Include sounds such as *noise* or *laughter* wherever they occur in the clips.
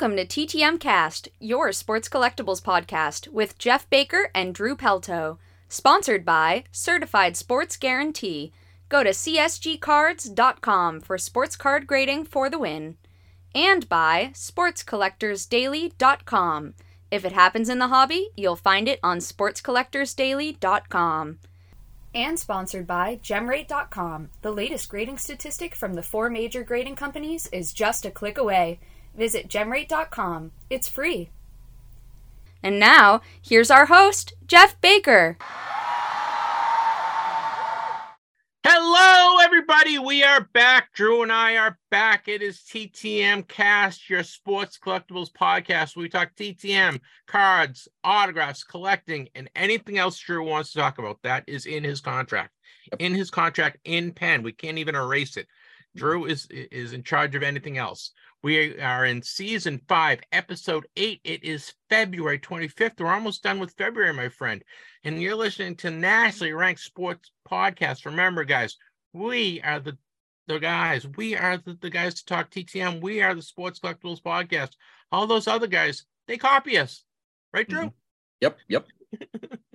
Welcome to TTM Cast, your sports collectibles podcast with Jeff Baker and Drew Pelto. Sponsored by Certified Sports Guarantee. Go to csgcards.com for sports card grading for the win. And by sportscollectorsdaily.com. If it happens in the hobby, you'll find it on sportscollectorsdaily.com. And sponsored by Gemrate.com. The latest grading statistic from the four major grading companies is just a click away. Visit gemrate.com. It's free. And now, here's our host, Jeff Baker. Hello, everybody. We are back. Drew and I are back. It is TTM Cast, your sports collectibles podcast. We talk TTM, cards, autographs, collecting, and anything else Drew wants to talk about. That is in his contract. In his contract, in pen. We can't even erase it. Drew is is in charge of anything else. We are in season five, episode eight. It is February 25th. We're almost done with February, my friend. And you're listening to nationally ranked sports podcast. Remember, guys, we are the the guys. We are the, the guys to talk TTM. We are the Sports Collectibles podcast. All those other guys, they copy us. Right, Drew? Mm-hmm. Yep, yep. *laughs*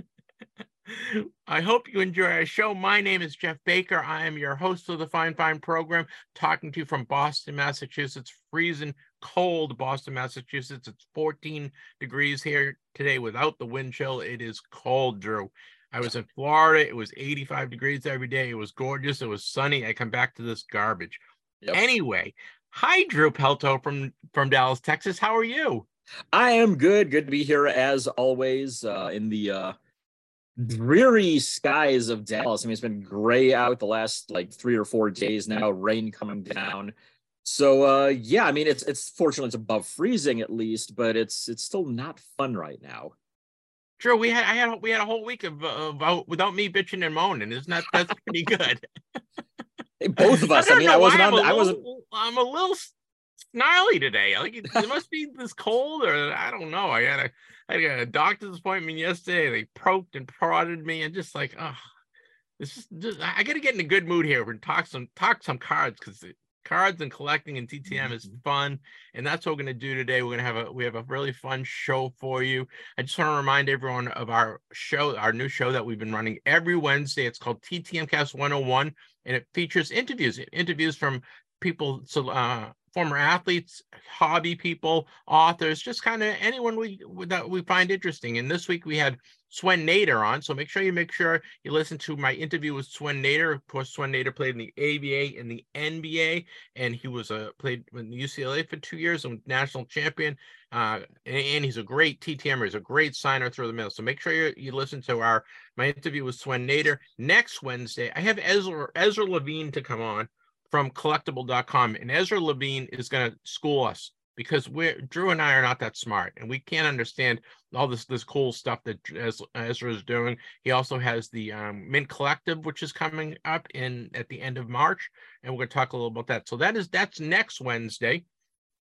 I hope you enjoy our show. My name is Jeff Baker. I am your host of the Fine Fine program, talking to you from Boston, Massachusetts, freezing cold Boston, Massachusetts. It's 14 degrees here today without the wind chill. It is cold, Drew. I was in Florida. It was 85 degrees every day. It was gorgeous. It was sunny. I come back to this garbage. Yep. Anyway, hi, Drew Pelto from from Dallas, Texas. How are you? I am good. Good to be here as always uh, in the uh, dreary skies of Dallas. I mean, it's been gray out the last like three or four days now, rain coming down. So uh yeah, I mean it's it's fortunately it's above freezing at least, but it's it's still not fun right now. True, we had I had we had a whole week of uh, without me bitching and moaning. Isn't that that's pretty good? Both of *laughs* us. I, I mean, I wasn't on. I wasn't. I'm a little snarly today. Like it, it must be this cold, or I don't know. I had a I got a doctor's appointment yesterday. They poked and prodded me, and just like, oh, this is just, I got to get in a good mood here and talk some talk some cards because cards and collecting and TTM is mm-hmm. fun, and that's what we're going to do today. We're going to have a we have a really fun show for you. I just want to remind everyone of our show, our new show that we've been running every Wednesday. It's called TTM Cast 101, and it features interviews, interviews from people so uh, former athletes, hobby people, authors, just kind of anyone we that we find interesting. And this week we had Swen Nater on, so make sure you make sure you listen to my interview with Swen Nater. Of course, Swen Nater played in the ABA and the NBA, and he was a uh, played in the UCLA for two years and national champion. Uh, and, and, he's a great TTMer. He's a great signer through the middle. So make sure you, you listen to our my interview with Swen Nater next Wednesday. I have Ezra Ezra Levine to come on from collectable.com. And Ezra Levine is going to school us because we're Drew and I are not that smart and we can't understand all this this cool stuff that Ezra is doing. He also has the um, Mint Collective, which is coming up in at the end of March, and we're going to talk a little about that. So that is that's next Wednesday.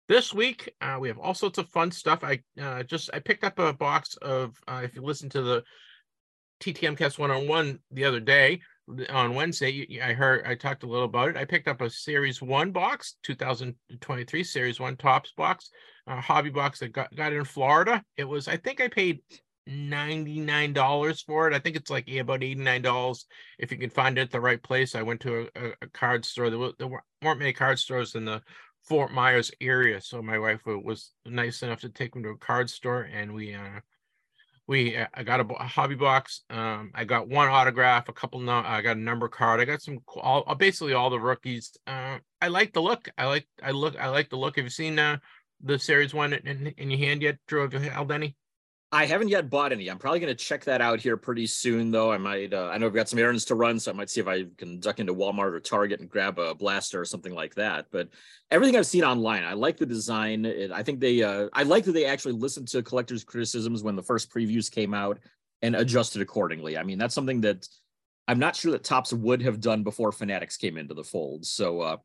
This week uh, we have all sorts of fun stuff. I uh, just I picked up a box of uh, if you listen to the TTM Cast one on one the other day on Wednesday, I heard I talked a little about it. I picked up a Series One box, 2023 Series One Topps box, a hobby box that got got in Florida. It was I think I paid ninety nine dollars for it. I think it's like yeah, about eighty nine dollars if you can find it at the right place. I went to a, a card store. There, there weren't many card stores in the Fort Myers area, so my wife was nice enough to take me to a card store, and we uh, we uh, I got a, hobby box. Um, I got one autograph, a couple. No, I got a number card. I got some all uh, basically all the rookies. Uh, I like the look. I like I look. I like the look. Have you seen uh, the series one in, in your hand yet, Drew? Have you held any? I haven't yet bought any. I'm probably going to check that out here pretty soon, though. I might. Uh, I know I've got some errands to run, so I might see if I can duck into Walmart or Target and grab a blaster or something like that. But everything I've seen online, I like the design. It, I think they. Uh, I like that they actually listened to collectors' criticisms when the first previews came out and adjusted accordingly. I mean, that's something that I'm not sure that Topps would have done before Fanatics came into the fold. So uh,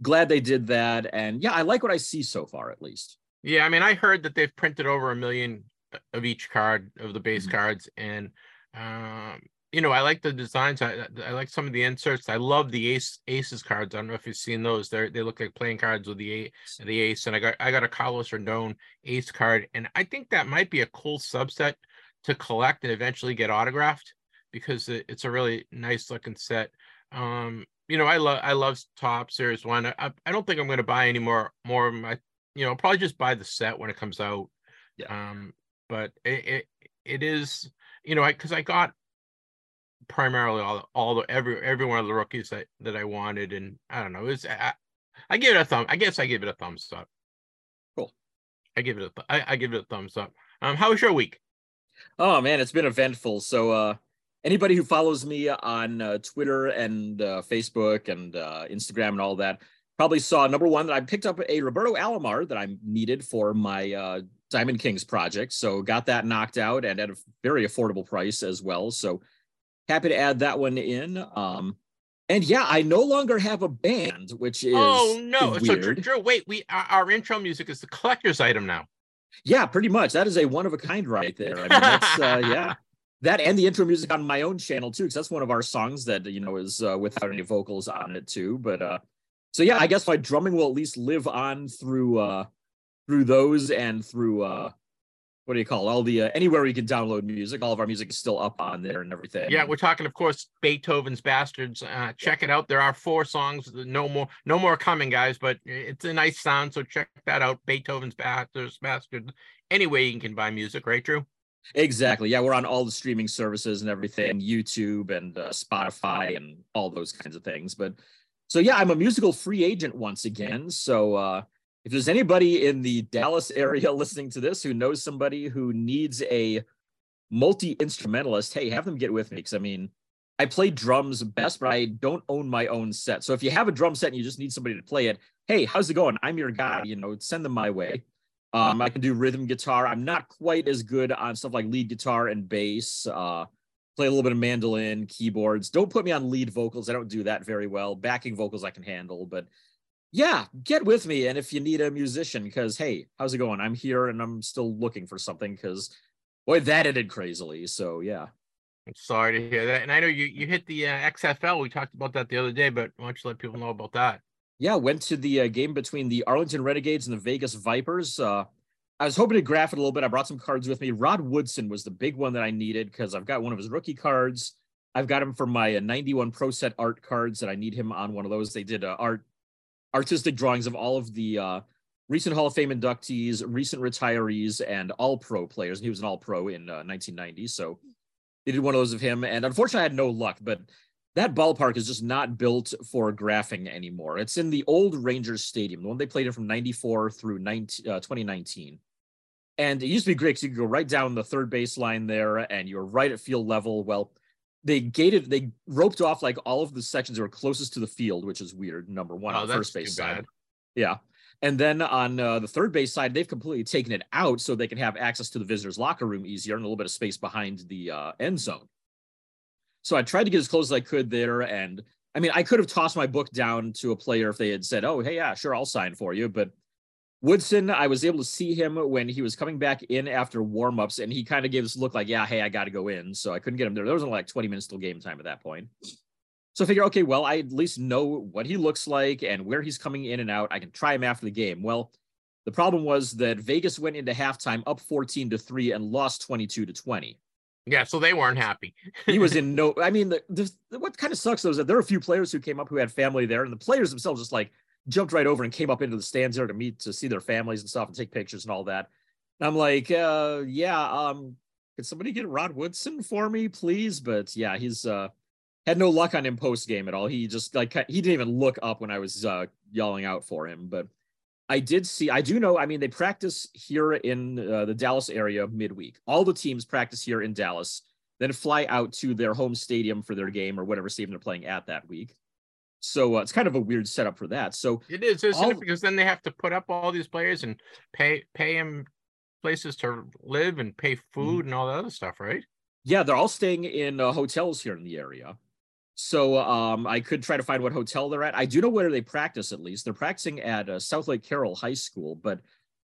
glad they did that, and yeah, I like what I see so far, at least. Yeah, I mean, I heard that they've printed over a million of each card of the base mm-hmm. cards and um you know, I like the designs. I I like some of the inserts. I love the ace aces cards. I don't know if you've seen those. They they look like playing cards with the ace, the ace. And I got I got a Carlos Rodon ace card, and I think that might be a cool subset to collect and eventually get autographed because it, it's a really nice looking set. Um, you know, I love I love Topps Series One. I I don't think I'm going to buy any more more of my. You know, I'll probably just buy the set when it comes out. Yeah. Um, but it it, it is you know, because I, I got primarily all all the every every one of the rookies that that I wanted, and I don't know. It's I, I give it a thumb. I guess I give it a thumbs up. Cool. I give it a th- I, I give it a thumbs up. Um, how was your week? Oh man, it's been eventful. So uh anybody who follows me on uh, Twitter and uh, Facebook and uh, Instagram and all that probably saw number one that I picked up a Roberto Alomar that I needed for my uh, Diamond Kings project. So got that knocked out and at a very affordable price as well. So happy to add that one in. Um, and yeah, I no longer have a band, which is oh no. is So weird. Drew, Drew, wait, we our, our intro music is the collector's item now. Yeah, pretty much. That is a one of a kind right there. I mean, that's uh, *laughs* yeah. That and the intro music on my own channel too, because that's one of our songs that you know is uh, without any vocals on it too. But uh, so yeah, I guess my drumming will at least live on through uh, through those and through uh, what do you call it? all the uh, anywhere you can download music. All of our music is still up on there and everything. Yeah, we're talking, of course, Beethoven's Bastards. Uh, check it out. There are four songs. No more, no more coming, guys. But it's a nice sound, so check that out. Beethoven's Bastards, Bastards. Anyway, you can buy music, right, Drew? Exactly. Yeah, we're on all the streaming services and everything, YouTube and uh, Spotify and all those kinds of things. But so yeah, I'm a musical free agent once again. So uh, if there's anybody in the Dallas area *laughs* listening to this who knows somebody who needs a multi instrumentalist, hey, have them get with me because I mean, I play drums best, but I don't own my own set. So if you have a drum set and you just need somebody to play it, hey, how's it going? I'm your guy. You know, send them my way. Um, I can do rhythm guitar. I'm not quite as good on stuff like lead guitar and bass. Uh, play a little bit of mandolin, keyboards. Don't put me on lead vocals. I don't do that very well. Backing vocals I can handle, but yeah, get with me. And if you need a musician, because hey, how's it going? I'm here and I'm still looking for something because boy, that ended crazily. So yeah. I'm sorry to hear that. And I know you you hit the uh, XFL. We talked about that the other day, but why don't you let people know about that? Yeah, went to the uh, game between the Arlington Renegades and the Vegas Vipers. Uh, I was hoping to graph it a little bit. I brought some cards with me. Rod Woodson was the big one that I needed because I've got one of his rookie cards. I've got him for my uh, 91 Pro Set art cards that I need him on one of those. They did uh, art artistic drawings of all of the uh, recent Hall of Fame inductees, recent retirees, and all pro players. And he was an all pro in uh, 1990. So they did one of those of him. And unfortunately, I had no luck, but that ballpark is just not built for graphing anymore. It's in the old Rangers Stadium, the one they played in from 94 through 19, uh, 2019. And it used to be great because you could go right down the third baseline there and you're right at field level. Well, they gated, they roped off like all of the sections that were closest to the field, which is weird. Number one Oh, on the first base side. bad. Yeah. And then on uh, the third base side, they've completely taken it out so they can have access to the visitors' locker room easier and a little bit of space behind the uh, end zone. So I tried to get as close as I could there. And I mean, I could have tossed my book down to a player if they had said, oh, hey, yeah, sure, I'll sign for you. But Woodson, I was able to see him when he was coming back in after warmups, and he kind of gave this look like, yeah, hey, I got to go in. So I couldn't get him there. There was only like 20 minutes till game time at that point. So I figure, okay, well, I at least know what he looks like and where he's coming in and out. I can try him after the game. Well, the problem was that Vegas went into halftime up 14 to 3 and lost 22 to 20. Yeah, so they weren't happy. He was in *laughs* no, I mean, the, the, what kind of sucks though is that there are a few players who came up who had family there, and the players themselves just like jumped right over and came up into the stands there to meet, to see their families and stuff and take pictures and all that. And I'm like, uh, yeah, um, could somebody get Rod Woodson for me, please? But yeah, he's, uh, had no luck on him post game at all. He just like he didn't even look up when I was uh, yelling out for him. But I did see. I do know. I mean, they practice here in uh, the Dallas area midweek. All the teams practice here in Dallas, then fly out to their home stadium for their game or whatever stadium they're playing at that week. So uh, it's kind of a weird setup for that. So It is, isn't All- it? Because then they have to put up all these players and pay pay them places to live and pay food and all that other stuff, right? yeah, they're all staying in uh, hotels here in the area. So um, I could try to find what hotel they're at. I do know where they practice at least. They're practicing at uh, Southlake Carroll High School, but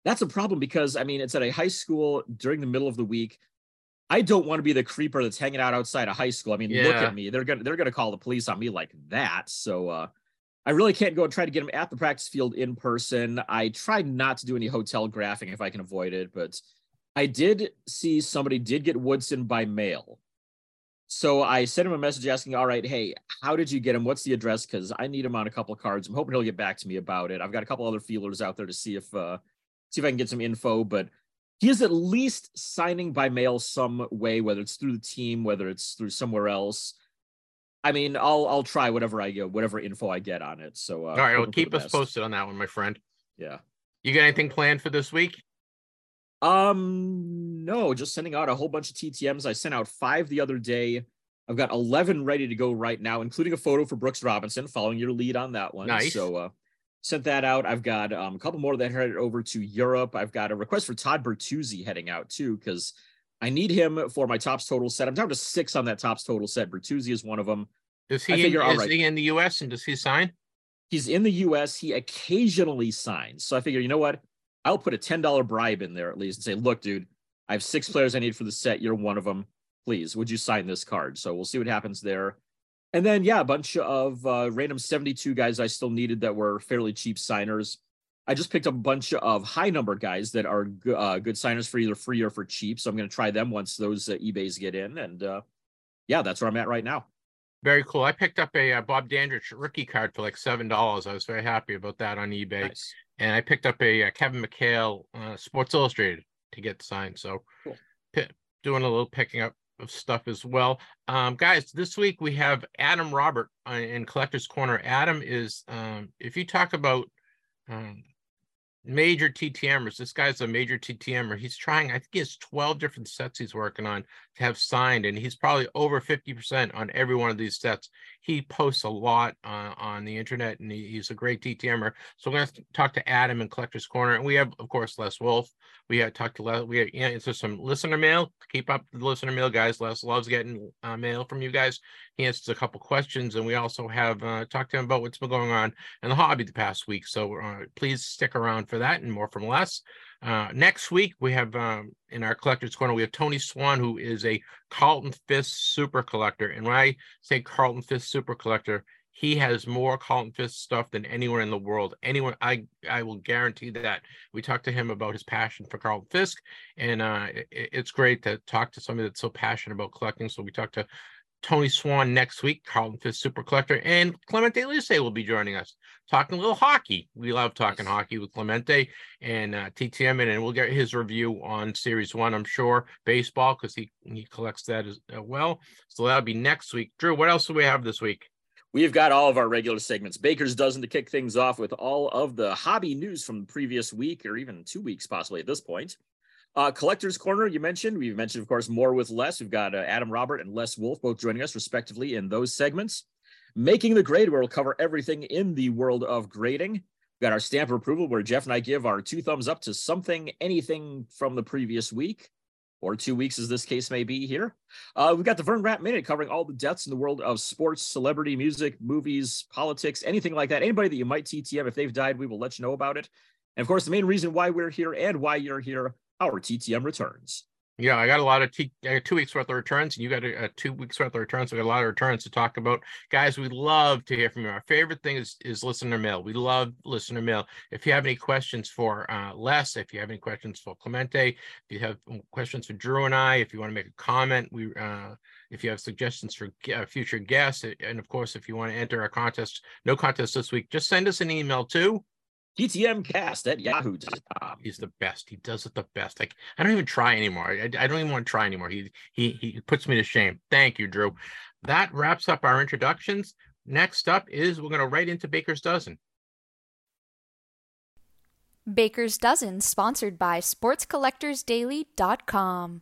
that's a problem because I mean it's at a high school during the middle of the week. I don't want to be the creeper that's hanging out outside of high school. I mean, look at me. They're gonna they're gonna call the police on me like that. So uh I really can't go and try to get them at the practice field in person. I tried not to do any hotel graphing if I can avoid it, but I did see somebody did get Woodson by mail. So I sent him a message asking, all right, hey, how did you get him? What's the address? Because I need him on a couple of cards. I'm hoping he'll get back to me about it. I've got a couple other feelers out there to see if uh see if I can get some info, but he is at least signing by mail some way, whether it's through the team, whether it's through somewhere else. I mean, I'll I'll try whatever I get, whatever info I get on it. So uh, All right, well, keep us best. posted on that one, my friend. Yeah. You got anything planned for this week? Um, no, just sending out a whole bunch of TTMs. I sent out five the other day. I've got 11 ready to go right now, including a photo for Brooks Robinson, following your lead on that one. Nice. So, uh, sent that out. I've got um, a couple more that headed over to Europe. I've got a request for Todd Bertuzzi heading out too, because I need him for my Topps total set. I'm down to six on that Topps total set. Bertuzzi is one of them. Is he, in, figure, all is right. he in the US and does he sign? He's in the US. He occasionally signs. So I figure, you know what? I'll put a $10 bribe in there at least and say, look, dude, I have six players I need for the set. You're one of them. Please, would you sign this card? So we'll see what happens there. And then, yeah, a bunch of uh, random 72 guys I still needed that were fairly cheap signers. I just picked up a bunch of high number guys that are uh, good signers for either free or for cheap. So I'm going to try them once those uh, eBays get in. And uh, yeah, that's where I'm at right now. Very cool. I picked up a uh, Bob Dandridge rookie card for like seven dollars. I was very happy about that on eBay, Nice. and I picked up a, uh Kevin McHale uh, Sports Illustrated to get signed. So, Cool. pi- doing a little picking up of stuff as well. Um, guys, this week we have Adam Robert uh, in Collector's Corner. Adam is, um, if you talk about um, major TTMers, this guy's a major TTMer. He's trying, I think he has 12 different sets he's working on to have signed, and he's probably over 50% on every one of these sets. He posts a lot uh, on the internet, and he- he's a great TTMer. So we're going to talk to Adam in Collector's Corner, and we have, of course, Les Wolf. We have talked to Les. We have yeah, answered some listener mail. Keep up the listener mail, guys. Les loves getting uh, mail from you guys. He answers a couple questions, and we also have uh, talked to him about what's been going on in the hobby the past week. So uh, please stick around for that and more from Les. Uh, next week, we have um, in our collector's corner, we have Tony Swan, who is a Carlton Fisk super collector. And when I say Carlton Fisk super collector, he has more Carlton Fisk stuff than anyone in the world. Anyone, I I will guarantee that. We talked to him about his passion for Carlton Fisk, and uh, it- it's great to talk to somebody that's so passionate about collecting. So we talked to Tony Swan next week, Carlton Fisk super collector, and Clemente Luce will be joining us talking a little hockey. We love talking Nice. hockey with Clemente and uh, TTM, and, and we'll get his review on Series One, I'm sure. Baseball because he he collects that as uh, well. So that'll be next week. Drew, what else do we have this week? We've got all of our regular segments. Baker's Dozen to kick things off with all of the hobby news from the previous week or even two weeks, possibly at this point. Uh, Collector's Corner, you mentioned. We've mentioned, of course, more with Les. We've got uh, Adam Robert and Les Wolf both joining us, respectively, in those segments. Making the Grade, where we'll cover everything in the world of grading. We've got our stamp of approval, where Jeff and I give our two thumbs up to something, anything from the previous week, or two weeks, as this case may be here. Uh, we've got the Vern Rat Minute covering all the deaths in the world of sports, celebrity, music, movies, politics, anything like that. Anybody that you might TTM, if they've died, we will let you know about it. And of course, the main reason why we're here and why you're here, our TTM returns. Yeah, I got a lot of two weeks worth of returns, and you got a, a two weeks worth of returns. We got a lot of returns to talk about, guys. We love to hear from you. Our favorite thing is is listener mail. We love listener mail. If you have any questions for uh, Les, if you have any questions for Clemente, if you have questions for Drew and I, if you want to make a comment, we uh, if you have suggestions for uh, future guests, and of course, if you want to enter our contest, no contest this week, just send us an email too. TTMcast at yahoo.com. He's the best. He does it the best. Like I don't even try anymore. I, I don't even want to try anymore. He he he puts me to shame. Thank you, Drew. That wraps up our introductions. Next up is we're going to right into Baker's dozen. Baker's Dozen, sponsored by SportsCollectorsDaily.com.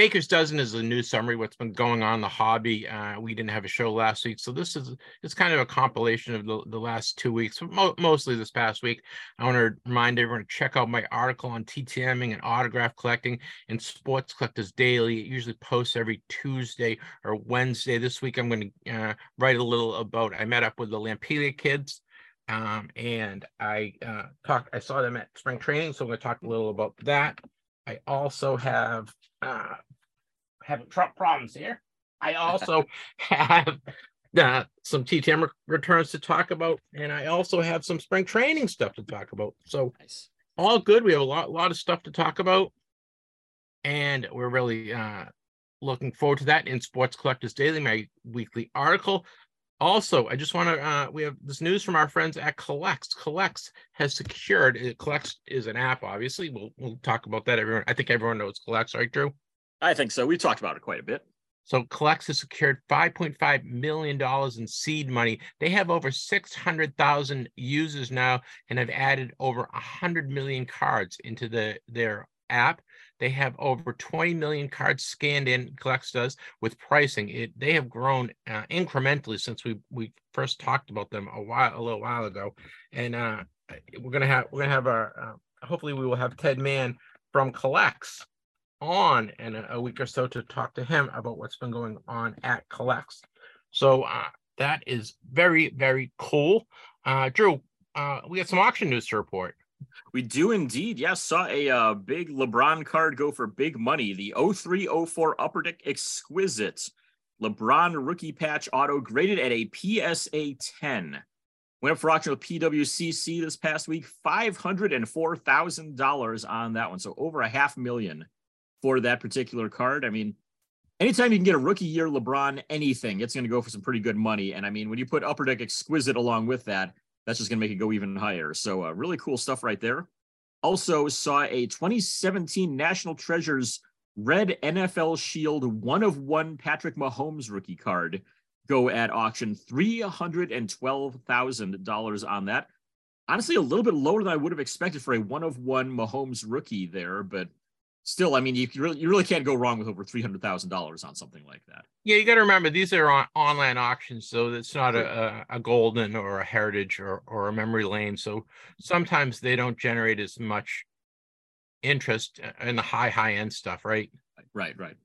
Baker's Dozen is a news summary what's been going on in the hobby. Uh, we didn't have a show last week, so this is it's kind of a compilation of the, the last two weeks, mo- mostly this past week. I want to remind everyone to check out my article on TTMing and autograph collecting in Sports Collectors Daily. It usually posts every Tuesday or Wednesday. This week I'm going to uh, write a little about. I met up with the Lampelia kids. Um, and I uh, talked. I saw them at spring training, so I'm going to talk a little about that. I also have uh, having truck problems here. I also *laughs* have uh, some TTM returns to talk about, and I also have some spring training stuff to talk about. So Nice. all good. We have a lot, lot of stuff to talk about, and we're really uh, looking forward to that in Sports Collectors Daily, my weekly article. Also, I just want to, uh, we have this news from our friends at CollX. CollX has secured, it, CollX is an app, obviously. We'll, we'll talk about that. Everyone, I think everyone knows CollX, right, Drew? I think so. We've talked about it quite a bit. So CollX has secured $5.5 million in seed money. They have over 600,000 users now and have added over 100 million cards into the their app. They have over 20 million cards scanned in, CollX does, with pricing. It They have grown uh, incrementally since we we first talked about them a while, a little while ago. And uh, we're gonna have we're gonna have our uh, hopefully we will have Ted Mann from CollX on in a, week or so to talk to him about what's been going on at CollX. So uh, that is very, very cool. Uh, Drew, uh, we got some auction news to report. We do indeed. Yes, saw a uh, big LeBron card go for big money. The 0304 Upper Deck Exquisite LeBron rookie patch auto graded at a PSA 10. Went up for auction with PWCC this past week. $504,000 on that one. So over a half million for that particular card. I mean, anytime you can get a rookie year LeBron anything, it's going to go for some pretty good money. And I mean, when you put Upper Deck Exquisite along with that, that's just going to make it go even higher. So, uh, really cool stuff right there. Also, saw a 2017 National Treasures Red NFL Shield one of one Patrick Mahomes rookie card go at auction. $312,000 on that. Honestly, a little bit lower than I would have expected for a one of one Mahomes rookie there, but still, I mean, you really, you really can't go wrong with over $300,000 on something like that. Yeah, you got to remember these are on online auctions, so it's not a, a, a Goldin or a heritage or, or a memory lane. So sometimes they don't generate as much interest in the high, high end stuff, right? Right, right.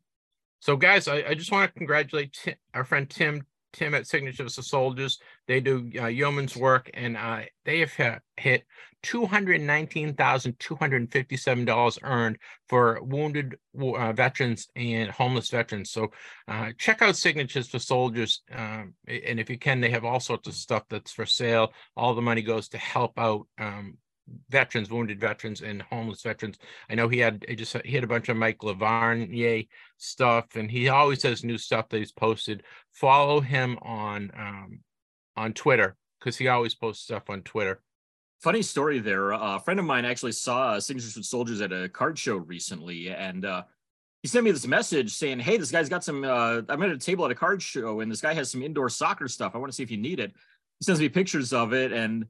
So, guys, I, I just want to congratulate our friend Tim. Tim at Signatures of Soldiers. They do uh, yeoman's work, and uh, they have hit, hit two hundred nineteen thousand two hundred fifty-seven dollars earned for wounded uh, veterans and homeless veterans. So, uh, check out Signatures for Soldiers, um, and if you can, they have all sorts of stuff that's for sale. All the money goes to help out um, veterans, wounded veterans, and homeless veterans. I know he had he just he had a bunch of Mike Lavarnier stuff, and he always has new stuff that he's posted. Follow him on um, on Twitter because he always posts stuff on Twitter. Funny story there. Uh, a friend of mine actually saw uh, Signatures for Soldiers at a card show recently, and uh, he sent me this message saying, "Hey, this guy's got some. Uh, I'm at a table at a card show, and this guy has some indoor soccer stuff. I want to see if you need it." He sends me pictures of it, and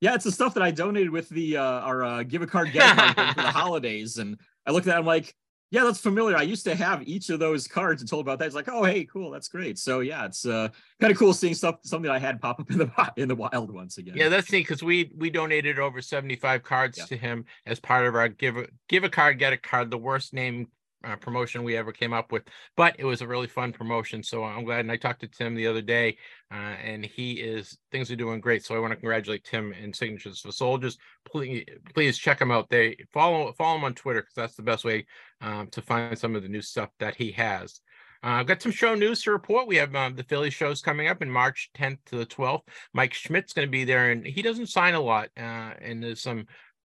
yeah, it's the stuff that I donated with the uh, our uh, give a card get a card for the holidays. And I looked at it, I'm like, yeah, that's familiar. I used to have each of those cards and told about that. It's like, oh, hey, cool, that's great. So yeah, it's uh, kind of cool seeing stuff something I had pop up *laughs* in the in the wild once again. Yeah, that's neat because we we donated over seventy five cards Yeah. to him as part of our give a give a card get a card, the worst name uh, promotion we ever came up with, but it was a really fun promotion. So I'm glad. And I talked to Tim the other day, uh, and he is things are doing great. So I want to congratulate Tim and Signatures for Soldiers. Please please check him out. They follow follow him on Twitter because that's the best way um, to find some of the new stuff that he has. Uh, I've got some show news to report. We have um, the Philly shows coming up in March 10th to the 12th. Mike Schmidt's going to be there, and he doesn't sign a lot. Uh, and there's some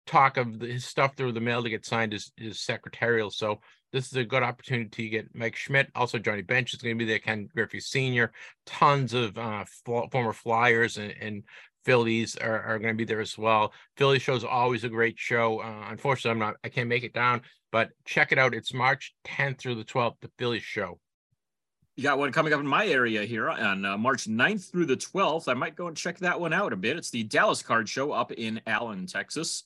talk of the, his stuff through the mail to get signed is, is secretarial. So this is a good opportunity to get Mike Schmidt. Also, Johnny Bench is going to be there. Ken Griffey Sr. Tons of uh, former Flyers and, and Phillies are, are going to be there as well. Philly show is always a great show. Uh, unfortunately, I'm not. I can't make it down, but check it out. It's March 10th through the 12th. The Phillies show. You got one coming up in my area here on uh, March 9th through the 12th. I might go and check that one out a bit. It's the Dallas Card Show up in Allen, Texas.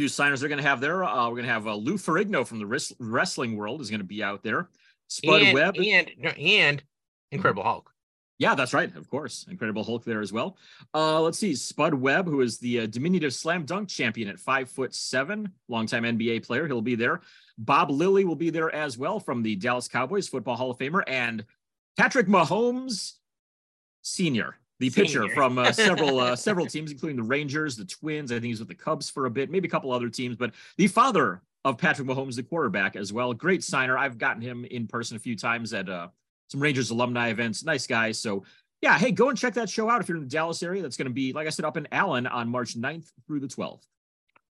Few signers they're going to have there. Uh, we're going to have uh, Lou Ferrigno from the res- wrestling world is going to be out there. Spud and, Webb and and Incredible Hulk. Yeah, that's right. Of course. Incredible Hulk there as well. Uh, let's see. Spud Webb, who is the uh, diminutive slam dunk champion at five foot seven, longtime NBA player. He'll be there. Bob Lilly will be there as well from the Dallas Cowboys Football Hall of Famer. And Patrick Mahomes Sr., the pitcher from uh, several uh, *laughs* several teams, including the Rangers, the Twins. I think he's with the Cubs for a bit, maybe a couple other teams, but the father of Patrick Mahomes, the quarterback as well. Great signer. I've gotten him in person a few times at uh, some Rangers alumni events. Nice guy. So yeah, hey, go and check that show out if you're in the Dallas area. That's going to be, like I said, up in Allen on March 9th through the 12th.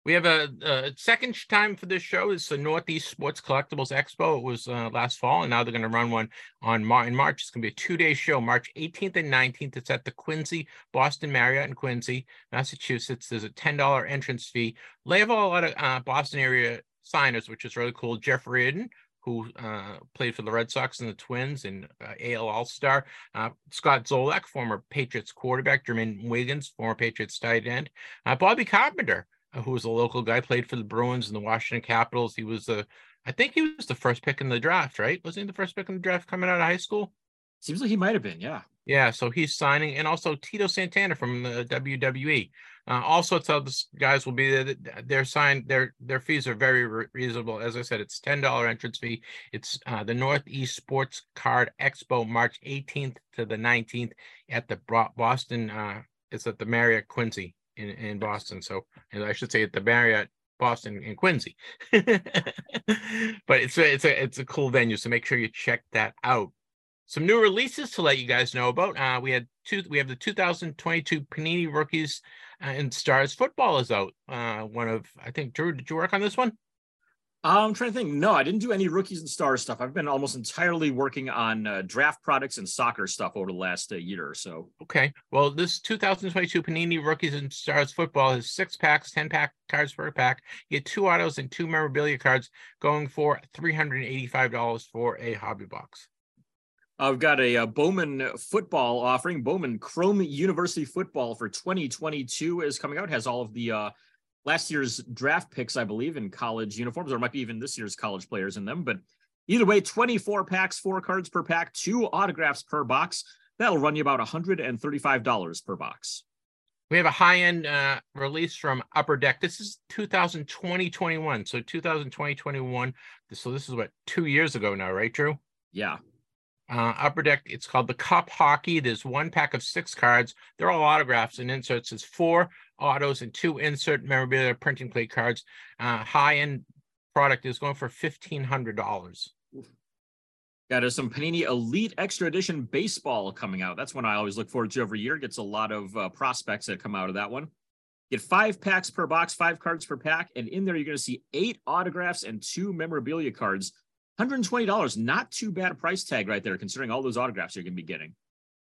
We have a, a second time for this show. It's the Northeast Sports Collectibles Expo. It was uh, last fall, and now they're going to run one on Mar- in March. It's going to be a two-day show, March 18th and 19th. It's at the Quincy Boston Marriott in Quincy, Massachusetts. There's a $10 entrance fee. They have a lot of uh, Boston area signers, which is really cool. Jeff Reardon, who uh, played for the Red Sox and the Twins and uh, AL All Star. Uh, Scott Zolak, former Patriots quarterback. Jermaine Wiggins, former Patriots tight end. Uh, Bobby Carpenter, who was a local guy, played for the Bruins and the Washington Capitals. He was the, I think he was the first pick in the draft, right? Wasn't he the first pick in the draft coming out of high school? Seems like he might have been, yeah. Yeah, so he's signing, and also Tito Santana from the WWE. Uh, all sorts of other guys will be there. They're signed, their their fees are very re- reasonable. As I said, it's ten dollar entrance fee. It's uh, the Northeast Sports Card Expo, March 18th to the 19th at the Boston. Uh, it's at the Marriott Quincy in in Boston. So, and I should say at the Marriott Boston in Quincy. *laughs* but it's a it's a it's a cool venue. So make sure you check that out some new releases to let you guys know about. Uh, we had two. We have the 2022 Panini Rookies uh, and Stars football is out. Uh, one of I think Drew. Did you work on this one? I'm trying to think. No, I didn't do any rookies and stars stuff. I've been almost entirely working on uh, draft products and soccer stuff over the last uh, year or so. Okay. Well, this 2022 Panini Rookies and Stars football has six packs, 10 pack cards per pack. You get two autos and two memorabilia cards going for $385 for a hobby box. I've got a, uh Bowman football offering. Bowman Chrome University football for 2022 is coming out. Has all of the uh, last year's draft picks, I believe, in college uniforms, or might be even this year's college players in them. But either way, 24 packs, four cards per pack, two autographs per box. That'll run you about $135 per box. We have a high-end uh, release from Upper Deck. This is 2020 21. So 2020 21. So this is what two years ago now, right, Drew? Yeah. Uh, Upper Deck, it's called the Cup Hockey. There's one pack of six cards. They're all autographs and inserts. There's four autos and two insert memorabilia printing plate cards. Uh, high-end product is going for fifteen hundred dollars. Got uh, some Panini Elite Extra Edition Baseball coming out. That's one I always look forward to every year. Gets a lot of uh, prospects that come out of that one. Get five packs per box, five cards per pack, and in there you're going to see eight autographs and two memorabilia cards. $120, not too bad a price tag right there, considering all those autographs you're going to be getting.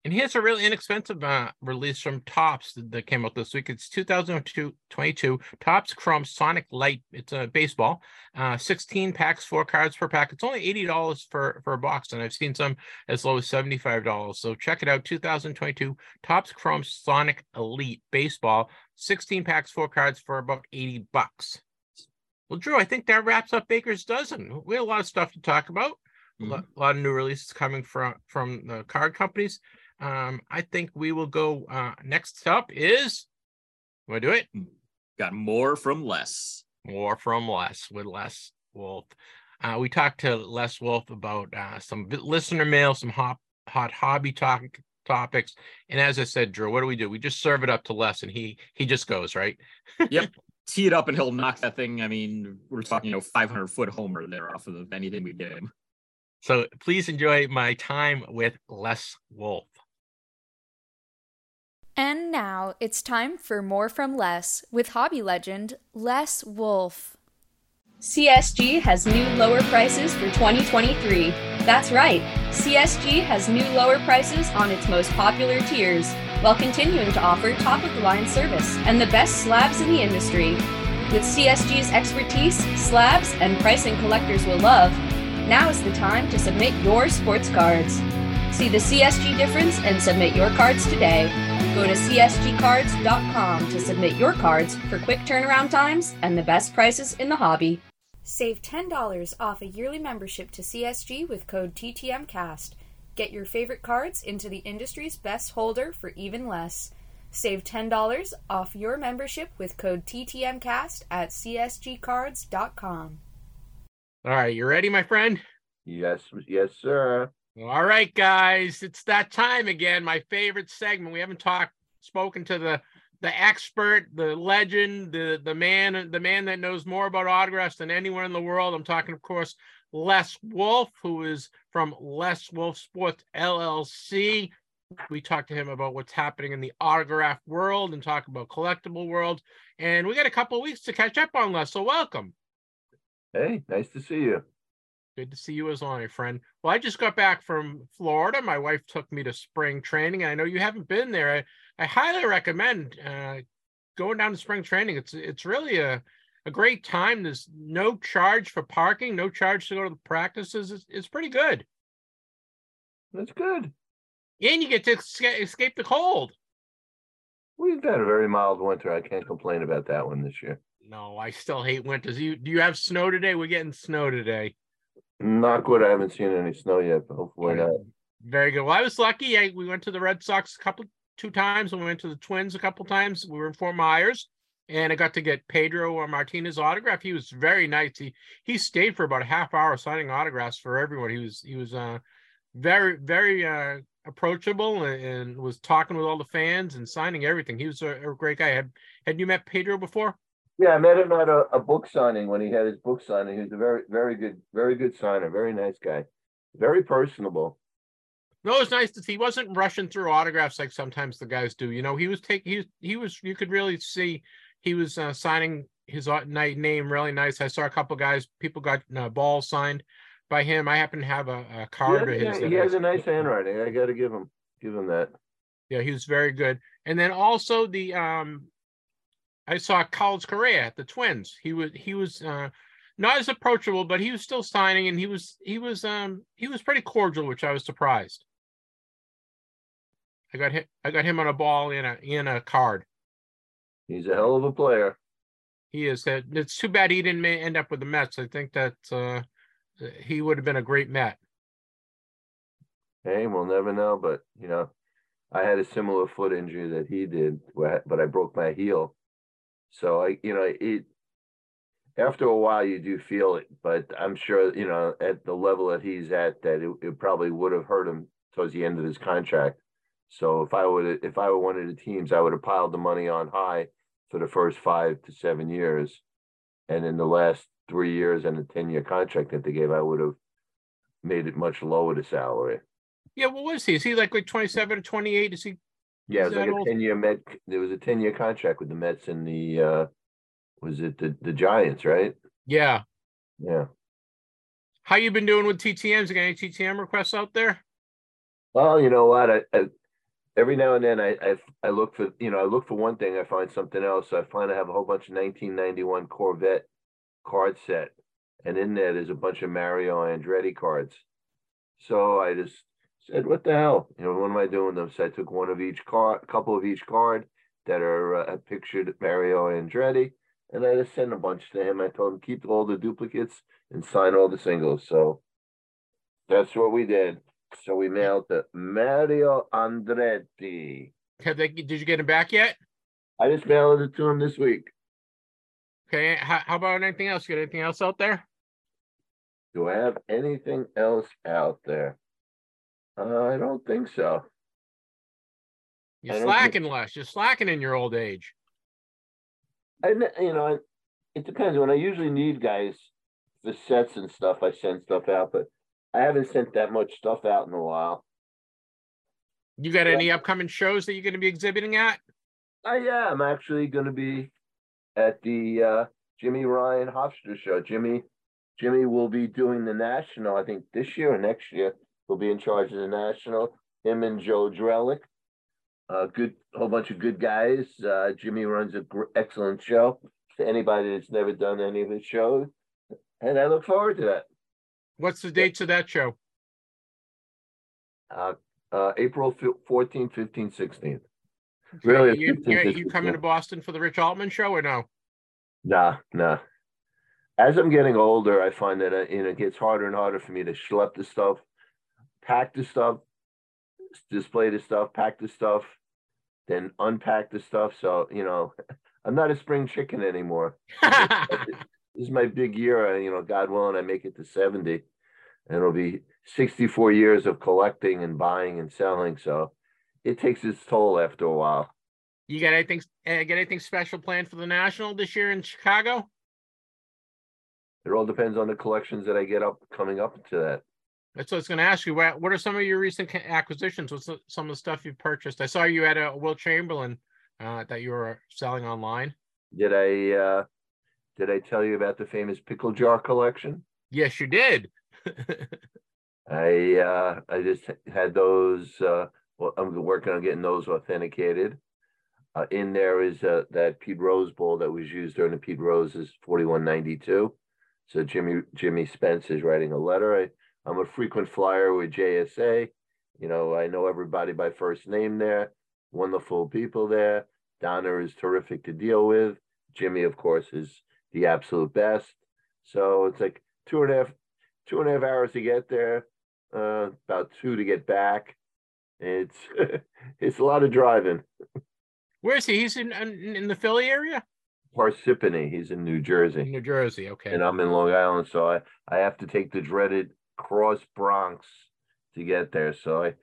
And here's a really inexpensive uh, release from Topps that, came out this week. It's 2022 Topps Chrome Sonic Light. It's a baseball, uh, 16 packs, four cards per pack. It's only $80 for, for a box, and I've seen some as low as $75. So check it out 2022 Topps Chrome Sonic Elite Baseball, 16 packs, four cards for about 80 bucks. Well, Drew, I think that wraps up Baker's Dozen. We have a lot of stuff to talk about. A lot, a lot of new releases coming from from the card companies. Um, I think we will go. Uh, next up is, want to do it? Got more from Les. More from Les with Les Wolf. Uh, we talked to Les Wolf about uh, some listener mail, some hot hot hobby talk topics, and as I said, Drew, what do we do? We just serve it up to Les, and he he just goes right. Yep. *laughs* Tee it up and he'll knock that thing. I mean, we're talking, you know, 500 foot homer there off of anything we give him. So please enjoy my time with Les Wolf. And now it's time for more from Les with hobby legend Les Wolf. CSG has new lower prices for 2023. That's right, CSG has new lower prices on its most popular tiers, while continuing to offer top of the line service and the best slabs in the industry. With CSG's expertise, slabs, and pricing collectors will love, now is the time to submit your sports cards. See the CSG difference and submit your cards today. Go to csgcards.com to submit your cards for quick turnaround times and the best prices in the hobby. Save $10 off a yearly membership to CSG with code TTMcast. Get your favorite cards into the industry's best holder for even less. Save $10 off your membership with code TTMcast at csgcards.com. All right, you ready, my friend? Yes, yes, sir. All right, guys, it's that time again. My favorite segment. We haven't talked, spoken to the the expert, the legend, the the man, the man that knows more about autographs than anyone in the world. I'm talking, of course, Les Wolf, who is from Les Wolf Sports LLC. We talked to him about what's happening in the autograph world and talk about collectible world. And we got a couple of weeks to catch up on Les. So welcome. Hey, nice to see you. Good to see you as well, my friend. Well, I just got back from Florida. My wife took me to spring training. And I know you haven't been there. I, I highly recommend uh, going down to spring training. It's it's really a, a great time. There's no charge for parking, no charge to go to the practices. It's, it's pretty good. That's good. And you get to escape, escape the cold. We've had a very mild winter. I can't complain about that one this year. No, I still hate winters. You do you have snow today? We're getting snow today. Not good. I haven't seen any snow yet, but hopefully not. Very good. Well, I was lucky. I, we went to the Red Sox a couple, two times, and we went to the Twins a couple times. We were in Fort Myers, and I got to get Pedro or Martinez autograph. He was very nice. He he stayed for about a half hour signing autographs for everyone. He was he was uh very very uh approachable and, and was talking with all the fans and signing everything. He was a, a great guy. Had had you met Pedro before? Yeah, I met him at a, a book signing when he had his book signing. He was a very, very good, very good signer, very nice guy, very personable. No, it was nice to see. He wasn't rushing through autographs like sometimes the guys do. You know, he was taking. He he was. You could really see he was uh, signing his name really nice. I saw a couple guys. People got uh, balls signed by him. I happen to have a, a card yeah, of his. He has a nice handwriting. I got to give him give him that. Yeah, he was very good. And then also the um I saw Carlos Correa at the Twins. He was he was uh, not as approachable, but he was still signing, and he was he was um he was pretty cordial, which I was surprised. I got hit. I got him on a ball in a in a card. He's a hell of a player. He is. That it's too bad he didn't end up with the Mets. I think that uh, he would have been a great Met. Hey, we'll never know, but you know, I had a similar foot injury that he did, but I broke my heel so I, you know, it after a while you do feel it, but I'm sure you know at the level that he's at that it, it probably would have hurt him towards the end of his contract. So if I would if I were one of the teams, I would have piled the money on high for the first five to seven years, and in the last three years and a ten year contract that they gave, I would have made it much lower the salary. Yeah, what was he? Is he like like 27 or 28? Is he yeah, it was like a ten year Met. There was a ten year contract with the Mets and the uh was it the the Giants, right? Yeah. Yeah. How you been doing with TTMs? You got any TTM requests out there? Well, you know what? I, I every now and then I, I I look for you know I look for one thing, I find something else. I find I have a whole bunch of 1991 Corvette card set, and in there there's a bunch of Mario Andretti cards. So I just said, "What the hell? You know, what am I doing them?" So I took one of each card, couple of each card that are uh, pictured Mario Andretti, and I just sent a bunch to him. I told him keep all the duplicates and sign all the singles. So that's what we did. So we mailed to Mario Andretti. Have they? Did you get him back yet? I just mailed it to him this week. Okay. How, how about anything else? You got anything else out there? Do I have anything else out there? Uh, I don't think so. You're slacking think... Les. You're slacking in your old age. I, you know, it depends. When I usually need guys for sets and stuff, I send stuff out, but I haven't sent that much stuff out in a while. You got any upcoming shows that you're going to be exhibiting at? Uh, yeah, I'm actually going to be at the uh, Jimmy Ryan Hofstra show. Jimmy, Jimmy will be doing the national, I think, this year or next year will be in charge of the national. Him and Joe Drellick, a good whole bunch of good guys. Uh, Jimmy runs an gr- excellent show. To anybody that's never done any of his shows, and I look forward to that. What's the dates of that show? Uh, uh, April 14, 15, 16. Really, you, think you, this you is coming to. Boston for the Rich Altman show or no? Nah, nah. As I'm getting older, I find that uh, you know, it gets harder and harder for me to schlep the stuff, pack the stuff, display the stuff, pack the stuff, then unpack the stuff. So you know, *laughs* I'm not a spring chicken anymore. *laughs* This is my big year. uh, You know, God willing, I make it to 70, and it'll be 64 years of collecting and buying and selling. So it takes its toll after a while. you got anything? Uh, get anything special planned for the National this year in Chicago? It all depends on the collections that I get up coming up to that. That's what I was going to ask you. What What are some of your recent acquisitions? What's some of the stuff you've purchased? I saw you had a Wilt Chamberlain uh, that you were selling online. Did I uh did I tell you about the famous pickle jar collection? Yes, you did. *laughs* I uh I just had those uh well I'm working on getting those authenticated. Uh, in there is uh, that Pete Rose bowl that was used during the Pete Rose's 4192. So Jimmy Jimmy Spence is writing a letter. I, I'm a frequent flyer with JSA. You know, I know everybody by first name there. Wonderful people there. Donna is terrific to deal with. Jimmy, of course, is the absolute best. So it's like two and a half, two and a half hours to get there, uh, about two to get back. It's *laughs* it's a lot of driving. Where is he? He's in in, the Philly area, Parsippany, he's in New Jersey, New Jersey. Okay. and I'm in Long Island, so I I have to take the dreaded cross Bronx to get there. So I,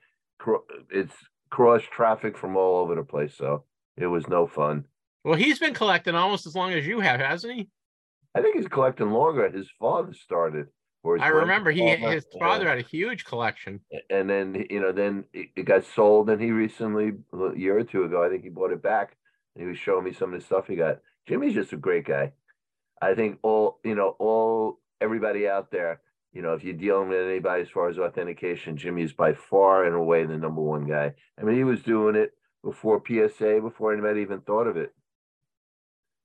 it's cross traffic from all over the place. So it was no fun. Well, he's been collecting almost as long as you have, hasn't he? I think he's collecting longer. His father started. I remember he grandfather, his father had a huge collection. and then you know then it, it got sold and he recently a year or two ago i think he bought it back and he was showing me some of the stuff he got jimmy's just a great guy i think all you know all everybody out there you know if you're dealing with anybody as far as authentication jimmy's by far and away the number one guy i mean he was doing it before psa before anybody even thought of it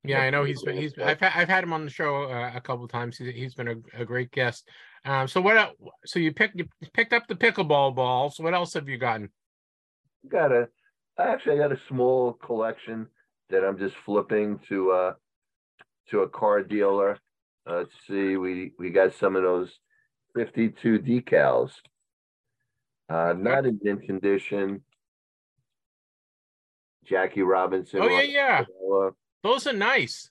Yeah, I know he's been. He's. I've ha- I've had him on the show uh, a couple of times. He's, he's been a, a great guest. Um. So what? So you picked you picked up the pickleball balls. What else have you gotten? got a actually I got a small collection that I'm just flipping to uh to a car dealer. Uh, let's see, we we got some of those 52 decals. Uh not in mint condition. Jackie Robinson. Oh yeah, yeah. Those are nice.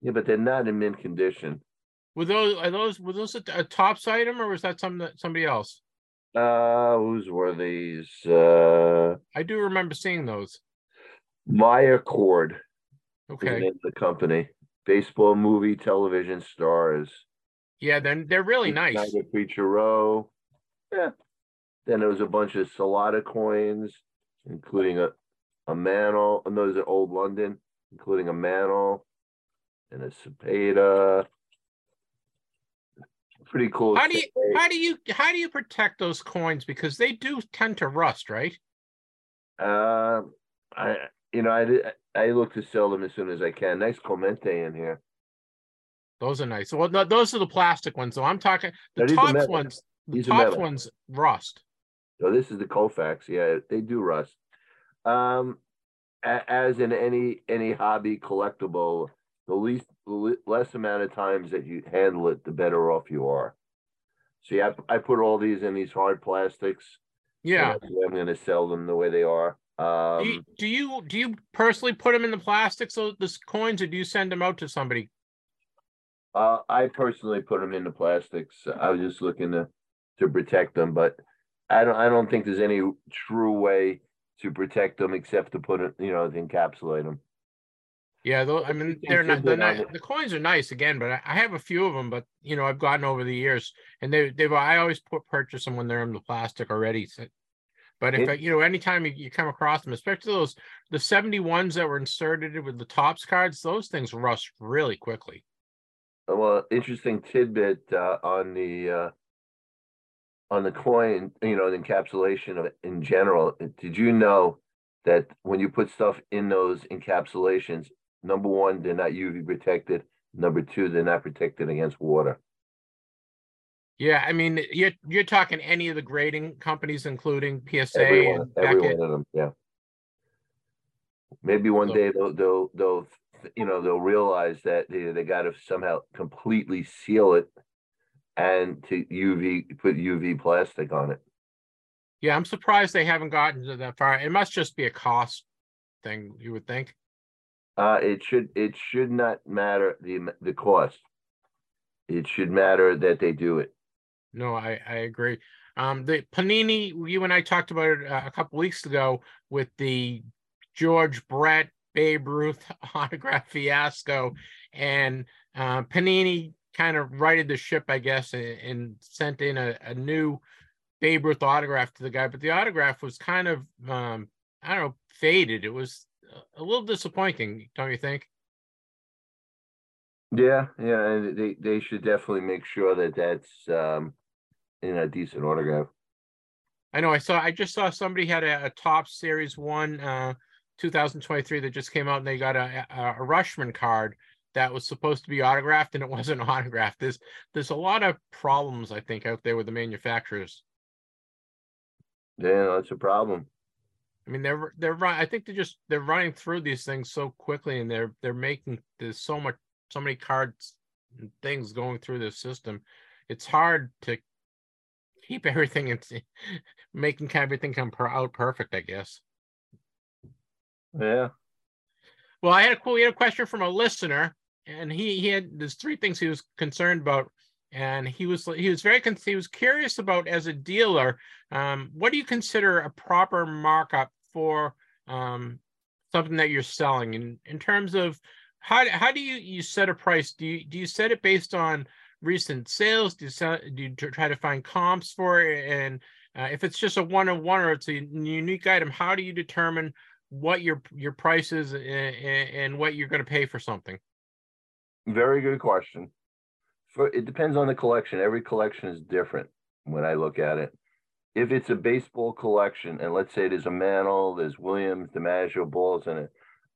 Yeah, but they're not in mint condition. Were those are those were those a, a Topps item or was that some that somebody else? Uh whose were these? Uh I do remember seeing those. Meyercord Okay. the company. Baseball movie television stars. Yeah, then they're really nice. Preacher Roe. Yeah. Then there was a bunch of Salada coins, including a, a mantle. And those are old London, including a mantle and a Cepeda. Pretty cool. How do you set. how do you how do you protect those coins because they do tend to rust, right? Uh, I you know I I look to sell them as soon as I can. Nice Clemente in here. Those are nice. Well, no, those are the plastic ones. So I'm talking the No, Topps ones. The Topps ones rust. So this is the Koufax. Yeah, they do rust. Um, as in any any hobby collectible, the least the less amount of times that you handle it, the better off you are. See, I I put all these in these hard plastics. Yeah. I'm going to sell them the way they are. Um, do, you, do you do you personally put them in the plastic so the coins, or do you send them out to somebody? uh, I personally put them in the plastics. I was just looking to to protect them, but I don't I don't think there's any true way to protect them except to put it, you know, to encapsulate them. Yeah, though I mean they're not, they're not the coins are nice again, but I, I have a few of them, but you know I've gotten over the years, and they they've I always put purchase them when they're in the plastic already. So, but if It- I, you know anytime you, you come across them, especially those the seventy ones that were inserted with the Topps cards, those things rust really quickly. well interesting tidbit uh, on the uh, on the coin you know the encapsulation of in general did you know that when you put stuff in those encapsulations number one they're not uv protected number two they're not protected against water? Yeah, I mean you're you're talking any of the grading companies, including PSA every one, and every one of them yeah. Maybe one So- day they'll they'll they'll you know they'll realize that they they got to somehow completely seal it and to UV put UV plastic on it. Yeah, I'm surprised they haven't gotten to that far. It must just be a cost thing, you would think. Uh, it should it should not matter the the cost. It should matter that they do it. No, I, I agree. Um, the Panini, you and I talked about it uh, a couple weeks ago with the George Brett Babe Ruth *laughs* autograph fiasco, and uh, Panini kind of righted the ship, I guess, and, and sent in a, a new Babe Ruth autograph to the guy. But the autograph was kind of, um, I don't know, faded. It was a- little disappointing, don't you think? Yeah, yeah, and they they should definitely make sure that that's um in a decent autograph. I know I saw I just saw somebody had a, a Topps series one uh 2023 that just came out and they got a, a, a Rushman card that was supposed to be autographed and it *laughs* wasn't autographed. There's there's a lot of problems I think out there with the manufacturers. Yeah, that's a problem. I mean they're they're run I think they're just they're running through these things so quickly and they're they're making there's so much so many cards and things going through the system. It's hard to keep *laughs* everything and making everything come per, out perfect, I guess. Yeah. Well, I had a cool, we had a question from a listener, and he he had there's three things he was concerned about, and he was he was very he was curious about as a dealer, um, what do you consider a proper markup for um something that you're selling, in in terms of how how do you you set a price? Do you do you set it based on recent sales? Do you sell, do you try to find comps for it? And uh, if it's just a one on one or it's a unique item, how do you determine what your your price is and, and what you're going to pay for something? Very good question. For it depends on the collection. Every collection is different when I look at it. If it's a baseball collection, and let's say there's a Mantle, there's Williams, DiMaggio balls in it,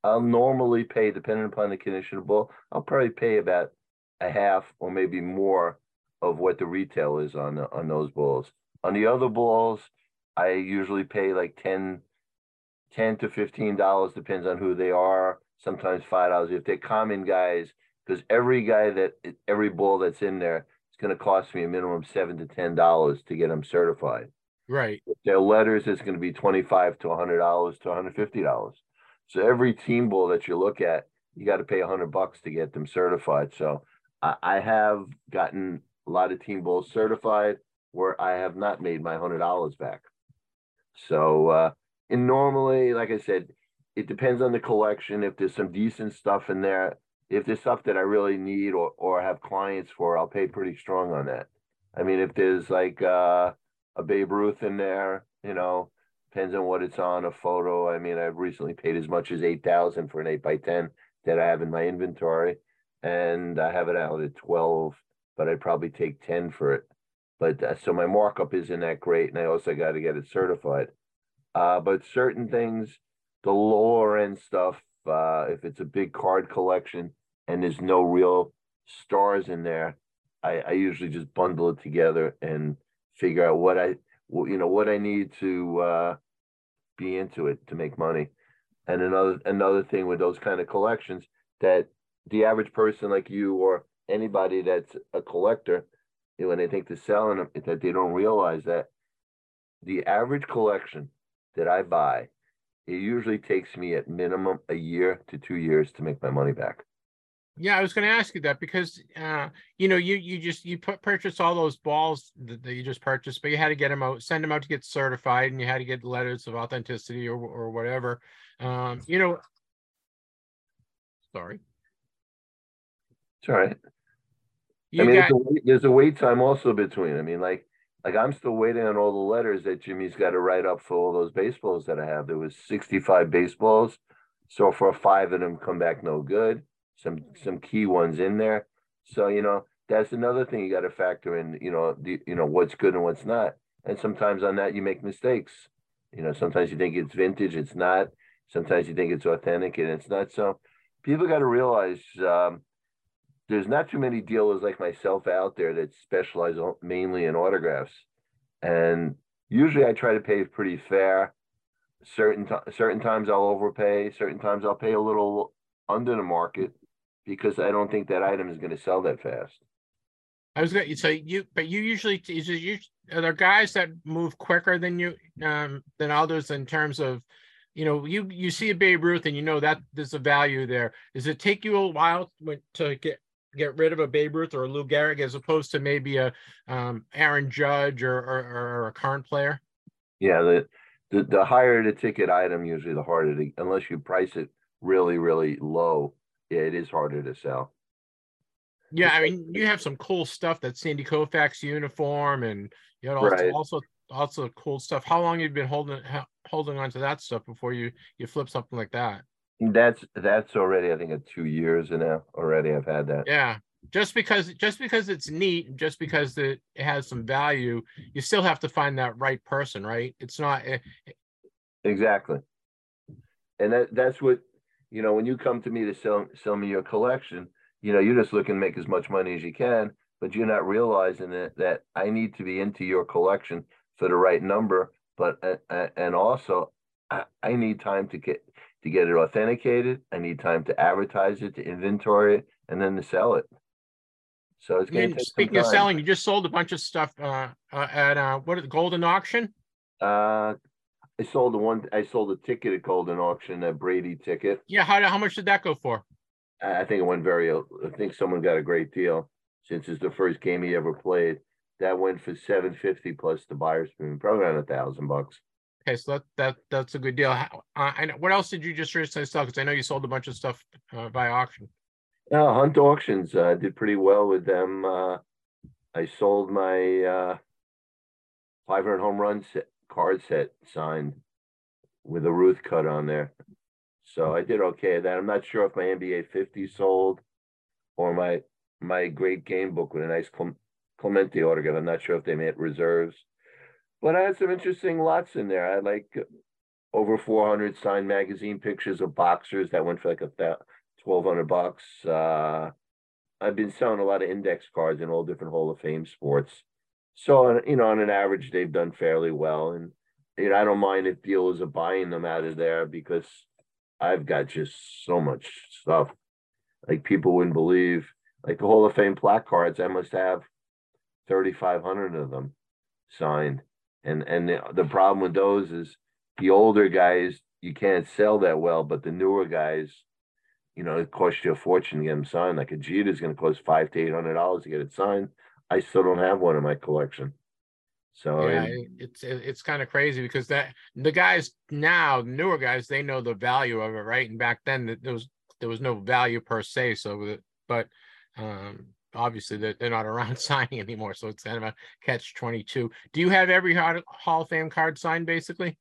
I'll normally pay, depending upon the condition of the ball, I'll probably pay about a half or maybe more of what the retail is on the, on those balls. On the other balls, I usually pay like 10, 10 to fifteen dollars, depends on who they are. Sometimes five dollars if they're common guys, because every guy that every ball that's in there is going to cost me a minimum seven to ten dollars to get them certified. Right. If they're letters, is going to be twenty-five to hundred dollars to one hundred fifty dollars. So every team ball that you look at, you got to pay a hundred bucks to get them certified. So I, I have gotten a lot of team balls certified where I have not made my hundred dollars back. So uh, and normally, like I said, it depends on the collection. If there's some decent stuff in there, if there's stuff that I really need or or have clients for, I'll pay pretty strong on that. I mean, if there's like uh, a Babe Ruth in there, you know, depends on what it's on a photo. I mean, I've recently paid as much as eight thousand for an eight by ten that I have in my inventory, and I have it out at twelve, but I'd probably take ten for it. But uh, so my markup isn't that great, and I also got to get it certified. Uh, but certain things, the lower end stuff, uh, if it's a big card collection and there's no real stars in there, I, I usually just bundle it together and figure out what I, you know, what I need to uh, be into it to make money. And another another thing with those kind of collections that the average person like you or anybody that's a collector, you know, when they think they're selling them, that they don't realize that the average collection that I buy, it usually takes me at minimum a year to two years to make my money back. Yeah, I was going to ask you that because uh, you know you you just you put purchase all those balls that, that you just purchased, but you had to get them out, send them out to get certified, and you had to get letters of authenticity or or whatever. Um, you know, sorry, It's all right. you I mean, got there's, a, wait- there's a wait time also between. I mean, like, like I'm still waiting on all the letters that Jimmy's got to write up for all those baseballs that I have. There was 65 baseballs, so for five of them come back no good. Some some key ones in there. So you know that's another thing you got to factor in. You know the you know what's good and what's not. And sometimes on that you make mistakes. You know sometimes you think it's vintage, it's not. Sometimes you think it's authentic and it's not. So people got to realize. Um, there's not too many dealers like myself out there that specialize mainly in autographs. And usually I try to pay pretty fair. certain ti- certain times I'll overpay, certain times I'll pay a little under the market because I don't think that item is going to sell that fast. I was gonna say you, but you usually is it you are there guys that move quicker than you um than others in terms of you know you you see a Babe Ruth and you know that there's a value there. Does it take you a while to get get rid of a Babe Ruth or a Lou Gehrig as opposed to maybe a um Aaron Judge or or, or a current player? Yeah, the, the the higher the ticket item, usually the harder to, unless you price it really, really low, yeah, it is harder to sell. Yeah, I mean you have some cool stuff that Sandy Koufax uniform and you know also Right. also also cool stuff. How long have you been holding holding on to that stuff before you you flip something like that? That's that's already, I think, at two years and now already. I've had that. Yeah. Just because just because it's neat, just because it it has some value, you still have to find that right person, right? It's not eh, Exactly. And that that's what you know when you come to me to sell sell me your collection, you know, you're just looking to make as much money as you can, but you're not realizing that that I need to be into your collection for the right number, but uh, and also I, I need time to get to get it authenticated. I need time to advertise it, to inventory it, and then to sell it. So it's going to speaking of selling, you just sold a bunch of stuff uh, uh at uh what is it, Goldin Auction? Uh, I sold the one. I sold a ticket at Goldin Auction, a Brady ticket. Yeah, how how much did that go for? I think it went very. I think someone got a great deal since it's the first game he ever played. That went for seven fifty plus the buyer's premium, probably around a thousand bucks. Okay, so that that that's a good deal. How- Uh, and what else did you just recently sell? Because I know you sold a bunch of stuff uh, by auction. Uh, Hunt Auctions uh, did pretty well with them. Uh, I sold my uh, 500 home runs card set signed with a Ruth cut on there. So I did okay at that. I'm not sure if my NBA 50 sold or my my great game book with a nice Clemente autograph. I'm not sure if they made reserves, but I had some interesting lots in there. I had like over 400 signed magazine pictures of boxers that went for like a thou- 1200 bucks. Uh, I've been selling a lot of index cards in all different Hall of Fame sports. So, on- you know, on an average, they've done fairly well. And, you know, I don't mind if dealers are buying them out of there because I've got just so much stuff. Like people wouldn't believe, like the Hall of Fame plaque cards, I must have 3,500 of them signed. And, and the, the problem with those is the older guys, you can't sell that well, but the newer guys, you know, it costs you a fortune to get them signed. Like a Jeter is going to cost five to eight hundred dollars to get it signed. I still don't have one in my collection. So Yeah, and- it's it's kind of crazy because that the guys now, newer guys, they know the value of it, right? And back then, th- there was there was no value per se. So, but um, obviously, they're, they're not *laughs* around signing anymore. So it's kind of a catch twenty two. Do you have every Hall Hall of Fame card signed, basically?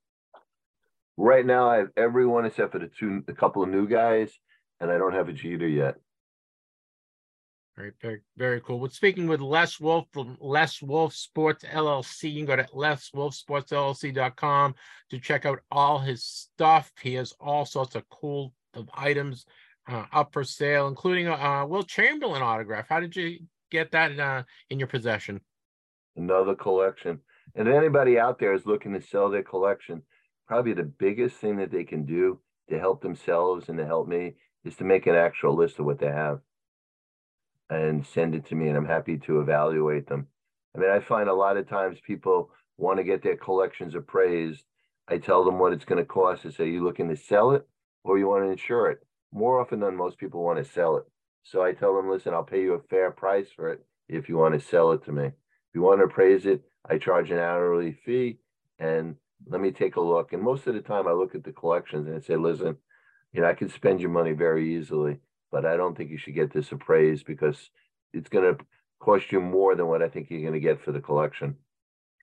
right now, I have everyone except for the two, a couple of new guys, and I don't have a Jeter yet. Very, very, very cool. Well, speaking with Les Wolf from Les Wolf Sports LLC, you can go to leswolfsportsllc.com to check out all his stuff. He has all sorts of cool of items uh, up for sale, including a uh, Wilt Chamberlain autograph. How did you get that uh, in your possession? Another collection. And if anybody out there is looking to sell their collection, probably the biggest thing that they can do to help themselves and to help me is to make an actual list of what they have and send it to me, and I'm happy to evaluate them. I mean, I find a lot of times people want to get their collections appraised. I tell them what it's going to cost. I say, you looking to sell it or you want to insure it? More often than most people want to sell it. So I tell them, listen, I'll pay you a fair price for it if you want to sell it to me. If you want to appraise it, I charge an hourly fee and let me take a look. And most of the time I look at the collections and I say, listen, you know, I can spend your money very easily, but I don't think you should get this appraised because it's going to cost you more than what I think you're going to get for the collection.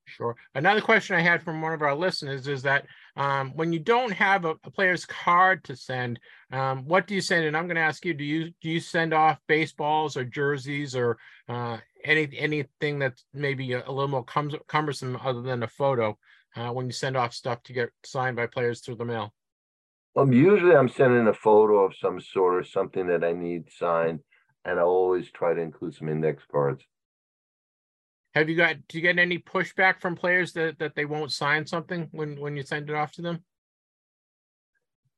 Sure. Another question I had from one of our listeners is that um, when you don't have a, a player's card to send, um, what do you send? And I'm going to ask you: Do you do you send off baseballs or jerseys or uh, any anything that's maybe a, a little more cum- cumbersome other than a photo uh, when you send off stuff to get signed by players through the mail? Um, usually I'm sending a photo of some sort or something that I need signed, and I always try to include some index cards. Have you got do you get any pushback from players that, that they won't sign something when when you send it off to them?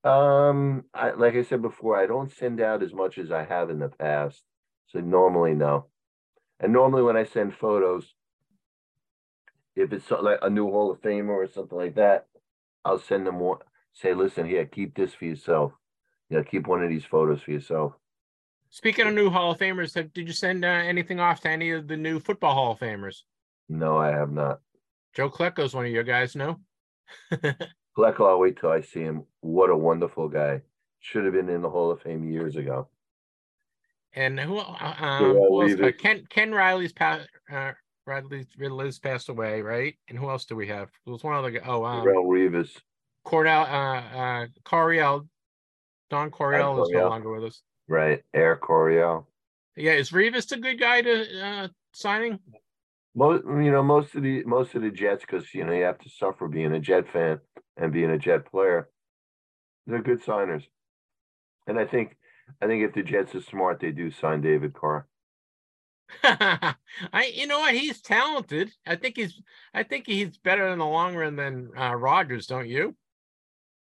Um, I, like I said before, I don't send out as much as I have in the past. So normally, no. And normally, when I send photos, if it's like a new Hall of Famer or something like that, I'll send them one. Say, listen, here, keep this for yourself. Yeah, keep one of these photos for yourself. Speaking of new Hall of Famers, have- did you send uh, anything off to any of the new football Hall of Famers? No, I have not. Joe Klecko's one of your guys, no? *laughs* Fleck, I'll wait till I see him. What a wonderful guy. Should have been in the Hall of Fame years ago. and who? Uh, um, who else? Uh, Ken Ken Riley's passed. Uh, Riley's passed away, right? And who else do we have? There was one other guy. Oh, um, Darrelle Revis. Cordell, uh, uh, Coryell, Don Coryell is no longer with us. Right. Air Coryell. Yeah, is Revis a good guy to uh, signing? Most you know, most of the most of the Jets, because you know, you have to suffer being a Jet fan and being a Jet player. They're good signers. And I think I think if the Jets are smart, they do sign David Carr. *laughs* I, you know what? He's talented. I think he's, I think he's better in the long run than uh, Rodgers, don't you?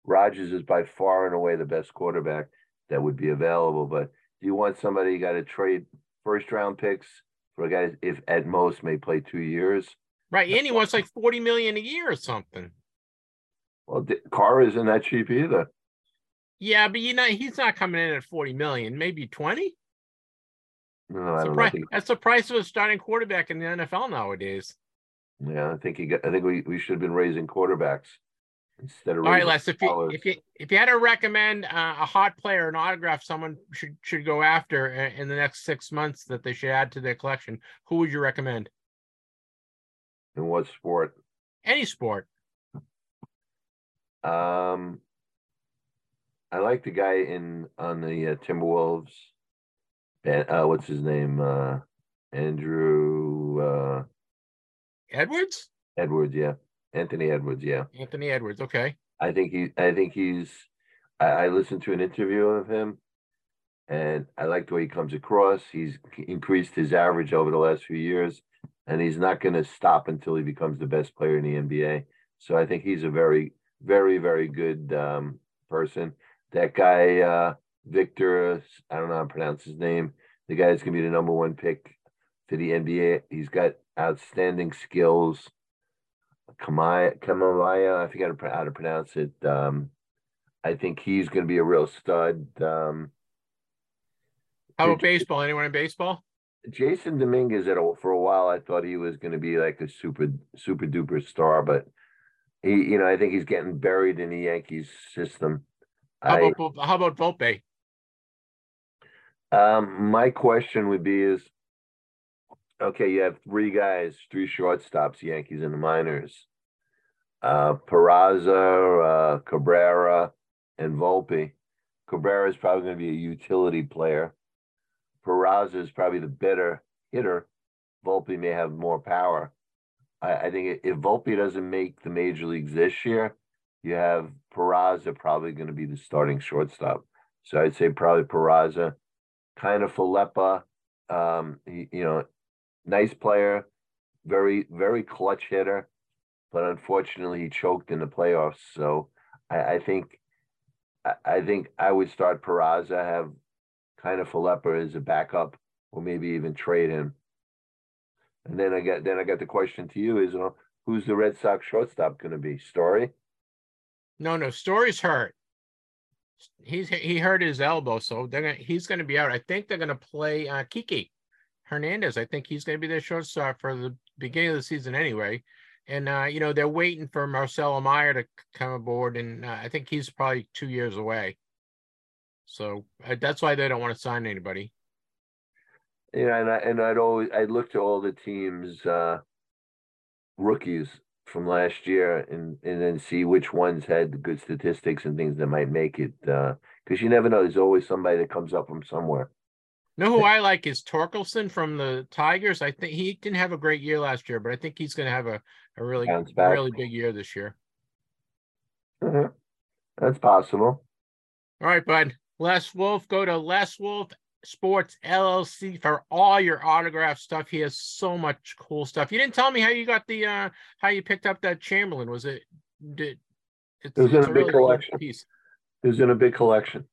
Rodgers is by far and away the best quarterback that would be available. But do you want somebody you got to trade first round picks for a guy if at most may play two years? Right, and he wants like forty million a year or something. Well, Carr isn't that cheap either. Yeah, but you know he's not coming in at forty million, maybe twenty. No, That's, the don't pri- think. that's the price of a starting quarterback in the NFL nowadays. Yeah, I think he got. I think we, we should have been raising quarterbacks instead of. All right, Les. If you if you if you had to recommend uh, a hot player, an autograph, someone should should go after in the next six months that they should add to their collection, who would you recommend? in what sport? Any sport. Um, I like the guy in on the uh, Timberwolves. And uh, what's his name? Uh, Andrew uh, Edwards, Edwards. Yeah, Anthony Edwards. Yeah, Anthony Edwards. Okay. I think he. I think he's. I, I listened to an interview of him, and I like the way he comes across. He's increased his average over the last few years, and he's not going to stop until he becomes the best player in the NBA. So I think he's a very, very, very good um, person. That guy, uh, Victor, I don't know how to pronounce his name. The guy guy's going to be the number one pick to the NBA. He's got outstanding skills. Kamaya, Kamaya, I forget how to pro- how to pronounce it. Um, I think he's going to be a real stud. Um, How about baseball? Anyone in baseball? Jasson Dominguez at a, for a while, I thought he was going to be like a super super duper star, but he, you know, I think he's getting buried in the Yankees system. How I, about how about Volpe? um, my question would be is, okay, you have three guys, three shortstops, Yankees in the minors, uh, Peraza, uh, Cabrera, and Volpe. Cabrera is probably going to be a utility player. Peraza is probably the better hitter. Volpe may have more power. I, I think if Volpe doesn't make the major leagues this year, you have Peraza probably going to be the starting shortstop. So I'd say probably Peraza, Kiner-Falefa. Um, he, you know, nice player, very very clutch hitter, but unfortunately he choked in the playoffs. So I, I think I, I think I would start Peraza, have Kiner-Falefa as a backup, or maybe even trade him. And then I get then I got the question to you is uh, who's the Red Sox shortstop going to be? Story? No, no. Story's hurt. He's he hurt his elbow, so they're gonna he's gonna be out. I think they're gonna play uh, Kiki Hernandez. I think he's gonna be their shortstop for the beginning of the season anyway. And uh, you know they're waiting for Marcelo Mayer to come aboard, and uh, I think he's probably two years away. So uh, that's why they don't want to sign anybody. Yeah, and I and I'd always I'd look to all the teams uh rookies from last year and and then see which ones had good statistics and things that might make it uh because you never know there's always somebody that comes up from somewhere. Know who I like is Torkelson from the Tigers. I think he didn't have a great year last year, but I think he's going to have a, a really really big year this year. Mhm. That's possible. All right, bud. Les Wolf, go to Les Wolf Sports LLC for all your autograph stuff. He has so much cool stuff. You didn't tell me how you got the uh how you picked up that Chamberlain. Was it did it's, It was in it's a big really collection. piece. It was in a big collection.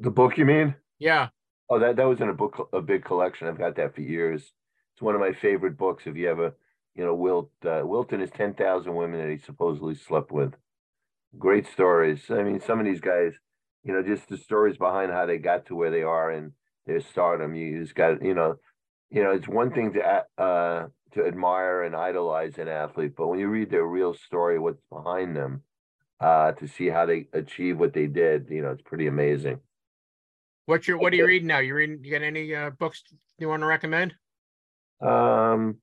The book, you mean? Yeah. Oh, that that was in a book, a big collection. I've got that for years. It's one of my favorite books. If you ever, you know, Wilt uh, Wilton is ten thousand women that he supposedly slept with. Great stories. I mean, some of these guys, you know, just the stories behind how they got to where they are and their stardom. You just got, you know, you know, it's one thing to uh to admire and idolize an athlete, but when you read their real story, what's behind them, uh, to see how they achieve what they did, you know, it's pretty amazing. What's your what are you reading now? You reading you got any uh, books you want to recommend? Um,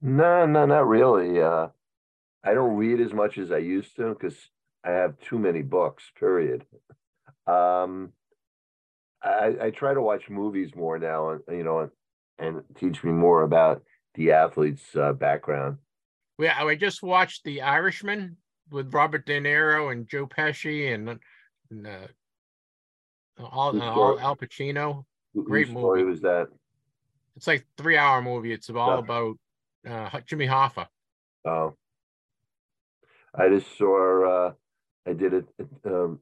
no, no, not really. Uh, I don't read as much as I used to because I have too many books. Period. Um, I, I try to watch movies more now, and you know, and, and teach me more about the athlete's uh, background. Yeah, I just watched The Irishman with Robert De Niro and Joe Pesci and, and uh, all, uh, all Al Pacino. Great Whose story movie. was that? It's like three hour movie. It's all Yeah. about uh, Jimmy Hoffa. Oh, I just saw. Uh, I did it. Um,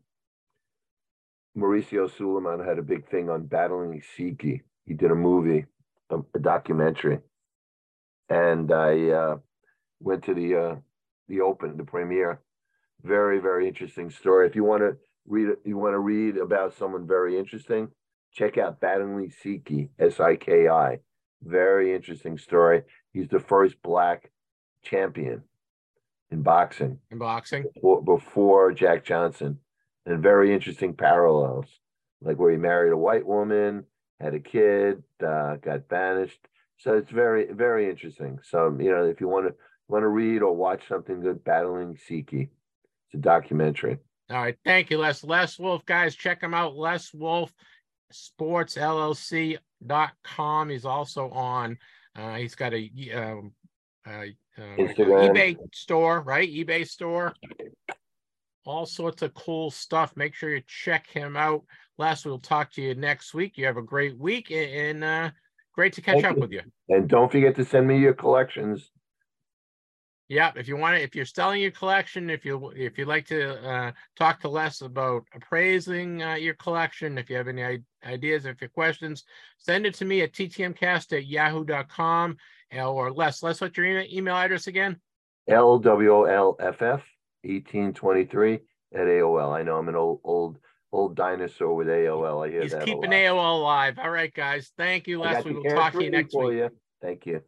Mauricio Sulaiman had a big thing on battling Siki. He did a movie, a, a documentary, and I uh, went to the uh, the open, the premiere. Very, very interesting story. If you want to read, you want to read about someone very interesting, check out Battling Siki, S I K I. Very interesting story. He's the first black champion in boxing in boxing. before, before Jack Johnson, and very interesting parallels, like where he married a white woman, had a kid, uh, got banished. So it's very, very interesting. So you know, if you want to want to read or watch something good, Battling Siki, it's a documentary. All right, thank you, Les. Les Wolf, guys, check him out. Les Wolf Sports LLC.com. He's also on. Uh, he's got a um, uh, uh, eBay store, right? eBay store. All sorts of cool stuff. Make sure you check him out. Les, we'll talk to you next week. You have a great week and uh, great to catch Thank up you. with you. And don't forget to send me your collections. Yeah, if you want to, if you're selling your collection, if you if you'd like to uh, talk to Les about appraising uh, your collection, if you have any i- ideas, if you have questions, send it to me at ttmcast at yahoo.com or Les. Les, what's your email, email address again? L W O L F F eighteen twenty three at AOL. I know I'm an old old old dinosaur with AOL. I hear He's that. a keeping. AOL alive. All right, guys. Thank you, Les. We will talk to you next week. you. Thank you.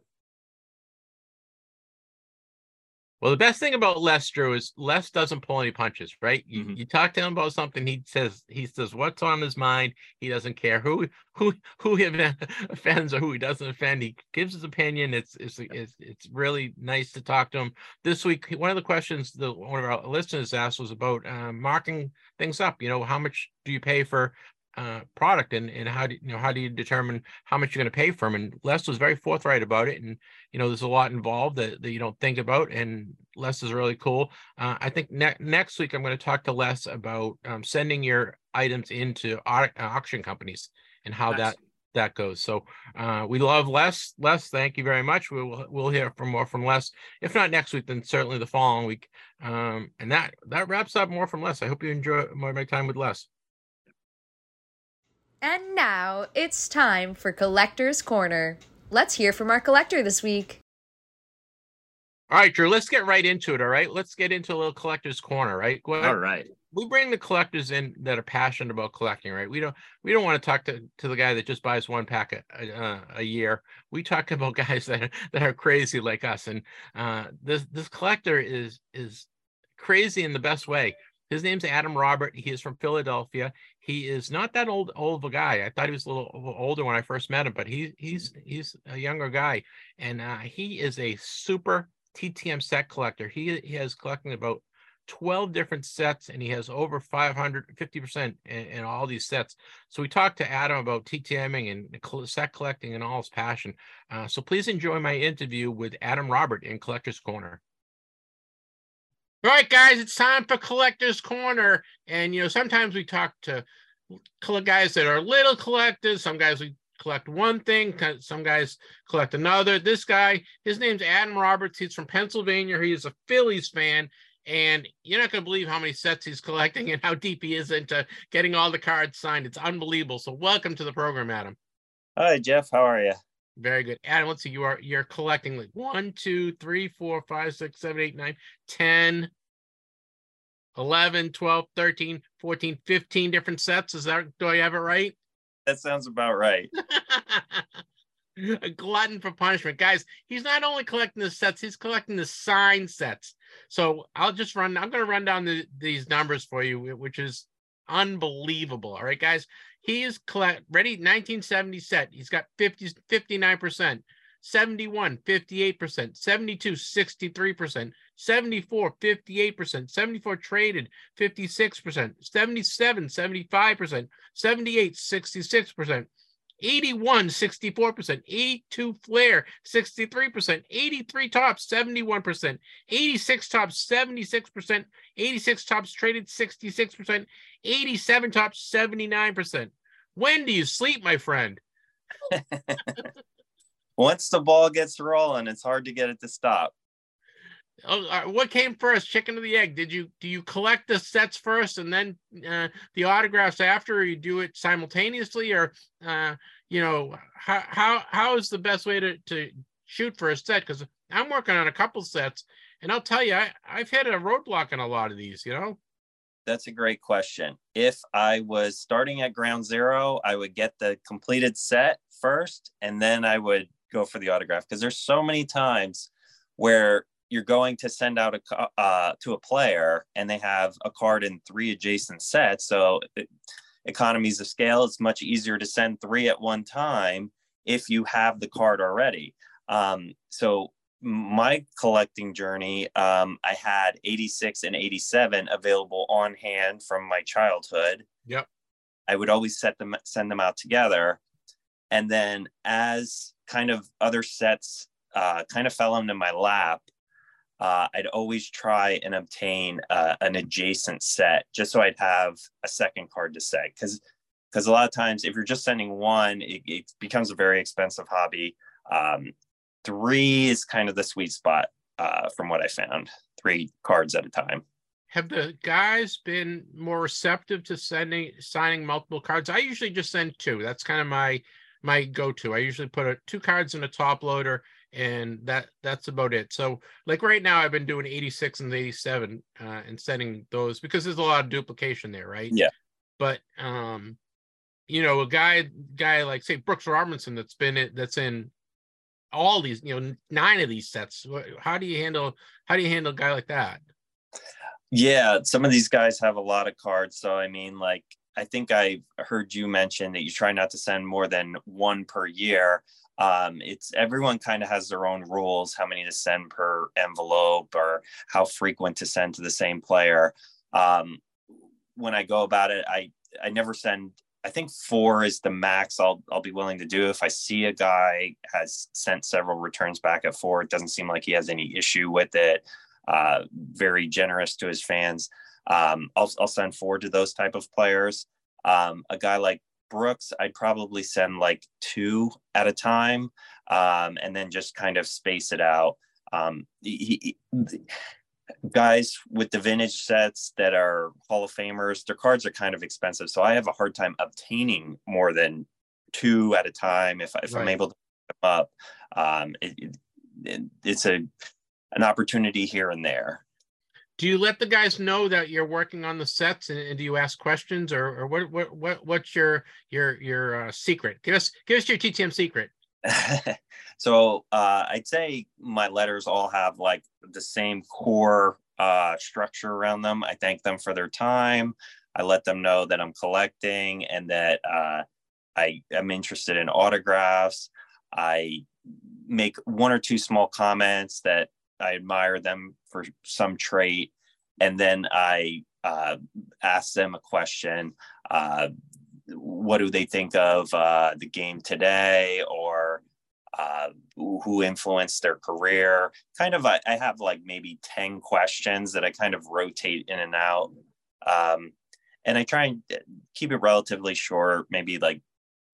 Well, the best thing about Les Drew is Les doesn't pull any punches, right? You, Mhm. you talk to him about something, he says he says what's on his mind. He doesn't care who who who he *laughs* offends or who he doesn't offend. He gives his opinion. It's it's it's, it's really nice to talk to him. This week, one of the questions that one of our listeners asked was about uh, marking things up. You know, how much do you pay for uh, product, and and how do you know how do you determine how much you're going to pay for them? And Les was very forthright about it, and you know, there's a lot involved that, that you don't think about, and Les is really cool. Uh, I think ne- next week I'm going to talk to Les about um, sending your items into au- uh, auction companies and how Nice. that that goes. So uh, we love Les. Les, thank you very much. We will we'll hear from more from Les. If not next week, then certainly the following week. Um, and that that wraps up more from Les. I hope you enjoy more my time with Les. And now it's time for Collector's Corner. Let's hear from our collector this week. All right, Drew. Let's get right into it. All right, let's get into a little collector's corner. Right. Go ahead. All right. we bring the collectors in that are passionate about collecting, right? We don't we don't want to talk to, to the guy that just buys one pack a, a, a year. We talk *laughs* about guys that are, that are crazy like us, and uh, this this collector is is crazy in the best way. His name's Adam Robert. He is from Philadelphia. He is not that old old of a guy. I thought he was a little older when I first met him, but he he's he's a younger guy, and uh, he is a super TTM set collector. He he has collecting about 12 different sets and he has over 550% in, in all these sets. So we talked to Adam about TTMing and set collecting and all his passion. Uh, so please enjoy my interview with Adam Robert in Collector's Corner. All right, guys, it's time for Collector's Corner. And, you know, sometimes we talk to guys that are little collectors. Some guys we collect one thing, some guys collect another. This guy, his name's Adam Roberts. He's from Pennsylvania. He is a Phillies fan and you're not going to believe how many sets he's collecting and how deep he is into getting all the cards signed. It's unbelievable. So welcome to the program, Adam. Hi, Jeff. How are you? Very good. Adam, let's see. You are you're collecting like one, two, three, four, five, six, seven, eight, nine, 10, 11, 12, 13, 14, 15 different sets. Is that do I have it right? That sounds about right. *laughs* a glutton for punishment. Guys, he's not only collecting the sets, he's collecting the sign sets. So I'll just run, I'm going to run down the, these numbers for you, which is unbelievable. All right, guys. He is collect ready 1970 set. He's got 50, 59%, 71, 58%, 72, 63%, 74, 58%, 74 traded, 56%, 77, 75%, 78, 66%. 81, 64%, 82 Fleer, 63%, 83 Topps, 71%, 86 Topps, 76%, 86 Topps traded, 66%, 87 Topps, 79%. When do you sleep, my friend? *laughs* Once the ball gets rolling, it's hard to get it to stop. Oh, what came first, chicken or the egg? Did you do you collect the sets first and then uh, the autographs after, or you do it simultaneously, or uh, you know how how how is the best way to to shoot for a set? Because I'm working on a couple sets, and I'll tell you, I I've hit a roadblock in a lot of these. You know. That's a great question. If I was starting at ground zero, I would get the completed set first, and then I would go for the autograph because there's so many times where you're going to send out a uh, to a player and they have a card in three adjacent sets. So it, economies of scale it's much easier to send three at one time if you have the card already. Um, so my collecting journey um, i had 86 and 87 available on hand from my childhood. Yep. I would always set them send them out together. And then as kind of other sets uh, kind of fell into my lap uh, I'd always try and obtain uh, an adjacent set just so I'd have a second card to set. Because because a lot of times if you're just sending one, it, it becomes a very expensive hobby. Um, three is kind of the sweet spot uh, from what I found. Three cards at a time. Have the guys been more receptive to sending signing multiple cards? I usually just send two. That's kind of my my go-to. I usually put a, two cards in a top loader and that that's about it. So like right now i've been doing 86 and 87 uh, and sending those because there's a lot of duplication there right? Yeah. But um you know a guy guy like say brooks robinson that's been it that's in all these you know nine of these sets how do you handle how do you handle a guy like that? Yeah some of these guys have a lot of cards so i mean like i think i heard you mention that you try not to send more than one per year um, it's everyone kind of has their own rules how many to send per envelope or how frequent to send to the same player. Um, when i go about it i i never send i think four is the max i'll i'll be willing to do. If i see a guy has sent several returns back at four it doesn't seem like he has any issue with it. Uh, very generous to his fans. Um, I'll, I'll send four to those type of players. Um, a guy like Brooks, I'd probably send like two at a time um, and then just kind of space it out. Um, he, he, guys with the vintage sets that are Hall of Famers, their cards are kind of expensive. So I have a hard time obtaining more than two at a time if, if right. I'm able to pick them up. Um, it, it, it's a an opportunity here and there do you let the guys know that you're working on the sets and, and do you ask questions or, or what, what, what, what's your, your, your uh, secret? Give us, give us your TTM secret. *laughs* so uh, I'd say my letters all have like the same core uh, structure around them. I thank them for their time. I let them know that I'm collecting and that uh, I am interested in autographs. I make one or two small comments that I admire them for some trait, and then I uh, ask them a question. Uh, what do they think of uh, the game today, or uh, who influenced their career? Kind of, I, I, have like maybe ten questions that I kind of rotate in and out, um, and I try and keep it relatively short, maybe like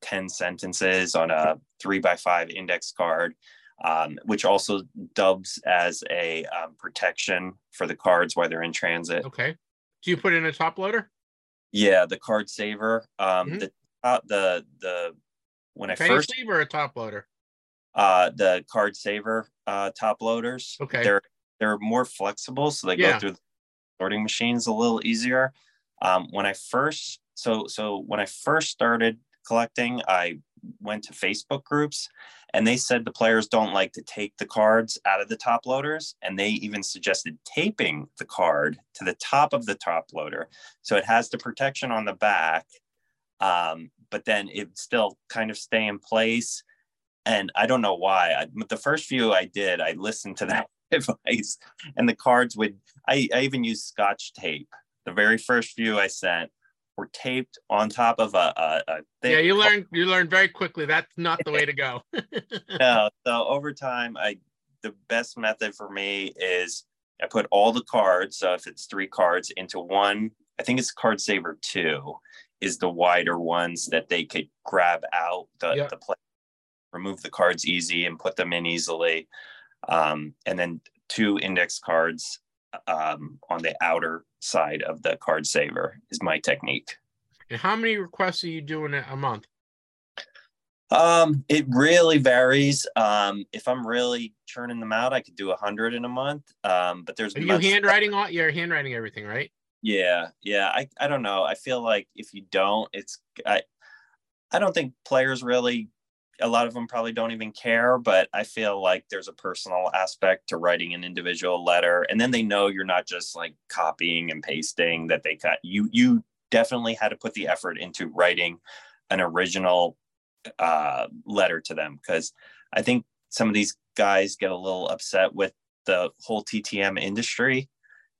ten sentences on a three by five index card um, which also dubs as a um, protection for the cards while they're in transit. Okay. Do you put in a top loader? Yeah, the card saver. Um, Mhm. The uh, the the when I Penny first sleeve or a top loader? uh the card saver uh top loaders Okay. they're they're more flexible so they Yeah. go through the sorting machines a little easier um when i first so so when i first started collecting i went to facebook groups and they said the players don't like to take the cards out of the top loaders and they even suggested taping the card to the top of the top loader so it has the protection on the back um, but then it still kind of stay in place and I don't know why. I, but the first few I did, I listened to *laughs* that advice, and the cards would. I, I even used Scotch tape. The very first few I sent were taped on top of a. a, a thick Yeah, you learn you learn very quickly. That's not the way to go. *laughs* *laughs* No, so over time, I the best method for me is I put all the cards. So if it's three cards into one, I think it's card saver two, is the wider ones that they could grab out the Yeah. the play, remove the cards easy and put them in easily, um, and then two index cards um, on the outer side of the card saver is my technique. and how many requests are you doing a month? Um, it really varies. Um, if I'm really churning them out, I could do a hundred in a month. Um, but there's Are you handwriting all you're handwriting everything, right? Yeah, yeah. I, I don't know. I feel like if you don't, it's I I don't think players really a lot of them probably don't even care, but I feel like there's a personal aspect to writing an individual letter. And then they know you're not just like copying and pasting that they cut. You you definitely had to put the effort into writing an original uh letter to them because I think some of these guys get a little upset with the whole TTM industry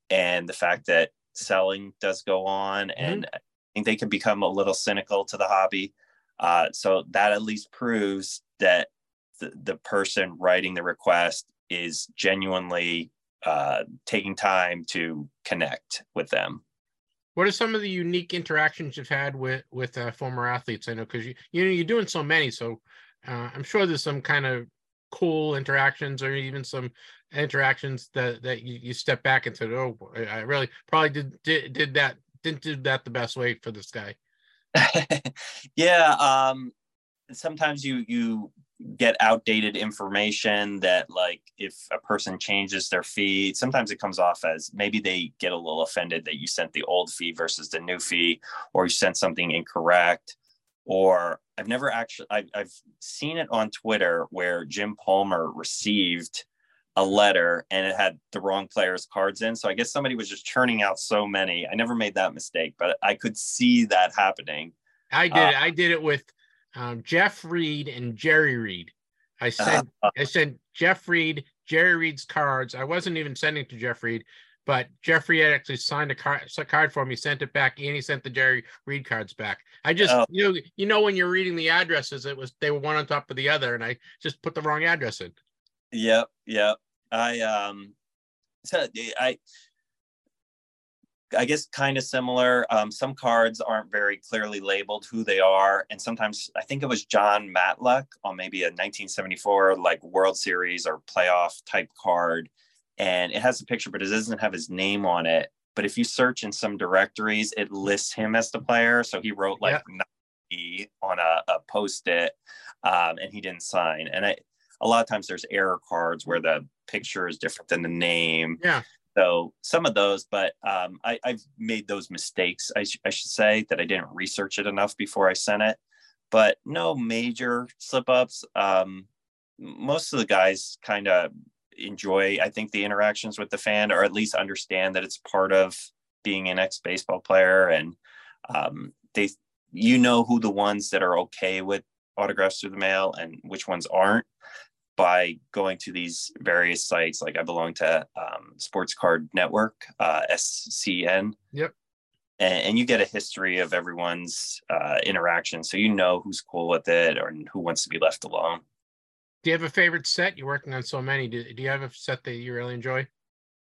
and the fact that selling does go on and I think they can become a little cynical to the hobby. Uh, so that at least proves that the, the person writing the request is genuinely uh, taking time to connect with them. What are some of the unique interactions you've had with with uh, former athletes? I know because you you know you're doing so many, so uh, I'm sure there's some kind of cool interactions or even some interactions that that you, you step back and said, "Oh, I really probably did did did that didn't do that the best way for this guy." *laughs* yeah um sometimes you you get outdated information that like if a person changes their fee sometimes it comes off as maybe they get a little offended that you sent the old fee versus the new fee or you sent something incorrect or i've never actually I've, I've seen it on twitter where jim palmer received a letter and it had the wrong player's cards in so i guess somebody was just churning out so many i never made that mistake but i could see that happening I did Uh, it. I did it with um, Jeff Reed and Jerry Reed. I sent I sent Jeff Reed Jerry Reed's cards. I wasn't even sending to Jeff Reed, but Jeff Reed had actually signed a card, a card for me, sent it back, and he sent the Jerry Reed cards back. I just Oh. you know you know when you're reading the addresses, it was they were one on top of the other, and I just put the wrong address in. Yep, yep. I um so I I guess kind of similar. Um, some cards aren't very clearly labeled who they are, and sometimes I think it was Jon Matlack on maybe a 1974 like World Series or playoff type card, and it has a picture, but it doesn't have his name on it. But if you search in some directories, it lists him as the player. So he wrote like 90 on a, a post-it, um, and he didn't sign. And I, a lot of times there's error cards where the picture is different than the name. Yeah. So some of those, but um, I, I've made those mistakes, I, sh- I should say, that I didn't research it enough before I sent it. But no major slip ups. Um, most of the guys kind of enjoy, I think, the interactions with the fan, or at least understand that it's part of being an ex baseball player. And um, they, you know, who the ones that are okay with autographs through the mail and which ones aren't by going to these various sites. Like I belong to um, Sports Card Network, uh, SCN. Yep. And, and you get a history of everyone's uh, interaction, so you know who's cool with it or who wants to be left alone. Do you have a favorite set? You're working on so many. Do, do you have a set that you really enjoy?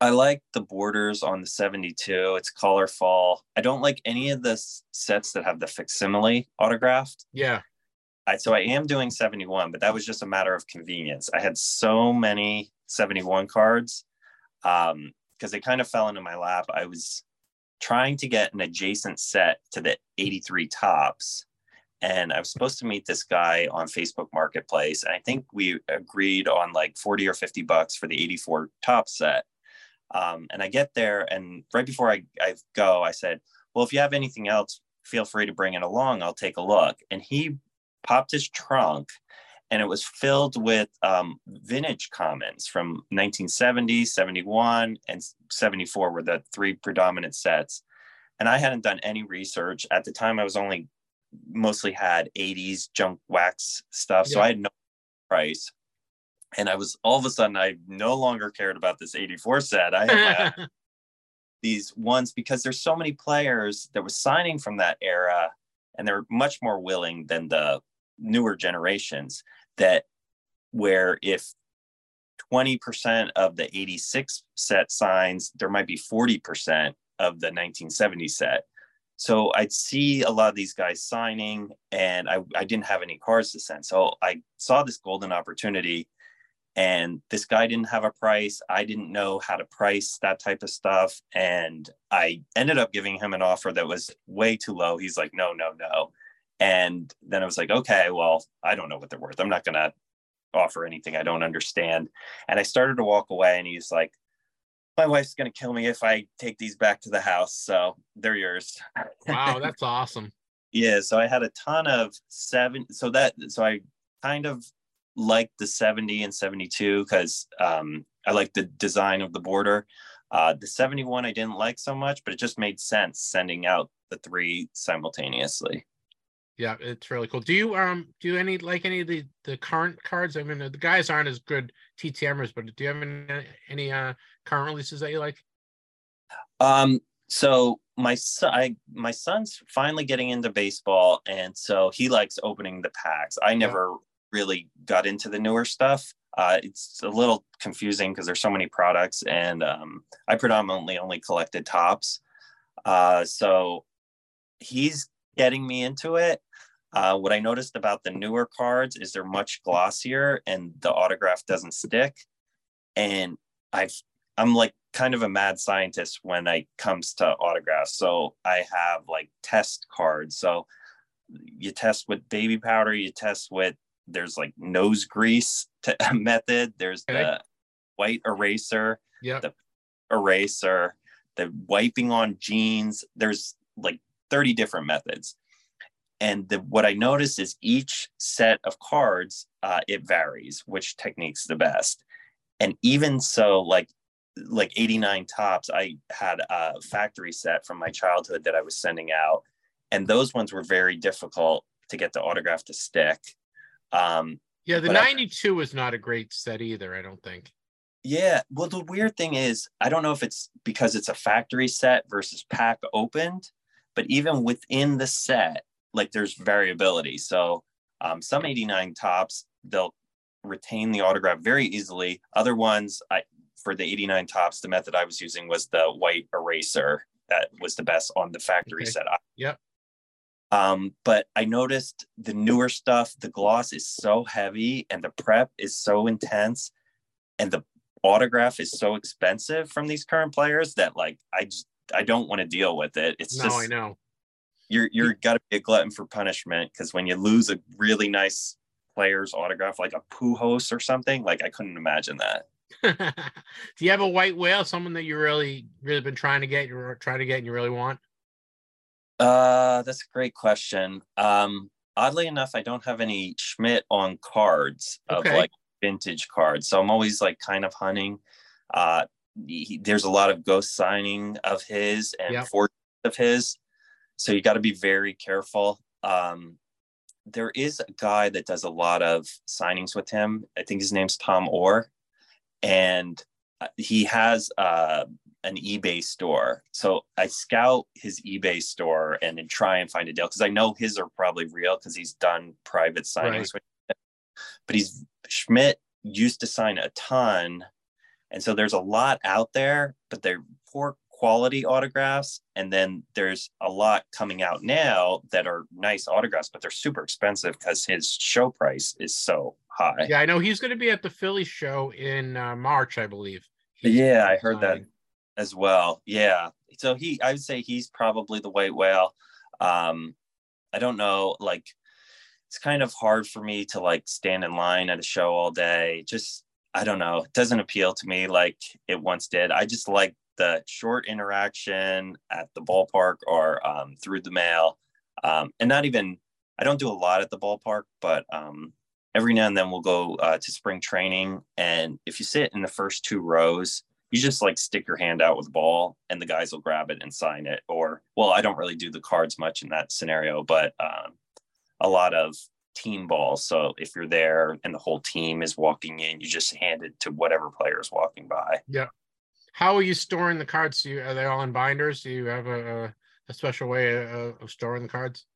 I like the borders on the 72. It's colorful. I don't like any of the sets that have the facsimile autographed. Yeah. I, so I am doing 71, but that was just a matter of convenience. I had so many 71 cards um, because they kind of fell into my lap. I was trying to get an adjacent set to the 83 Topps. And I was supposed to meet this guy on Facebook Marketplace. And I think we agreed on like 40 or 50 bucks for the 84 top set. Um, and I get there, and right before I, I go, I said, Well, if you have anything else, feel free to bring it along. I'll take a look. And he popped his trunk and it was filled with um, vintage commons from 1970, 71, and 74 were the three predominant sets. And I hadn't done any research at the time. I was only mostly had 80s junk wax stuff, yeah. so I had no price. And I was all of a sudden I no longer cared about this 84 set. I had my, *laughs* these ones because there's so many players that were signing from that era, and they're much more willing than the newer generations that where if 20% of the 86 set signs, there might be 40% of the 1970 set. So I'd see a lot of these guys signing, and I, I didn't have any cards to send. So I saw this golden opportunity, and this guy didn't have a price. I didn't know how to price that type of stuff. And I ended up giving him an offer that was way too low. He's like, no, no, no. And then I was like, okay, well, I don't know what they're worth. I'm not going to offer anything I don't understand. And I started to walk away, and he's like, my wife's going to kill me if I take these back to the house. So they're yours. wow, *laughs* that's awesome. yeah. So I had a ton of seven. So that, so I kind of liked the 70 and 72 because um, I like the design of the border. Uh, the 71 I didn't like so much, but it just made sense sending out the three simultaneously. Yeah, it's really cool. Do you um do you any like any of the the current cards? I mean, the guys aren't as good TTMers, but do you have any any uh current releases that you like? Um, so my son, I, my son's finally getting into baseball, and so he likes opening the packs. I never yeah. really got into the newer stuff. Uh, it's a little confusing because there's so many products, and um, I predominantly only collected Topps. Uh, so he's getting me into it. Uh, what I noticed about the newer cards is they're much glossier and the autograph doesn't stick. And I've I'm like kind of a mad scientist when it comes to autographs. So I have like test cards. So you test with baby powder, you test with there's like nose grease *laughs* t- method, there's okay. the white eraser, yeah, the eraser, the wiping on jeans. There's like 30 different methods. And the, what I noticed is each set of cards, uh, it varies which technique's the best. And even so, like like 89 Topps, I had a factory set from my childhood that I was sending out. And those ones were very difficult to get the autograph to stick. Um, yeah, the 92 I, is not a great set either, I don't think. Yeah. Well, the weird thing is, I don't know if it's because it's a factory set versus pack opened, but even within the set, like there's variability. So um, some 89 Topps, they'll retain the autograph very easily. Other ones, I for the 89 Topps, the method I was using was the white eraser. That was the best on the factory okay. set. Yep. Um, but I noticed the newer stuff, the gloss is so heavy and the prep is so intense, and the autograph is so expensive from these current players that like I just I don't want to deal with it. It's no, just I know. You're you're got to be a glutton for punishment because when you lose a really nice player's autograph like a Pujols or something, like I couldn't imagine that. *laughs* Do you have a white whale, someone that you really really been trying to get, you're trying to get, and you really want? Uh, that's a great question. Um, oddly enough, I don't have any Schmidt on cards of okay. like vintage cards, so I'm always like kind of hunting. Uh, he, there's a lot of ghost signing of his and yep. of his, so you got to be very careful. Um, there is a guy that does a lot of signings with him. I think his name's Tom Orr, and uh, he has uh, an eBay store. So I scout his eBay store and then try and find a deal because I know his are probably real because he's done private signings. Right. With but he's Schmidt used to sign a ton and so there's a lot out there, but they're poor quality autographs. And then there's a lot coming out now that are nice autographs but they're super expensive because his show price is so high. Yeah, I know he's going to be at the Philly show in uh, March, I believe. He's yeah i heard that as well. Yeah. So he i would say he's probably the white whale um i don't know like it's kind of hard for me to like stand in line at a show all day. Just i don't know it doesn't appeal to me like it once did. I just like the short interaction at the ballpark or um, through the mail um, and not even i don't do a lot at the ballpark but um, every now and then we'll go uh, to spring training and if you sit in the first two rows you just like stick your hand out with the ball and the guys will grab it and sign it or well i don't really do the cards much in that scenario but um, a lot of team ball. so if you're there and the whole team is walking in you just hand it to whatever player is walking by Yeah. How are you storing the cards? Do you, are they all in binders? Do you have a, a, a special way of, of storing the cards?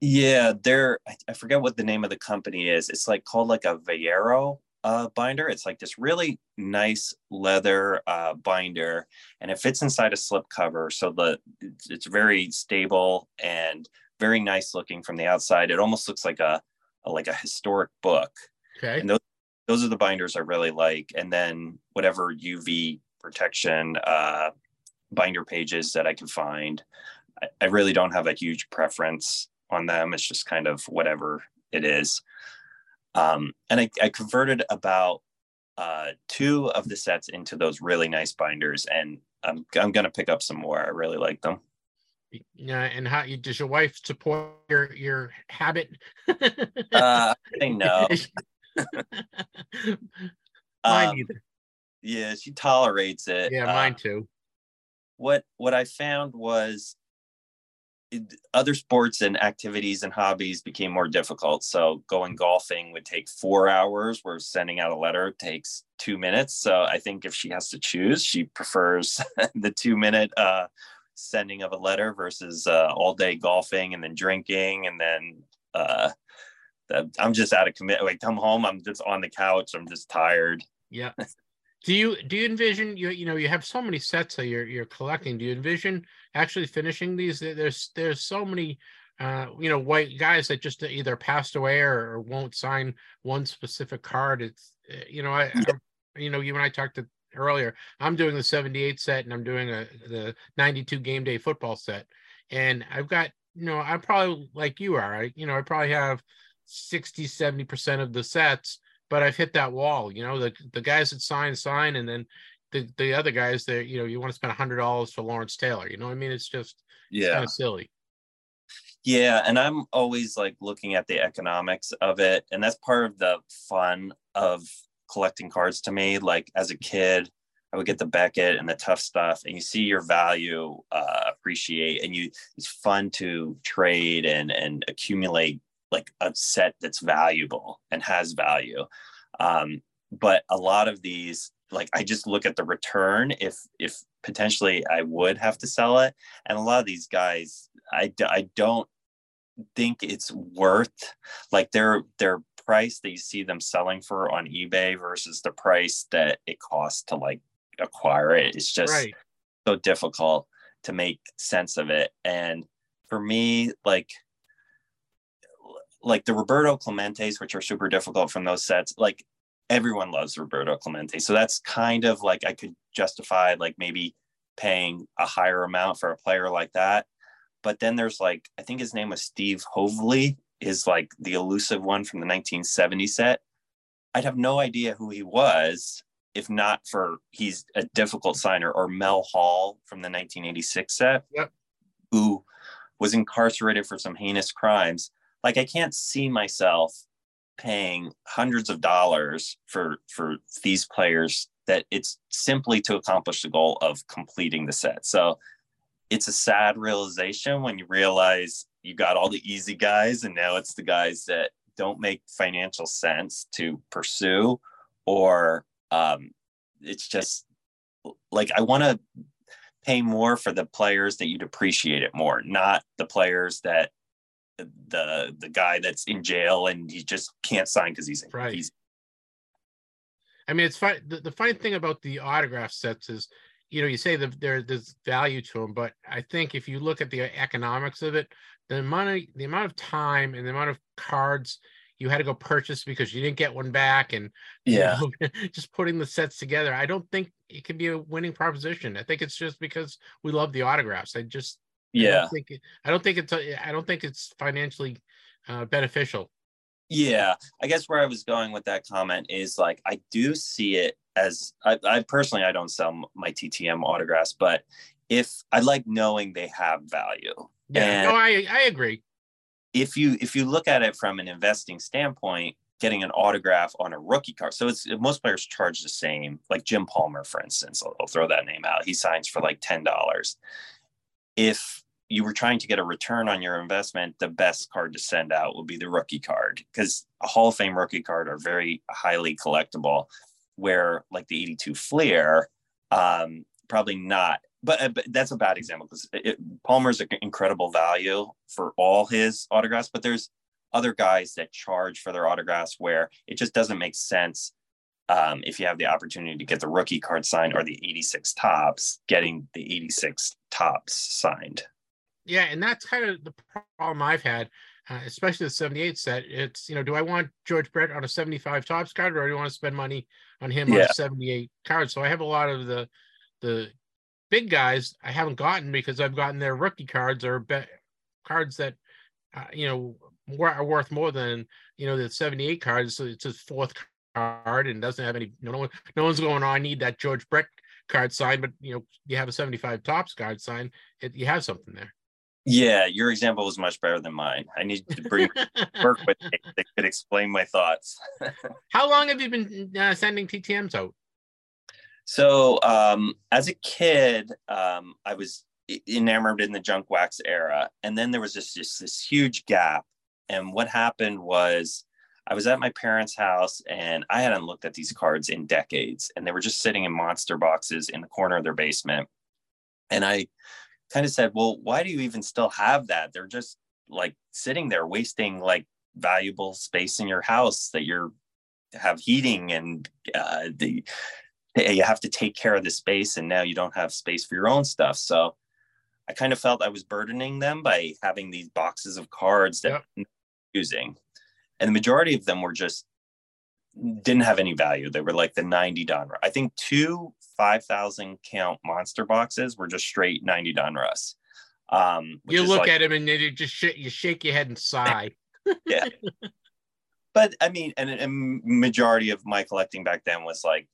yeah they're I, I forget what the name of the company is it's like called like a Vallero uh, binder it's like this really nice leather uh, binder and it fits inside a slip cover so the it's, it's very stable and very nice looking from the outside it almost looks like a, a like a historic book Okay. and those those are the binders I really like. And then whatever UV protection uh, binder pages that I can find, I, I really don't have a huge preference on them. It's just kind of whatever it is. Um, and I, I converted about uh, two of the sets into those really nice binders, and I'm I'm gonna pick up some more. I really like them. Yeah, and how you does your wife support your your habit? Uh, I know. *laughs* mine Um, either. yeah, she tolerates it. Yeah, Uh, mine too. what what I found was it- other sports and activities and hobbies became more difficult. So going golfing would take four hours, where sending out a letter takes two minutes. So I think if she has to choose, she prefers *laughs* the two minute uh, sending of a letter versus uh, all day golfing and then drinking and then uh, the, I'm just out of commit. Like come home, I'm just on the couch. I'm just tired. Yeah. *laughs* Do you do you envision you you know you have so many sets that you're you're collecting? Do you envision actually finishing these? There's there's so many uh you know white guys that just either passed away or, or won't sign one specific card. It's uh, you know I, I you know you and I talked to earlier. I'm doing the 78 set and I'm doing a the 92 game day football set, and I've got you know I'm probably like you are. I you know I probably have 60 70 percent of the sets but I've hit that wall. You know, the the guys that sign sign, and then the the other guys that you know you want to spend a hundred dollars for Lawrence Taylor. You know, what I mean, it's just it's kind of silly. Yeah, and I'm always like looking at the economics of it, and that's part of the fun of collecting cards to me. Like as a kid, I would get the Beckett and the Tuff Stuff, and you see your value uh, appreciate, and you it's fun to trade and and accumulate like a set that's valuable and has value. Um, but a lot of these, like I just look at the return if if potentially I would have to sell it, and a lot of these guys, I I don't think it's worth like their their price that you see them selling for on eBay versus the price that it costs to like acquire it. It's just right. so difficult to make sense of it. And for me, like like the Roberto Clementes, which are super difficult from those sets, like everyone loves Roberto Clemente. So that's kind of like I could justify like maybe paying a higher amount for a player like that. But then there's like, I think his name was Steve Hovley, is like the elusive one from the 1970 set. I'd have no idea who he was if not for he's a difficult signer, or Mel Hall from the 1986 set, Yep. who was incarcerated for some heinous crimes. Like I can't see myself paying hundreds of dollars for for these players that it's simply to accomplish the goal of completing the set. So it's a sad realization when you realize you got all the easy guys and now it's the guys that don't make financial sense to pursue or um, it's just like I want to pay more for the players that you'd appreciate it more, not the players that the the guy that's in jail and he just can't sign because he's Right. he's I mean, it's fun. The, the funny thing about the autograph sets is you know, you say that there, there's value to them, but I think if you look at the economics of it, the money, the amount of time and the amount of cards you had to go purchase because you didn't get one back and you Yeah. know, *laughs* just putting the sets together i don't think it can be a winning proposition i think it's just because we love the autographs i just I don't Yeah. think it, i don't think it's i don't think it's financially uh, beneficial Yeah, I guess where I was going with that comment is like I do see it as I, I personally I don't sell my TTM autographs, but if I like knowing they have value. Yeah And- no i i agree If you if you look at it from an investing standpoint, getting an autograph on a rookie card, so it's most players charge the same. Like Jim Palmer, for instance, I'll, I'll throw that name out. He signs for like ten dollars. If you were trying to get a return on your investment, the best card to send out would be the rookie card because a Hall of Fame rookie card are very highly collectible. Where like the 82 Fleer, um, probably not. But, uh, but that's a bad example because Palmer's an incredible value for all his autographs, but there's other guys that charge for their autographs where it just doesn't make sense um, if you have the opportunity to get the rookie card signed or the 86 Topps, getting the 86 Topps signed. yeah and that's kind of the problem i've had uh, especially the 78 set. It's you know do i want george brett on a 75 Topps card or do i want to spend money on him on a 78 card? So i have a lot of the the big guys i haven't gotten because i've gotten their rookie cards or be- cards that uh, you know are worth more than you know the 78 cards so it's his fourth card and doesn't have any no one no one's going on i need that george brett card signed but you know you have a 75 Topps card signed it, you have something there Yeah, your example was much better than mine. I need to bring *laughs* work with me that could explain my thoughts. *laughs* How long have you been uh, sending TTMs out? So, um, as a kid, um, I was enamored in the junk wax era, and then there was just, just this huge gap. And what happened was, I was at my parents' house, and I hadn't looked at these cards in decades, and they were just sitting in monster boxes in the corner of their basement. And I kind of said, "Well, why do you even still have that? They're just like sitting there, wasting like valuable space in your house that you're have heating and uh, the you have to take care of the space and now you don't have space for your own stuff so i kind of felt i was burdening them by having these boxes of cards that Yep. Using and the majority of them were just didn't have any value they were like the 90 donruss i think two 5000 count monster boxes were just straight 90 donruss um You look like- at them and you just sh- you shake your head and sigh. *laughs* yeah. but I mean, and a majority of my collecting back then was like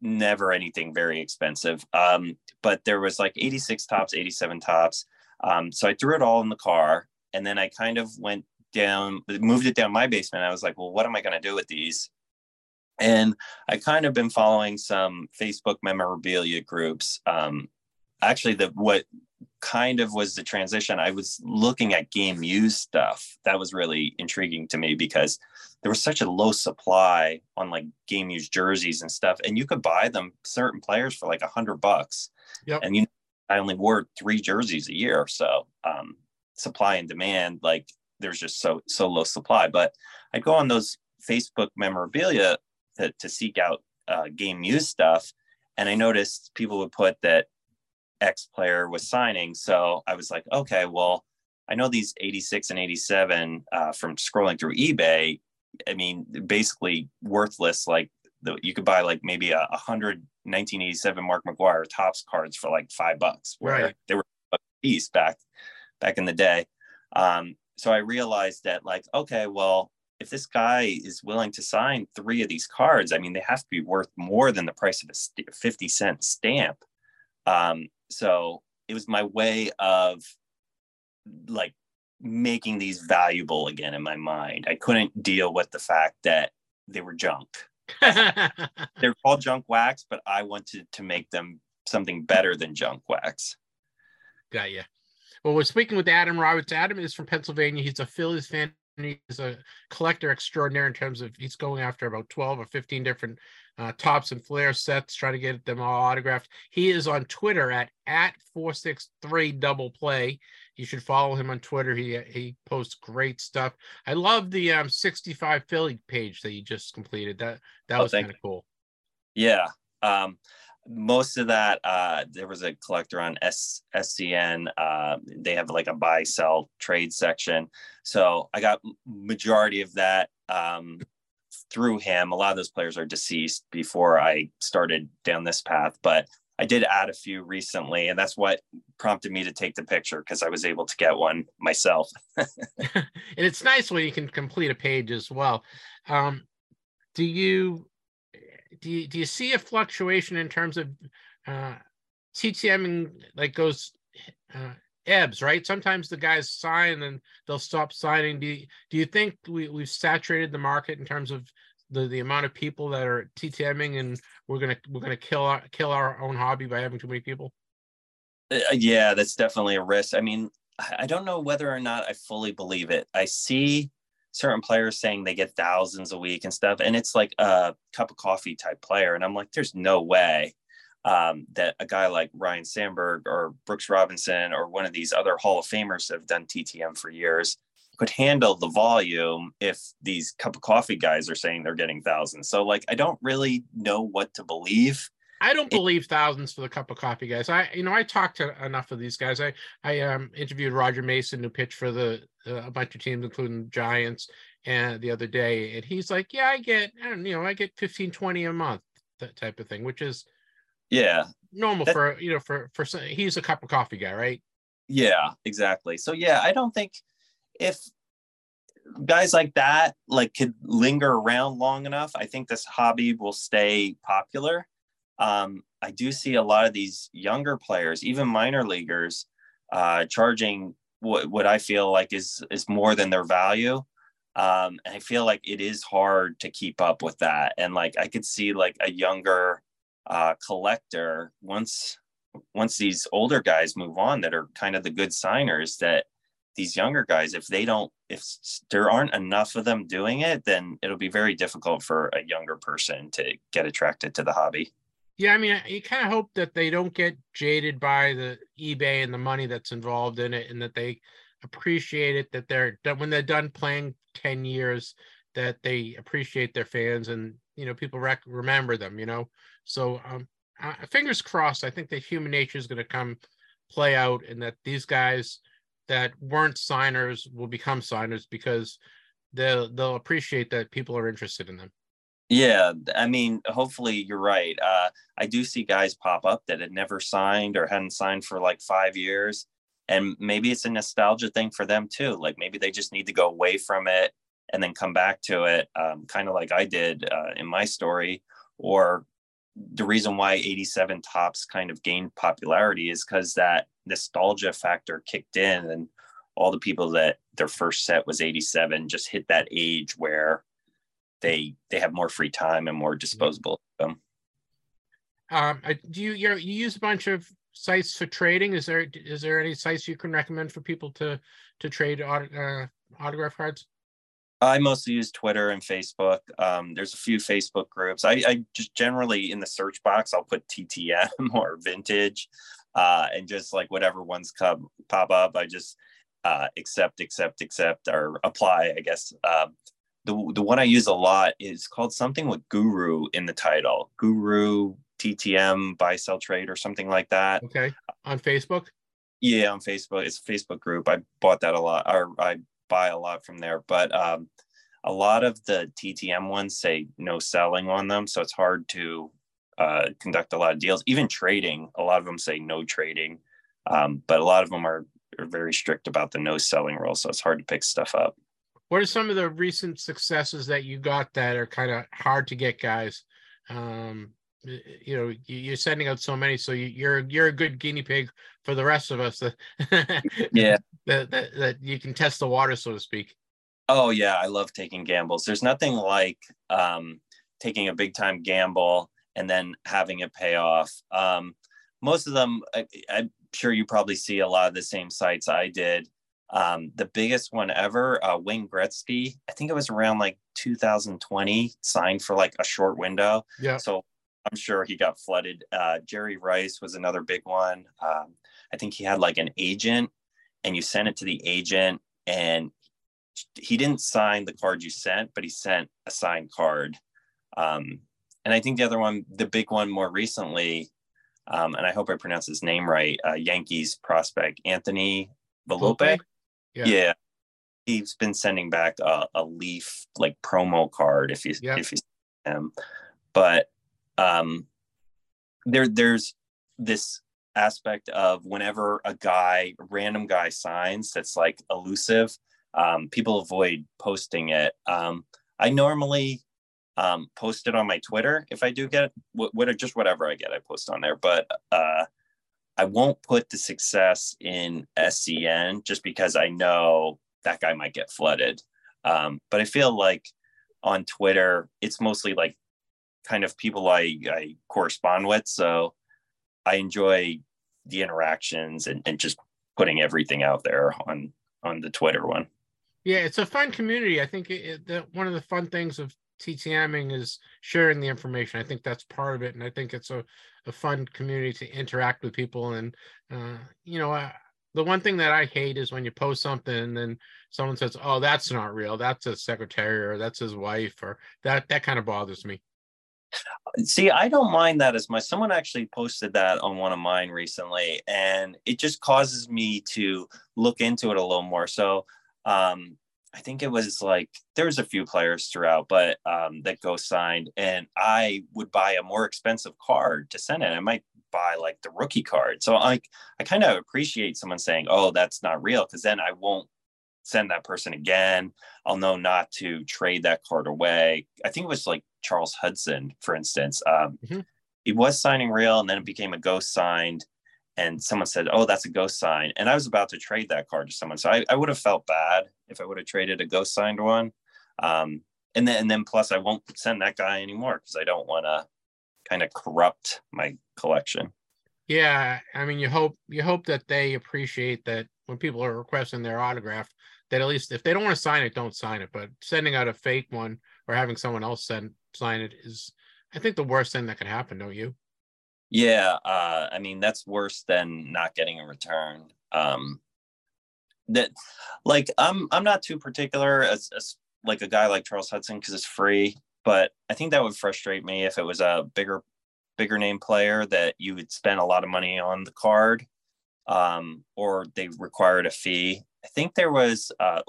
never anything very expensive. Um, but there was like 86 Topps, 87 Topps. Um, so I threw it all in the car and then I kind of went down, moved it down my basement. I was like, well, what am I going to do with these? And I kind of been following some Facebook memorabilia groups. Um, actually, the what kind of was the transition. I was looking at game used stuff. That was really intriguing to me because there was such a low supply on like game used jerseys and stuff, and you could buy them certain players for like a hundred bucks. Yep. And you, know, I only wore three jerseys a year, so um, supply and demand, like there's just so so low supply. But I'd go on those Facebook memorabilia to, to seek out uh, game used stuff, and I noticed people would put that X player was signing. So I was like, okay, well, I know these 86 and 87 uh, from scrolling through eBay. I mean, basically worthless. Like the, you could buy like maybe a, a hundred 1987 Mark McGwire Topps cards for like five bucks, where Right. they were a piece back back in the day. Um, so I realized that like, okay, well, if this guy is willing to sign three of these cards, I mean, they have to be worth more than the price of a 50 cent stamp. Um, so it was my way of like making these valuable again in my mind. I couldn't deal with the fact that they were junk. *laughs* They're called junk wax, but I wanted to make them something better than junk wax. Got you. Well, we're speaking with Adam Roberts. Adam is from Pennsylvania. He's a Phillies fan. He's a collector extraordinaire in terms of he's going after about 12 or 15 different uh, Topps and Fleer sets, trying to get them all autographed. He is on Twitter at at 463 double play. You should follow him on Twitter. He he posts great stuff. I love the um 65 Philly page that you just completed. That that Oh, was kind of cool. Yeah. Um, most of that uh, there was a collector on S- scn uh, they have like a buy sell trade section so i got majority of that um, through him. A lot of those players are deceased before i started down this path but i did add a few recently and that's what prompted me to take the picture because i was able to get one myself. *laughs* And it's nice when you can complete a page as well. Um, do you do you, do you see a fluctuation in terms of uh, TTM and like goes uh, ebbs, right? Sometimes the guys sign and they'll stop signing. Do you, do you think we, we've saturated the market in terms of the, the amount of people that are TTMing and we're gonna we're gonna kill our kill our own hobby by having too many people? Uh, yeah, that's definitely a risk. I mean, I don't know whether or not I fully believe it. I see certain players saying they get thousands a week and stuff, and it's like a cup of coffee type player, and I'm like, there's no way um, that a guy like Ryan Sandberg or Brooks Robinson or one of these other Hall of Famers that have done TTM for years could handle the volume if these cup of coffee guys are saying they're getting thousands. So like I don't really know what to believe. I don't believe thousands for the cup of coffee guys. I, you know, I talked to enough of these guys. I, I um, interviewed Roger Mason, who pitched for the uh, a bunch of teams, including Giants, and the other day, and he's like, "Yeah, I get, I don't, you know, I get 15, 20 a month, that type of thing, which is, yeah, normal that, for you know, for for he's a cup of coffee guy, right? Yeah, exactly. So yeah, I don't think if guys like that like could linger around long enough, I think this hobby will stay popular um, I do see a lot of these younger players, even minor leaguers, uh, charging what, what I feel like is is more than their value. Um, and I feel like it is hard to keep up with that. And like I could see like a younger uh, collector once once these older guys move on that are kind of the good signers that these younger guys if they don't if there aren't enough of them doing it then it'll be very difficult for a younger person to get attracted to the hobby yeah, I mean, you kind of hope that they don't get jaded by the eBay and the money that's involved in it, and that they appreciate it. That they're that when they're done playing ten years, that they appreciate their fans, and you know, people rec- remember them. You know, so um, fingers crossed. I think that human nature is going to come play out, and that these guys that weren't signers will become signers because they'll they'll appreciate that people are interested in them. Yeah, I mean, hopefully you're right. Uh, I do see guys pop up that had never signed or hadn't signed for like five years. And maybe it's a nostalgia thing for them too. Like maybe they just need to go away from it and then come back to it, um, kind of like I did uh, in my story. Or the reason why 87 Topps kind of gained popularity is because that nostalgia factor kicked in and all the people that their first set was 87 just hit that age where they they have more free time and more disposable income. Um, do you you use a bunch of sites for trading? Is there is there any sites you can recommend for people to to trade uh, autograph cards? I mostly use Twitter and Facebook. Um, there's a few Facebook groups. I, I, just generally in the search box I'll put TTM *laughs* or vintage, uh, and just like whatever ones come pop up, I just uh, accept, accept, accept, or apply. I guess. Um, the the one I use a lot is called something with Guru in the title. Guru TTM buy sell trade or something like that. Okay. On Facebook? Yeah, on Facebook. It's a Facebook group. I bought that a lot or I buy a lot from there. But um a lot of the TTM ones say no selling on them. So it's hard to uh, conduct a lot of deals. Even trading, a lot of them say no trading. Um, but a lot of them are, are very strict about the no selling rule. So it's hard to pick stuff up. What are some of the recent successes that you got that are kind of hard to get guys? Um, you know, you're sending out so many, so you're you're a good guinea pig for the rest of us. *laughs* yeah, that, that that you can test the water, so to speak. Oh yeah, I love taking gambles. There's nothing like um, taking a big time gamble and then having it pay off. Um, most of them, I, I'm sure you probably see a lot of the same sites I did. Um, the biggest one ever, uh, Wayne Gretzky, I think it was around like 2020, signed for like a short window. Yeah. So I'm sure he got flooded. Uh, Jerry Rice was another big one. Um, I think he had like an agent, and you sent it to the agent, and he didn't sign the card you sent, but he sent a signed card. Um, and I think the other one, the big one more recently, um, and I hope I pronounce his name right. Uh, Yankees prospect Anthony. Volpe? Yeah. Yeah. he's been sending back a, a Leaf like promo card if you Yep. if you see him, but um, there there's this aspect of whenever a guy random guy signs that's like elusive um, people avoid posting it. Um, i normally um, post it on my twitter if i do get what, what just whatever i get i post on there. But uh, i won't put the success in scn just because i know that guy might get flooded. Um, but i feel like on twitter it's mostly like kind of people i, I correspond with. So I enjoy the interactions and, and just putting everything out there on on the Twitter one. Yeah, it's a fun community. I think it, it, that one of the fun things of TTMing is sharing the information. I think that's part of it, and I think it's a, a fun community to interact with people. And uh, you know, uh, the one thing that I hate is when you post something and then someone says, "Oh, that's not real. That's his secretary or that's his wife," or that that kind of bothers me. See, I don't mind that as much. Someone actually posted that on one of mine recently, and it just causes me to look into it a little more. So, um, I think it was like there was a few players throughout, but um, that go signed, and I would buy a more expensive card to send it. I might buy like the rookie card. So I I kind of appreciate someone saying, "Oh, that's not real," because then I won't send that person again. I'll know not to trade that card away. I think it was like Charles Hudson, for instance. Um, Mhm. He was signing real, and then it became a ghost signed. And someone said, "Oh, that's a ghost sign," and I was about to trade that card to someone, so I, I would have felt bad if I would have traded a ghost signed one. Um, and then, and then plus, I won't send that guy anymore because I don't want to kind of corrupt my collection. Yeah, I mean, you hope you hope that they appreciate that when people are requesting their autograph, that at least if they don't want to sign it, don't sign it. But sending out a fake one or having someone else send sign it is, I think, the worst thing that can happen. Don't you? Yeah, uh, I mean that's worse than not getting a return. Um, that, like, I'm I'm not too particular as, as like a guy like Charles Hudson because it's free, but I think that would frustrate me if it was a bigger bigger name player that you would spend a lot of money on the card, um, or they required a fee. I think there was uh,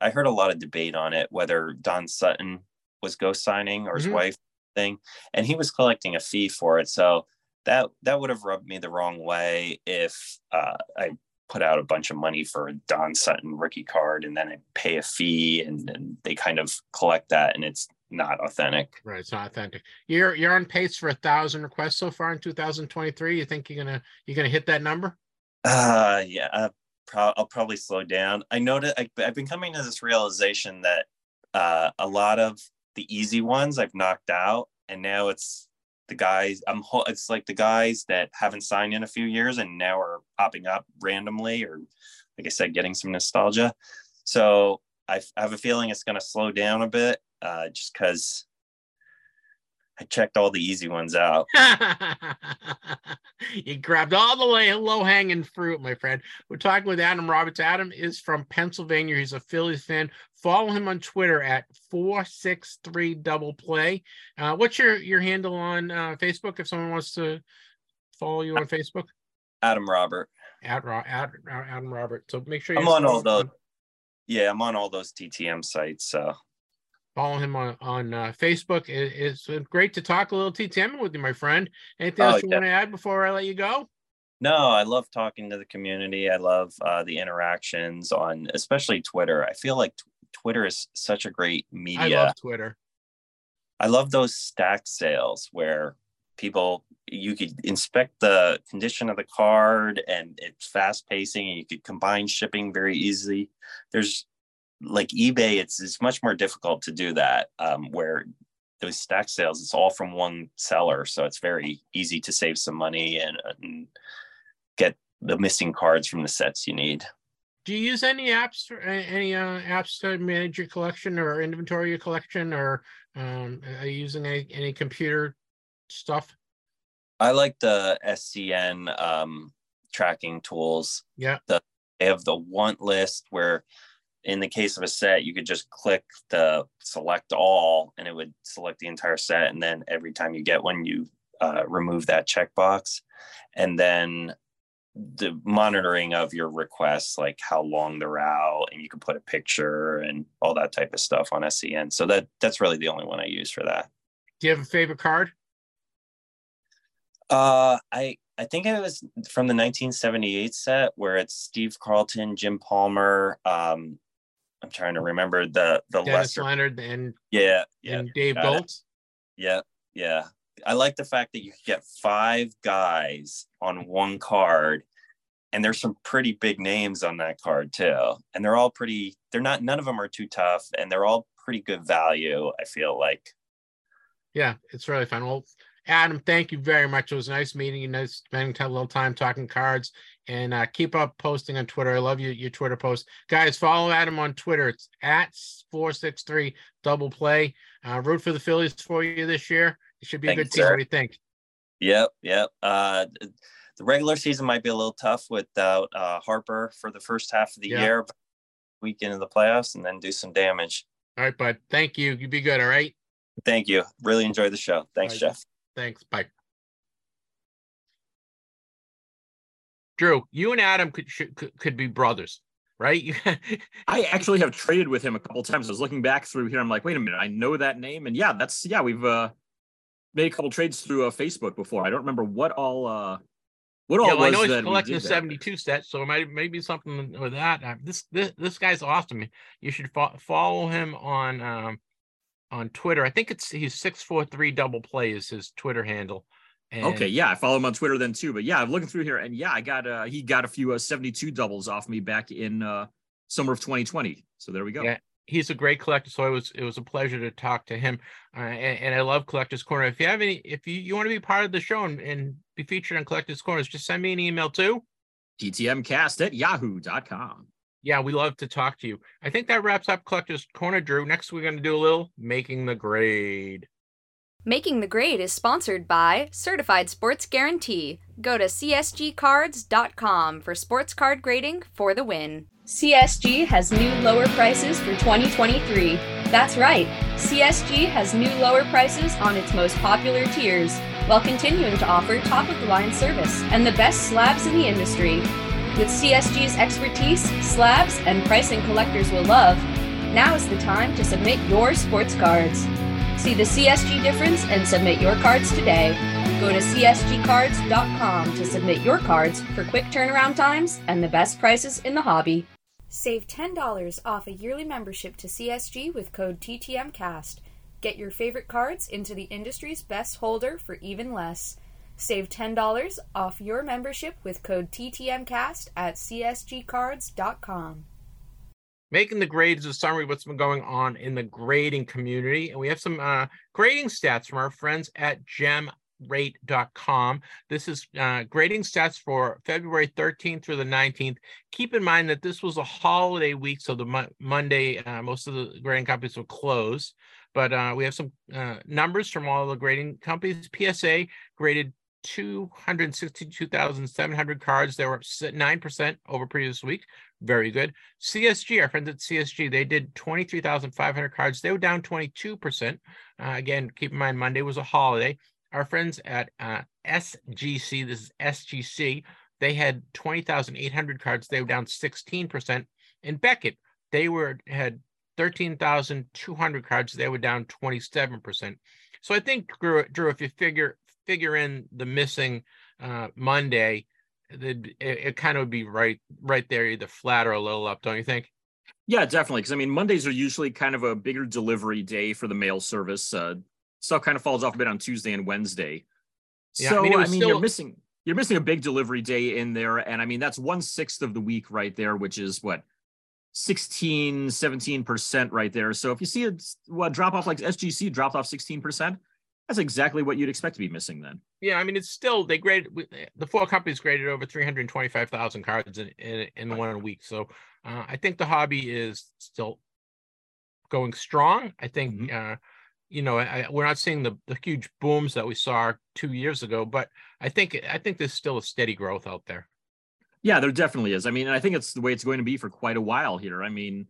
I heard a lot of debate on it whether Don Sutton was ghost signing or his Mhm. wife thing, and he was collecting a fee for it. So that that would have rubbed me the wrong way if uh, I put out a bunch of money for a Don Sutton rookie card and then I pay a fee and, and they kind of collect that and it's not authentic. Right, it's not authentic. You're you're on pace for a thousand requests so far in 2023. You think you're gonna you're gonna hit that number? Uh, yeah, uh, pro- I'll probably slow down. I noticed I, I've been coming to this realization that uh, a lot of the easy ones I've knocked out, and now it's the guys. I'm it's like the guys that haven't signed in a few years and now are popping up randomly, or like I said, getting some nostalgia. So I, have a feeling it's going to slow down a bit, uh, just because I checked all the easy ones out. *laughs* you grabbed all the way low hanging fruit, my friend. We're talking with Adam Roberts. Adam is from Pennsylvania. He's a Phillies fan. Follow him on Twitter at four six three double play. Uh, what's your your handle on uh, Facebook? If someone wants to follow you on Facebook, Adam Robert. at, Ro- at Adam Robert. So make sure I'm on all those. Yeah, I'm on all those TTM sites. So follow him on on uh, Facebook. It, it's great to talk a little TTM with you, my friend. Anything Oh, else you yeah. want to add before I let you go? no, I love talking to the community. I love uh, the interactions on, especially Twitter. I feel like t- Twitter is such a great media. I love Twitter. I love those stack sales where people you could inspect the condition of the card and it's fast pacing and you could combine shipping very easily. There's like eBay, it's it's much more difficult to do that. Um, where those stack sales, it's all from one seller, so it's very easy to save some money and, and get the missing cards from the sets you need. Do you use any apps for any uh, apps to manage your collection or inventory your collection, or um, are you using any, any computer stuff? I like the SCN um, tracking tools. Yeah. The, they have the want list where, in the case of a set, you could just click the select all and it would select the entire set. And then every time you get one, you uh, remove that checkbox. And then the monitoring of your requests, like how long they're out, and you can put a picture and all that type of stuff on SCN. So that that's really the only one I use for that. Do you have a favorite card? Uh, I I think it was from the 1978 set where it's Steve Carlton, Jim Palmer. Um, I'm trying to remember the the Dennis lesser. Leonard and, Yeah, yeah, and Dave. Goltz. yeah, yeah. I like the fact that you get five guys on one card, and there's some pretty big names on that card too. And they're all pretty. They're not. None of them are too tough, and they're all pretty good value. I feel like. Yeah, it's really fun. Well, Adam, thank you very much. It was nice meeting you. Nice spending a little time talking cards. And uh, keep up posting on Twitter. I love you, your Twitter posts. Guys, follow Adam on Twitter. It's at 463 double play. Uh, root for the Phillies for you this year. It should be a good team. sir. What do you think? Yep, yep. Uh, the regular season might be a little tough without uh, Harper for the first half of the Yeah. year, but week into the playoffs, and then do some damage. All right, bud. Thank you. You be good. All right. Thank you. Really enjoyed the show. Thanks, Bye. Jeff. Thanks. Bye. Drew, you and Adam could should, could, could be brothers, right? *laughs* I actually have traded with him a couple times. I was looking back through here. I'm like, wait a minute, I know that name. And yeah, that's yeah, we've uh made a couple trades through uh, Facebook before. I don't remember what all uh what all yeah, well, I know he's collecting did the that. 72 set, so it might maybe something with that. Uh, this this this guy's awesome. You should fo- follow him on um on Twitter. I think it's he's six four three double play is his Twitter handle. And Okay, yeah, I follow him on Twitter then too. But yeah, I'm looking through here, and yeah, I got uh he got a few uh, 72 doubles off me back in uh summer of 2020. So there we go. Yeah. he's a great collector. So it was it was a pleasure to talk to him. Uh, and, and I love Collectors Corner. If you have any, if you, you want to be part of the show and, and be featured on Collectors Corners, just send me an email too. TTMcast at yahoo.com. Yeah, we love to talk to you. I think that wraps up Collectors Corner, Drew. Next, we're going to do a little making the grade. Making the Grade is sponsored by Certified Sports Guarantee. Go to csgcards.com for sports card grading for the win. CSG has new lower prices for 2023. That's right, CSG has new lower prices on its most popular tiers, while continuing to offer top of the line service and the best slabs in the industry. With CSG's expertise, slabs, and pricing collectors will love, now is the time to submit your sports cards. See the CSG difference and submit your cards today. Go to csgcards.com to submit your cards for quick turnaround times and the best prices in the hobby. Save $10 off a yearly membership to CSG with code TTMcast. Get your favorite cards into the industry's best holder for even less. Save $10 off your membership with code TTMcast at csgcards.com. Making the grade is a summary of what's been going on in the grading community. And we have some uh, grading stats from our friends at gemrate.com. This is uh, grading stats for February 13th through the 19th. Keep in mind that this was a holiday week, so the Mo- Monday, uh, most of the grading companies were closed. But uh, we have some uh, numbers from all the grading companies. PSA graded 262,700 cards. They were up 9% over previous week. Very good. CSG, our friends at CSG, they did 23,500 cards. They were down 22%. Uh, again, keep in mind, Monday was a holiday. Our friends at uh, SGC, this is SGC, they had 20,800 cards. They were down 16%. And Beckett, they were had 13,200 cards. They were down 27%. So I think, Drew, Drew if you figure figure in the missing uh, Monday, it, it kind of would be right right there, either flat or a little up, don't you think? Yeah, definitely. Because I mean, Mondays are usually kind of a bigger delivery day for the mail service. Uh, stuff kind of falls off a bit on Tuesday and Wednesday. Yeah, I so I mean, mean, it was you're missing you're missing a big delivery day in there, and I mean that's one sixth of the week right there, which is what 16, 17 percent right there. So if you see a what drop off like SGC dropped off 16 percent, that's exactly what you'd expect to be missing then. Yeah, I mean, it's still they graded the four companies graded over 325,000 cards in in, in one week. So uh, I think the hobby is still going strong. I think uh, you know I, we're not seeing the the huge booms that we saw two years ago, but I think I think there's still a steady growth out there. Yeah, there definitely is. I mean, I think it's the way it's going to be for quite a while here. I mean,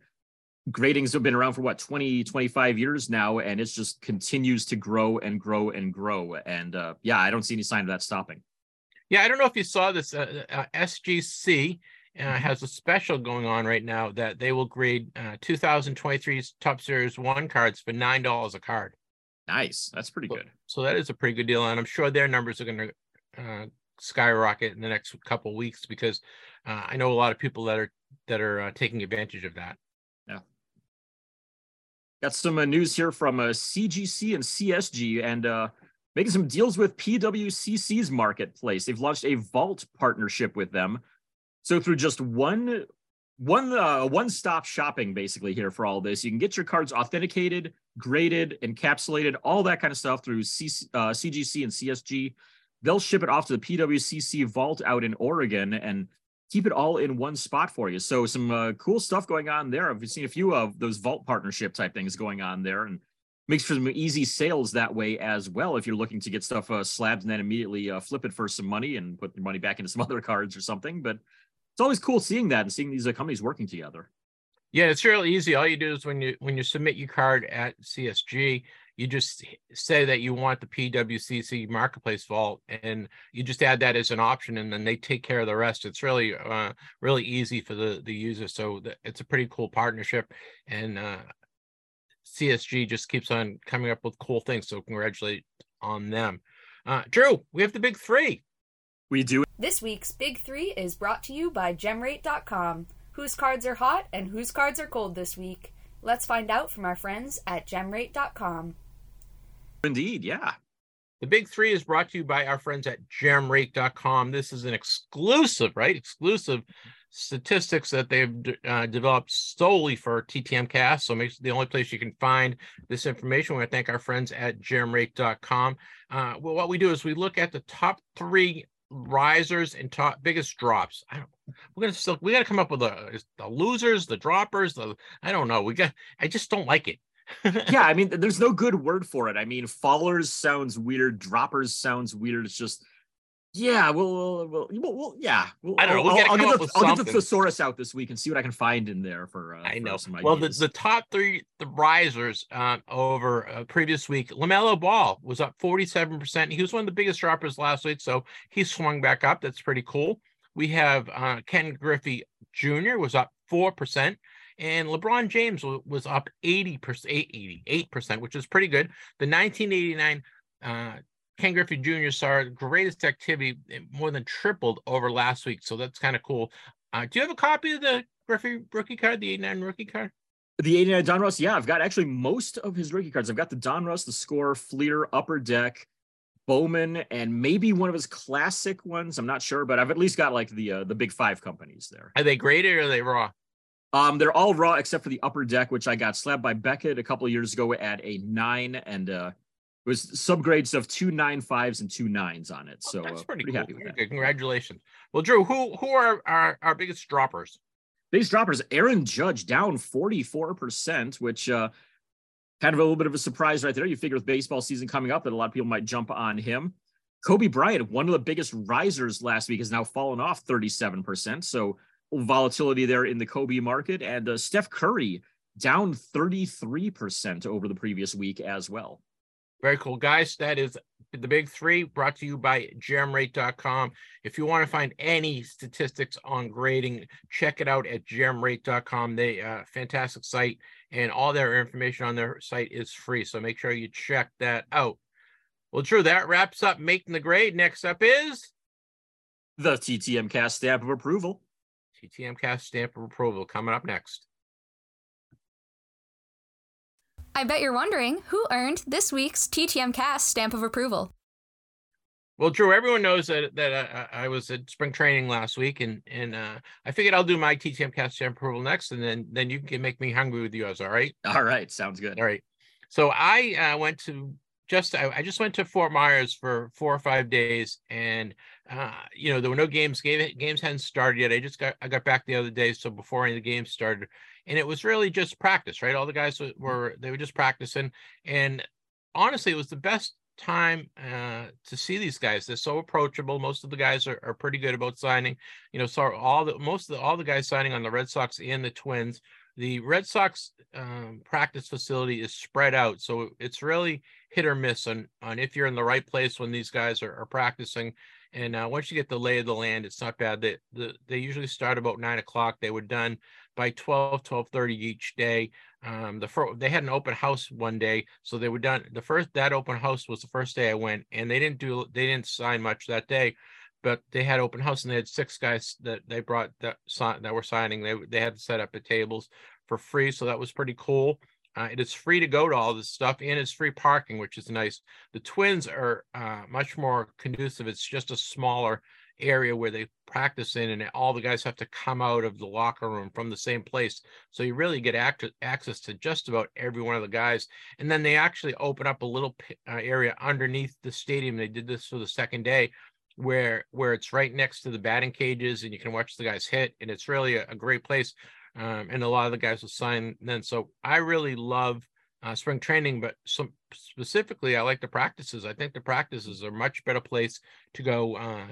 gradings have been around for what 20 25 years now and it's just continues to grow and grow and grow. And uh, yeah i don't see any sign of that stopping. Yeah i don't know if you saw this uh, uh, sgc uh, Mm-hmm. has a special going on right now that they will grade uh, 2023's top series one cards for nine dollars a card. Nice. That's pretty So- good. so that is a pretty good deal and i'm sure their numbers are going to uh, skyrocket in the next couple of weeks because uh, i know a lot of people that are that are uh, taking advantage of that got some uh, news here from uh, cgc and csg and uh making some deals with pwcc's marketplace. They've launched a vault partnership with them. So through just one one uh, one stop shopping basically here for all this you can get your cards authenticated graded encapsulated all that kind of stuff through uh, cgc and csg they'll ship it off to the pwcc vault out in oregon and keep it all in one spot for you so some uh, cool stuff going on there i've seen a few of those vault partnership type things going on there and makes for some easy sales that way as well if you're looking to get stuff uh, and then immediately uh, flip it for some money and put your money back into some *laughs* other cards or something but it's always cool seeing that and seeing these uh, companies working together. Yeah, it's really easy. All you do is when you when you submit your card at CSG, you just say that you want the PWCC Marketplace Vault, and you just add that as an option, and then they take care of the rest. It's really uh, really easy for the the user. So th- it's a pretty cool partnership, and uh, CSG just keeps on coming up with cool things. So congratulate on them. Uh, Drew, we have the big three. We do This week's Big Three is brought to you by GemRate.com. Whose cards are hot and whose cards are cold this week? Let's find out from our friends at GemRate.com. indeed, yeah. The big three is brought to you by our friends at gemrate.com. This is an exclusive, right? Exclusive statistics that they've uh, developed solely for TTM cast. So makes the only place you can find this information. We want to thank our friends at gemrate.com. Uh, well, what we do is we look at the top three risers and top biggest drops. I don't, we're gonna still we got to come up with the the losers, the droppers. The I don't know. We got. I just don't like it. Yeah, I *laughs* mean, there's no good word for it. I mean, fallers sounds weird, droppers sounds weird. It's just, yeah, we'll, we'll, we'll, we'll yeah. We'll, I don't know, we I'll, I'll get the, I'll get the thesaurus out this week and see what I can find in there for. Uh, I know. Some Well, the, the top three, the risers uh, over uh, previous week, Lamelo Ball was up 47%. He was one of the biggest droppers last week, so he swung back up. That's pretty cool. We have uh, Ken Griffey Jr. was up 4%. And LeBron James wa- was up 80%, 88%, which is pretty good. The 1989 uh, Ken Griffey Jr. saw greatest activity, more than tripled over last week. So that's kind of cool. Uh, do you have a copy of the Griffey rookie card, the 89 rookie card? The 89 Donruss, yeah, I've got actually most of his rookie cards. I've got the Donruss, the Score, Fleer, Upper Deck, Bowman, and maybe one of his classic ones. I'm not sure, but I've at least got like the uh, the big five companies there. Are they graded or are they raw? Um, they're all raw except for the Upper Deck, which I got slapped by Beckett a couple of years ago at a nine, and uh, it was subgrades of two nine fives and two nines on it. So Oh, that's uh, pretty, pretty cool. happy with that. Congratulations. Well, Drew, who who are our, our biggest droppers? Biggest droppers, Aaron Judge down 44%, which uh kind of a little bit of a surprise right there. You figure with baseball season coming up that a lot of people might jump on him. Kobe Bryant, one of the biggest risers last week, has now fallen off 37%. So volatility there in the Kobe market. And uh, Steph Curry down 33% over the previous week as well. Very cool, guys. That is the big three brought to you by gemrate.com. If you want to find any statistics on grading, check it out at gemrate.com. They uh fantastic site and all their information on their site is free. So make sure you check that out. Well, Drew, that wraps up making the grade. Next up is The TTM cast stamp of approval. TTM cast stamp of approval coming up next. I bet you're wondering who earned this week's TTM Cast stamp of approval. Well, Drew, everyone knows that that uh, I was at spring training last week, and and uh, I figured I'll do my TTM cast stamp approval next, and then then you can make me hungry with yours. All right. All right, sounds good. All right. So I uh, went to just I, I just went to Fort Myers for four or five days, and uh, you know there were no games. Game, games hadn't started yet. I just got I got back the other day, so before any of the games started, and it was really just practice. Right, all the guys were- were they were just practicing, and honestly, it was the best time uh to see these guys they're so approachable most of the guys are, are pretty good about signing you know so all the most of the all the guys signing on the red sox and the twins the Red Sox um, practice facility is spread out, so it's really hit or miss on on if you're in the right place when these guys are, are practicing. And uh, once you get the lay of the land, it's not bad. They the, they usually start about nine o'clock. They were done by 12, 12.30 each day. Um, the first, they had an open house one day, so they were done. The first that open house was the first day I went, and they didn't do they didn't sign much that day, but they had open house and they had six guys that they brought that that were signing. They they had set up the tables for free, so that was pretty cool. Uh, it is free to go to all this stuff, and it's free parking, which is nice. The Twins are uh, much more conducive. It's just a smaller area where they practice in, and all the guys have to come out of the locker room from the same place. So you really get act- access to just about every one of the guys. And then they actually open up a little uh, area underneath the stadium. They did this for the second day, where where it's right next to the batting cages, and you can watch the guys hit. And it's really a, a great place um, and a lot of the guys will sign then. So I really love uh, spring training, but some specifically, I like the practices. I think the practices are much better place to go uh,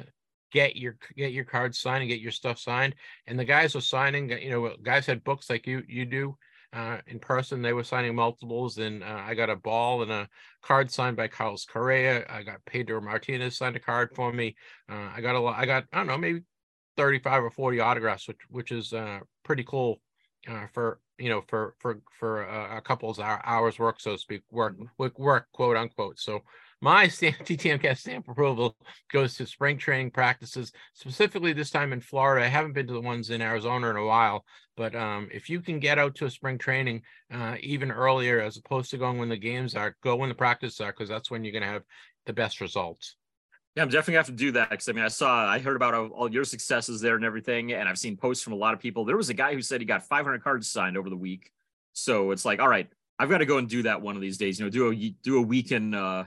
get your get your cards signed and get your stuff signed. And the guys are signing. You know, guys had books like you you do. Uh, in person, they were signing multiples, and uh, I got a ball and a card signed by Carlos Correa. I got Pedro Martinez signed a card for me. Uh, I got a lot. I got I don't know maybe 35 or 40 autographs, which which is uh, pretty cool uh, for you know for for for a, a couple's hours work, so to speak, work mm-hmm. work quote unquote. So my *laughs* stamp, TTMcast stamp approval goes to spring training practices, specifically this time in Florida. I haven't been to the ones in Arizona in a while, but um, if you can get out to a spring training uh, even earlier, as opposed to going when the games are, go when the practices are, because that's when you're going to have the best results. Yeah, I'm definitely gonna have to do that because I mean, I saw, I heard about all, all, your successes there and everything, and I've seen posts from a lot of people. There was a guy who said he got 500 cards signed over the week, so it's like, all right, I've got to go and do that one of these days. You know, do a do a week in uh,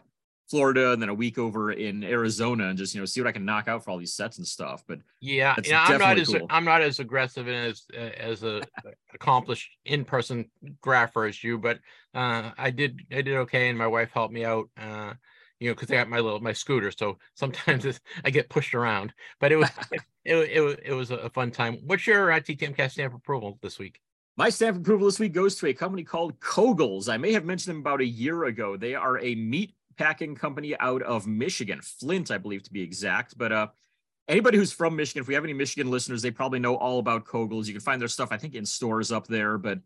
Florida and then a week over in Arizona, and just you know see what I can knock out for all these sets and stuff. But yeah, yeah I'm not as cool. I'm not as aggressive and as as a accomplished in person grapher as you, but uh, I did I did okay, and my wife helped me out. Uh, you know, because I got my little my scooter, so sometimes I get pushed around. But it was *laughs* it, it, it, was a fun time. What's your uh, TTMcast stamp approval this week? My stamp approval this week goes to a company called Koegels. I may have mentioned them about a year ago. They are a meat packing company out of Michigan, Flint, I believe to be exact. But uh, anybody who's from Michigan, if we have any Michigan listeners, they probably know all about Koegels. You can find their stuff, I think, in stores up there. But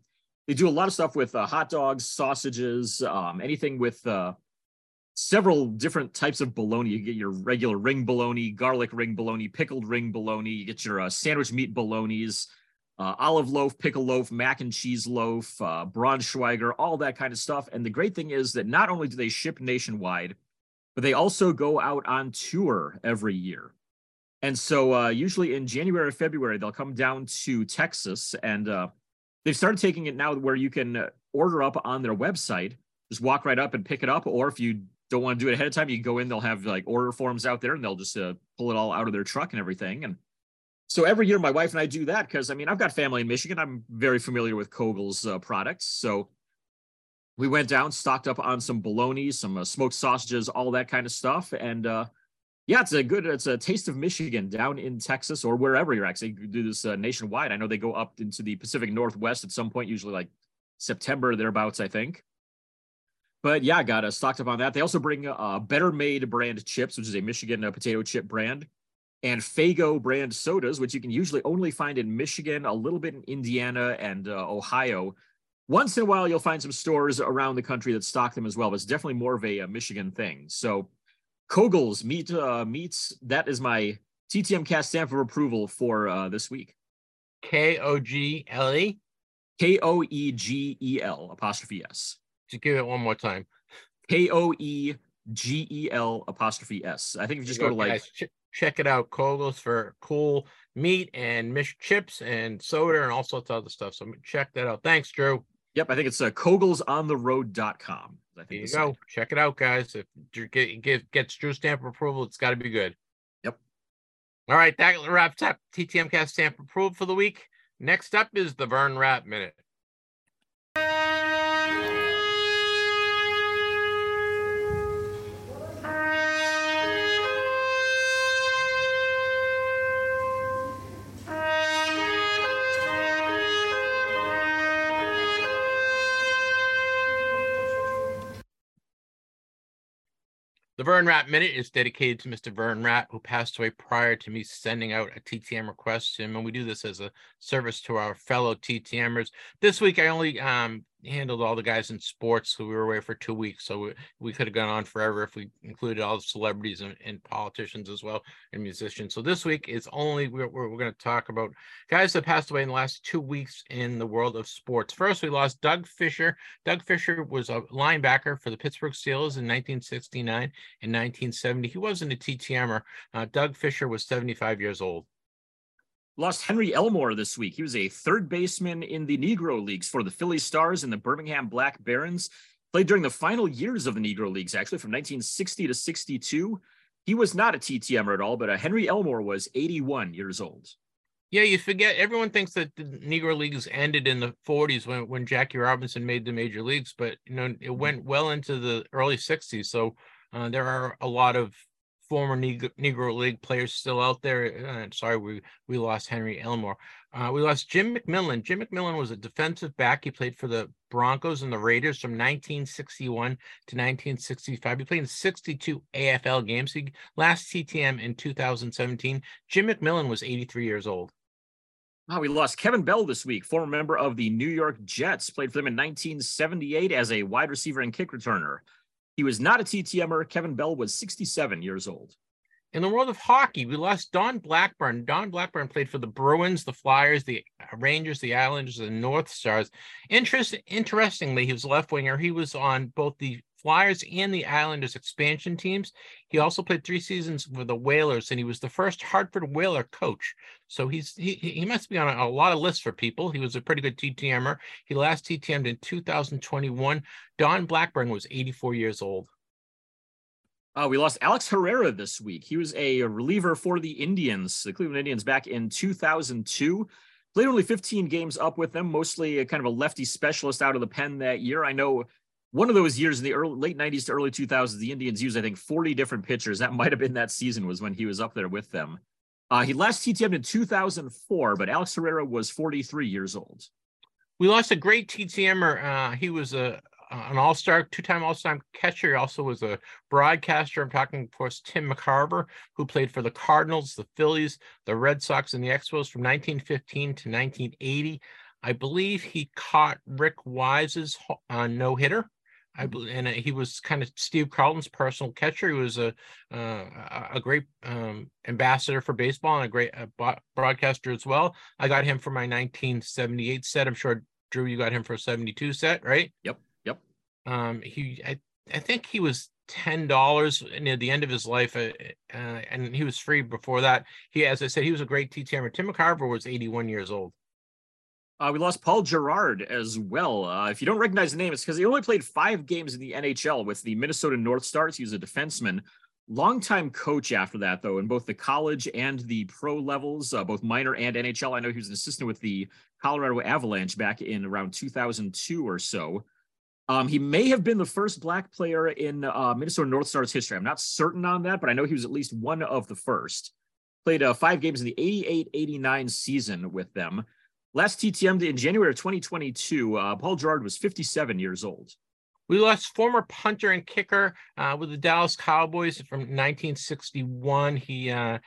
they do a lot of stuff with uh, hot dogs, sausages, um, anything with uh, several different types of bologna. You get your regular ring bologna, garlic ring bologna, pickled ring bologna. You get your uh, sandwich meat bolognas, uh, olive loaf, pickle loaf, mac and cheese loaf, uh, Braunschweiger, all that kind of stuff. And the great thing is that not only do they ship nationwide, but they also go out on tour every year. And so uh, usually in January or February, they'll come down to Texas and uh, they've started taking it now where you can order up on their website just walk right up and pick it up. Or if you don't want to do it ahead of time, you go in, they'll have like order forms out there and they'll just uh, pull it all out of their truck and everything. And so every year, my wife and I do that because I mean, I've got family in Michigan. I'm very familiar with Koegel's uh, products. So we went down, stocked up on some bologna, some uh, smoked sausages, all that kind of stuff. And uh, yeah, it's a good, it's a taste of Michigan down in Texas or wherever you're actually do this uh, nationwide. I know they go up into the Pacific Northwest at some point, usually like September thereabouts, I think. But yeah, got a stocked up on that. They also bring uh, Better Made brand chips, which is a Michigan uh, potato chip brand, and Faygo brand sodas, which you can usually only find in Michigan, a little bit in Indiana and uh, Ohio. Once in a while, you'll find some stores around the country that stock them as well, but it's definitely more of a, a Michigan thing. So, Koegel's meat uh, meats. That is my TTM cast stamp of approval for uh, this week. K O G L E. K O E G E L apostrophe S. To give it one more time. K O E G E L apostrophe S. I think if you just go, go to like ch- check it out, Koegels for cool meat and mish chips and soda and all sorts of other stuff. So check that out. Thanks, Drew. Yep, I think it's uh, koegelsontheroad.com. I think there you go. Site. Check it out, guys. If Drew get, get, gets Drew stamp approval, it's got to be good. Yep. All right, that wraps up TTMcast stamp approval for the week. Next up is the Vern Rapp Minute. The Vern Rapp Minute is dedicated to Mr. Vern Rapp, who passed away prior to me sending out a TTM request to him. And we do this as a service to our fellow TTMers. This week, I only um, handled all the guys in sports so we were away for two weeks so we, we could have gone on forever if we included all the celebrities and, and politicians as well and musicians. So this week is only we're, we're, we're going to talk about guys that passed away in the last two weeks in the world of sports. First we lost doug fisher. Doug fisher was a linebacker for the pittsburgh steelers in 1969 and 1970 he wasn't a ttmer uh, doug fisher was 75 years old Lost Henry Elmore this week. He was a third baseman in the Negro Leagues for the Philly Stars and the Birmingham Black Barons. Played during the final years of the Negro Leagues, actually, from 1960 to 62. He was not a TTMer at all, but uh, Henry Elmore was 81 years old. Yeah, you forget. Everyone thinks that the Negro Leagues ended in the 40s when, when Jackie Robinson made the major leagues, but you know it went well into the early 60s. So uh, there are a lot of former Negro, League players still out there. Uh, sorry, we we lost Henry Elmore. Uh, we lost Jim McMillan. Jim McMillan was a defensive back. He played for the Broncos and the Raiders from 1961 to 1965. He played in 62 AFL games. He last TTM in 2017. Jim McMillan was 83 years old. Wow, we lost Kevin Bell this week, former member of the New York Jets, played for them in 1978 as a wide receiver and kick returner. He was not a TTMer. Kevin Bell was 67 years old. In the world of hockey, we lost Don Blackburn. Don Blackburn played for the Bruins, the Flyers, the Rangers, the Islanders, the North Stars. Interest, interestingly, he was left winger. He was on both the Flyers and the Islanders expansion teams. He also played three seasons with the Whalers, and he was the first Hartford Whaler coach. So he's he he must be on a, a lot of lists for people. He was a pretty good TTMer. He last TTM'd in 2021. Don Blackburn was 84 years old. Uh, we lost Alex Herrera this week. He was a reliever for the Indians, the Cleveland Indians, back in 2002. Played only 15 games up with them, mostly kind of a lefty specialist out of the pen that year. I know one of those years in the early late 90s to early 2000s the indians used i think 40 different pitchers. That *laughs* might have been that season was when he was up there with them. Uh, he last ttm'd in 2004 but alex herrera was 43 years old. We lost a great ttmer uh, he was a an all-star two-time all-star catcher. He also was a broadcaster. I'm talking of course tim mccarver who played for the cardinals the phillies the red sox and the expos from 1915 to 1980 I believe he caught Rick Wise's uh, no hitter I believe, and uh, he was kind of Steve Carlton's personal catcher. He was a uh, a great um, ambassador for baseball and a great uh, broadcaster as well. I got him for my 1978 set. I'm sure Drew, you got him for a 72 set, right? Yep, yep. Um, he, I, I think he was ten dollars near the end of his life, uh, uh, and he was free before that. He, as I said, he was a great TTMer. Tim McCarver was 81 years old. Uh, we lost Paul Gerard as well. Uh, if you don't recognize the name, it's because he only played five games in the NHL with the Minnesota North Stars. He was a defenseman. Longtime coach after that, though, in both the college and the pro levels, uh, both minor and NHL. I know he was an assistant with the Colorado Avalanche back in around 2002 or so. Um, he may have been the first black player in uh, Minnesota North Stars history. I'm not certain on that, but I know he was at least one of the first. Played uh, five games in the 88 89 season with them. Last TTM in January of 2022, uh, Paul Gerard was 57 years old. We lost former punter and kicker uh, with the Dallas Cowboys from 1961. He uh,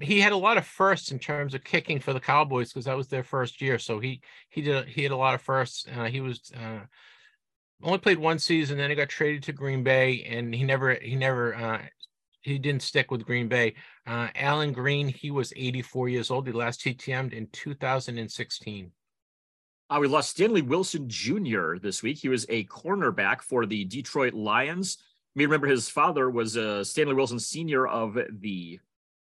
he had a lot of firsts in terms of kicking for the Cowboys because that was their first year. So he he did he had a lot of firsts. Uh, he was uh, only played one season, then he got traded to Green Bay, and he never he never uh, he didn't stick with Green Bay. Uh, Allen Greene, he was 84 years old. He last TTM'd in 2016. Uh, we lost Stanley Wilson Jr. this week. He was a cornerback for the Detroit Lions. May remember his father was uh, Stanley Wilson Sr. of the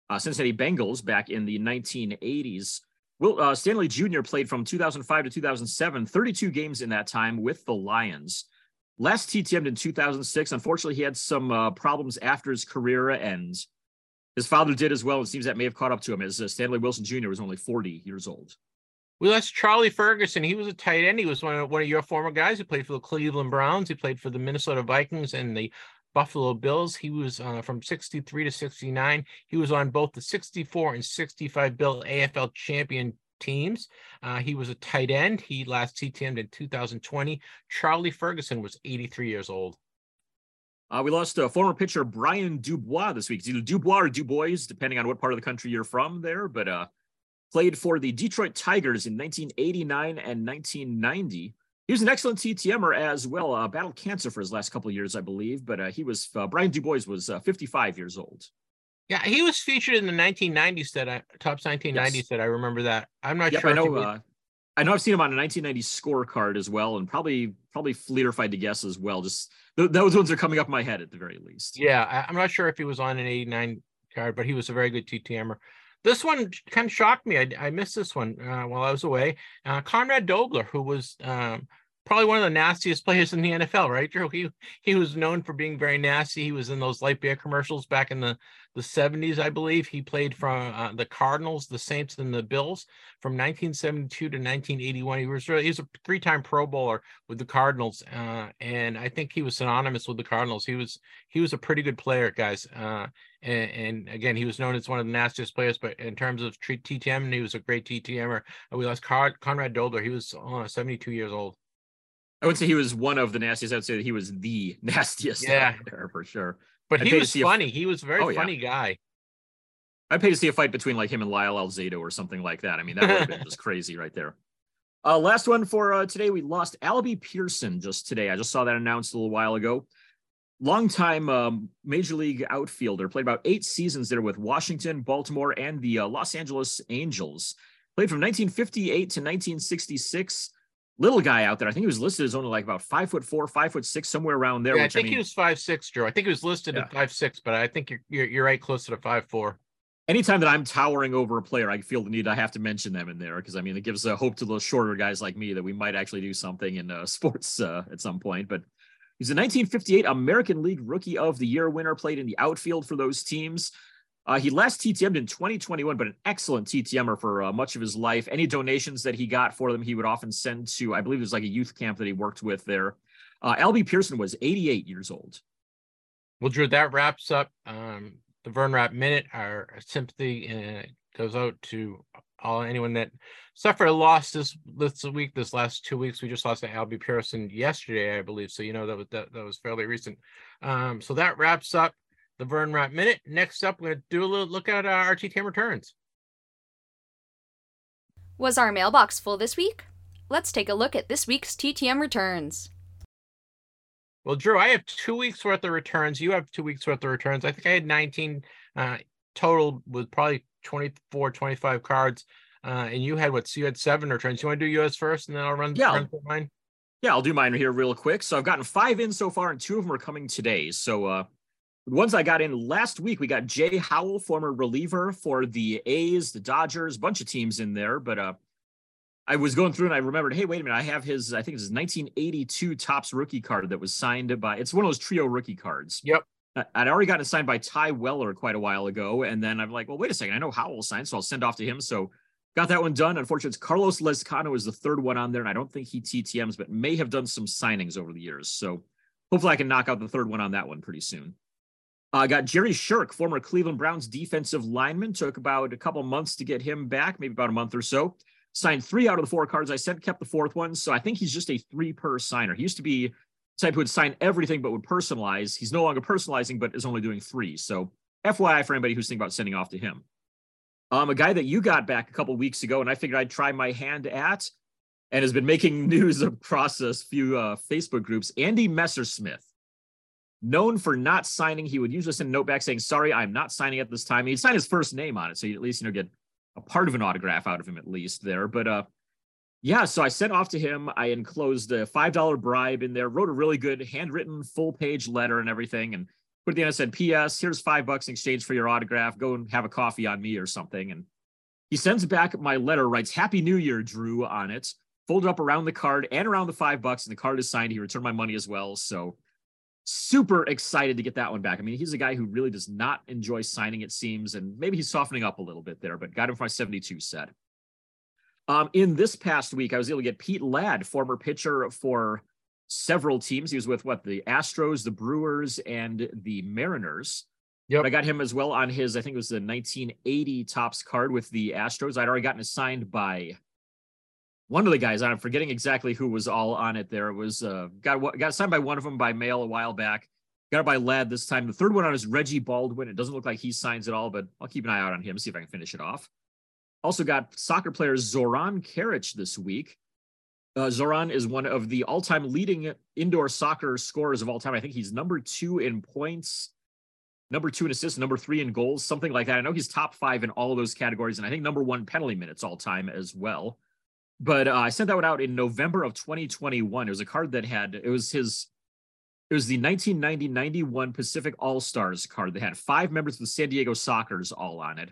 uh, Cincinnati Bengals back in the 1980s. Will, uh, Stanley Jr. played from 2005 to 2007, 32 games in that time with the Lions. Last TTM'd in 2006. Unfortunately, he had some uh, problems after his career, ends. his father did as well. It seems that may have caught up to him as uh, Stanley Wilson Jr. was only 40 years old. We lost Charlie Ferguson. He was a tight end. He was one of, one of your former guys. He played for the Cleveland Browns. He played for the Minnesota Vikings and the Buffalo Bills. He was uh, from 63 to 69. He was on both the 64 and 65 Bill AFL champion teams. Uh, he was a tight end. He last TTM'd in 2020. Charlie Ferguson was 83 years old. Uh, we lost uh, former pitcher Brian Dubois this week. It's either Dubois or Dubois, depending on what part of the country you're from there, but uh, played for the Detroit Tigers in 1989 and 1990. He was an excellent TTMer as well. Uh, battled cancer for his last couple years, I believe, but uh, he was uh, Brian Dubois was uh, 55 years old. Yeah, he was featured in the 1990s that I Topps 1990s Yes. that I remember that. I'm not Yep, sure. I know. Uh, I know I've seen him on a 1990 scorecard as well, and probably probably Fleeter if I had to guess as well. Just th- those ones are coming up in my head at the very least. Yeah, I, I'm not sure if he was on an 89 card, but he was a very good TTMer. This one kind of shocked me. I, I missed this one uh, while I was away. Uh, Conrad Dobler, who was um, probably one of the nastiest players in the NFL, right, Drew? He he was known for being very nasty. He was in those light beer commercials back in the the 70s, I believe. He played from uh, the Cardinals, the Saints, and the Bills from 1972 to 1981. He was really he was a three-time Pro Bowler with the Cardinals, uh, and I think he was synonymous with the Cardinals. He was he was a pretty good player, guys. Uh, and, and again, he was known as one of the nastiest players. But in terms of TTM, he was a great TTMer. We lost Conrad Dobler. He was uh, 72 years old. I wouldn't say he was one of the nastiest. I'd say that he was the *laughs* nastiest Yeah. there for sure. But I'd he was funny. He was a very Oh, yeah. funny guy. I'd pay to see a fight between like him and Lyle Alzado or something like that. I mean, that would have been just *laughs* crazy right there. Uh, last one for uh, today. We lost Albie Pearson just today. I just saw that announced a little while ago. Longtime um, major league outfielder, played about eight seasons there with Washington, Baltimore, and the uh, Los Angeles Angels. Played from 1958 to 1966. Little guy out there. I think he was listed as only like about five foot four, five foot six, somewhere around there. Yeah, I think I mean, he was five six, Drew. I think he was listed Yeah. at five six, but I think you're, you're you're right, closer to five four. anytime that I'm towering over a player, I feel the need I have to mention them in there because I mean it gives uh, hope to those shorter guys like me that we might actually do something in uh, *laughs* sports uh, at some point. But he's a 1958 American League Rookie of the Year winner, played in the outfield for those teams. Uh, he last TTM'd in 2021, but an excellent TTMer for uh, much of his life. Any donations that he got for them, he would often send to, I believe it was like a youth camp that he worked with there. Uh, Albie Pearson was 88 years old. Well, Drew, that wraps up um, the Vern Rapp Minute. Our sympathy uh, goes out to all anyone that suffered a loss this this week, this last two weeks. We just lost to Albie Pearson yesterday, I believe. So you know that was that, that was fairly recent. Um, so that wraps up the Vern Rapp Minute. Next up, we're gonna do a little look at uh, our TTM returns. Was our mailbox full this week? Let's take a look at this week's TTM returns. Well, Drew, I have two weeks worth of returns. You have two weeks worth of returns. I think I had 19 uh, total with probably 24, 25 cards. Uh, and you had what? So you had seven returns. You want to do yours first, and then I'll run, Yeah. run through mine. Yeah, I'll do mine here real quick. So I've gotten five in so far, and two of them are coming today. So uh the ones I got in last week, we got Jay Howell, former reliever for the A's, the Dodgers, bunch of teams in there. But uh I was going through and I remembered, hey, wait a minute, I have his, I think it's his 1982 Topps rookie card that was signed by. It's one of those trio rookie cards. Yep. I'd already gotten it signed by Ty Waller quite a while ago, and then I'm like, well, wait a second, I know Howell signed, so I'll send off to him. So got that one done. Unfortunately, it's Carlos Lezcano is the third one on there, and I don't think he TTMs, but may have done some signings over the years. So hopefully, I can knock out the third one on that one pretty soon. I got Jerry Sherk, former Cleveland Browns defensive lineman. Took about a couple months to get him back, maybe about a month or so. Signed three out of the four cards I sent, kept the fourth one. So I think he's just a three per signer. He used to be the type who would sign everything but would personalize. He's no longer personalizing, but is only doing three. So FYI for anybody who's thinking about sending off to him. Um, a guy that you got back a couple weeks ago, and I figured I'd try my hand at, and has been making *laughs* news across a few uh, Facebook groups. Andy Messersmith, known for not signing, he would usually send a note back saying, "Sorry, I'm not signing at this time." He'd sign his first name on it, so you at least you know get a part of an autograph out of him at least there. But uh, yeah, so I sent off to him. I enclosed a five dollar bribe in there, wrote a really good handwritten full page letter and everything, and put at the end. Said, "P.S. Here's five bucks in exchange for your autograph. Go and have a coffee on me or something." And he sends back my letter, writes "Happy New Year, Drew" on it, folded up around the card and around the five bucks, and the card is signed. He returned my money as well. So super excited to get that one back. I mean, he's a guy who really does not enjoy signing, it seems, and maybe he's softening up a little bit there, but got him for my 72 set. Um, in this past week, I was able to get Pete Ladd, former pitcher for several teams. He was with what the Astros, the Brewers, and the Mariners. Yep. I got him as well on his, I think it was the 1980 Topps card with the Astros. I'd already gotten it signed by one of the guys. I'm forgetting exactly who was all on it there. It was uh, got got signed by one of them by mail a while back. Got it by Ladd this time. The third one on is Reggie Baldwin. It doesn't look like he signs at all, but I'll keep an eye out on him, see if I can finish it off. Also got soccer player Zoran Karic this week. Uh, Zoran is one of the all-time leading indoor soccer scorers of all time. I think he's number two in points, number two in assists, number three in goals, something like that. I know he's top five in all of those categories, and I think number one penalty minutes all time as well. But uh, I sent that one out in November of 2021. It was a card that had it was his it was the 1990-91 Pacific All Stars card that had five members of the San Diego Sockers all on it.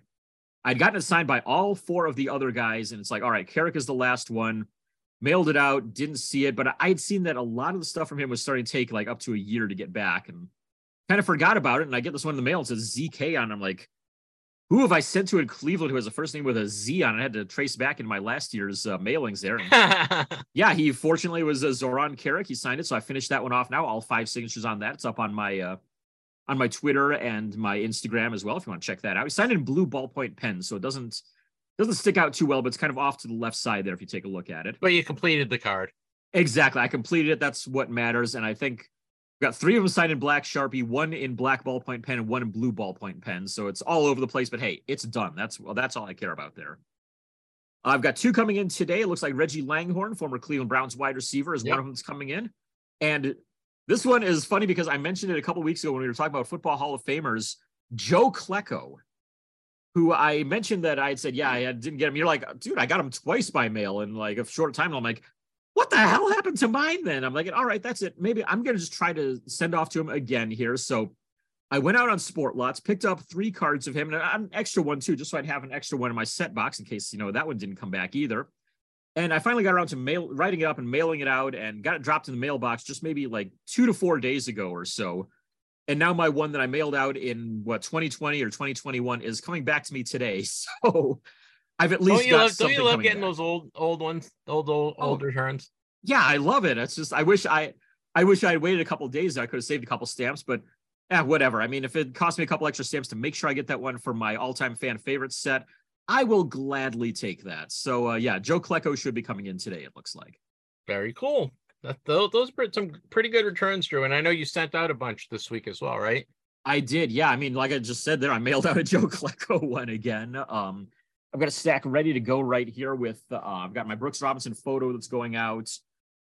I'd gotten it signed by all four of the other guys, and it's like, all right, Carrick is the last one mailed it out, didn't see it, but I had seen that a lot of the stuff from him was starting to take like up to a year to get back and kind of forgot about it. And I get this one in the mail, it says ZK on it. I'm like, who have I sent to in Cleveland who has a first name with a Z on it? I had to trace back in my last year's uh, mailings there. And, *laughs* yeah, he fortunately was a Zoran Carrick. He signed it. So I finished that one off now. All five signatures on that. It's up on my uh, on my Twitter and my Instagram as well if you want to check that out. He signed in blue ballpoint pen, so it doesn't doesn't stick out too well, but it's kind of off to the left side there if you take a look at it. But you completed the card. Exactly. I completed it. That's what matters. And I think we got three of them signed in black Sharpie, one in black ballpoint pen, and one in blue ballpoint pen. So it's all over the place. But hey, it's done. That's well, that's all I care about there. I've got two coming in today. It looks like Reggie Langhorne, former Cleveland Browns wide receiver, is yep. one of them that's coming in. And this one is funny because I mentioned it a couple weeks ago when we were talking about football Hall of Famers. Joe Klecko who I mentioned that I had said, yeah, I didn't get him. You're like, dude, I got him twice by mail in like a short time. I'm like, what the hell happened to mine then? I'm like, all right, that's it. Maybe I'm going to just try to send off to him again here. So I went out on SportLots, picked up three cards of him and an extra one too, just so I'd have an extra one in my set box in case, you know, that one didn't come back either. And I finally got around to mail writing it up and mailing it out and got it dropped in the mailbox just maybe like two to four days ago or so and now my one that I mailed out in what 2020 or 2021 is coming back to me today. *laughs* So I've at least don't you love, don't you love getting back. those old old ones, old old oh, returns? Yeah, I love it. It's just I wish I I wish I had waited a couple days. I could have saved a couple stamps, but yeah, whatever. I mean, if it cost me a couple extra stamps to make sure I get that one for my all-time fan favorite set, I will gladly take that. So uh, yeah, Joe Klecko should be coming in today. It looks like. Very cool. That, those, those are some pretty good returns, Drew. And I know you sent out a bunch this week as well, right? I did. Yeah. I mean, like I just said there, I mailed out a Joe *laughs* Klecko one again. Um, I've got a stack ready to go right here with, uh, I've got my Brooks Robinson photo that's going out.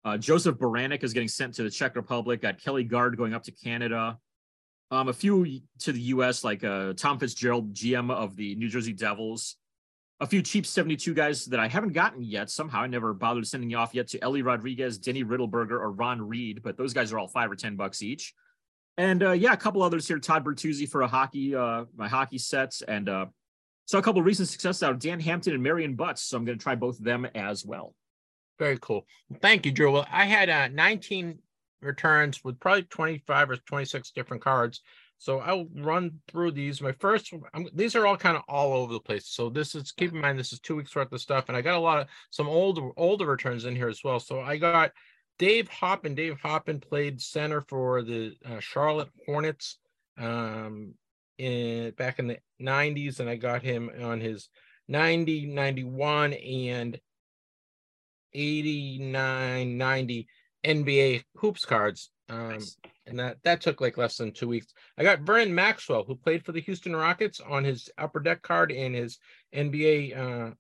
Uh, Joseph Baranek is getting sent to the Czech Republic. Got Kelly Guard going up to Canada. Um, a few to the U.S. like uh, Tom Fitzgerald, GM of the New Jersey Devils a few cheap 72 guys that I haven't gotten yet. Somehow I never bothered sending you off yet to Ellie Rodriguez, Denny Riddleberger, or Ron Reed, but those guys are all five or 10 bucks each. And uh, yeah, a couple others here. Todd Bertuzzi for a hockey, uh, my hockey sets. And uh, saw a couple recent successes out of Dan Hampton and Marion Butts. So I'm going to try both of them as well. Very cool. Thank you, Drew. Well, I had uh, 19 returns with probably 25 or 26 different cards. So I'll run through these. My first, I'm, these are all kind of all over the place. So this is keep in mind this is two weeks worth of stuff, and I got a lot of some older older returns in here as well. So I got Dave Hoppen. Dave Hoppen played center for the uh, Charlotte Hornets um, in back in the 90s, and I got him on his 90, 91, and 89, 90 NBA hoops cards. Um, nice and that that took like less than two weeks. I got Vernon Maxwell, who played for the Houston Rockets, on his upper deck card and his NBA uh,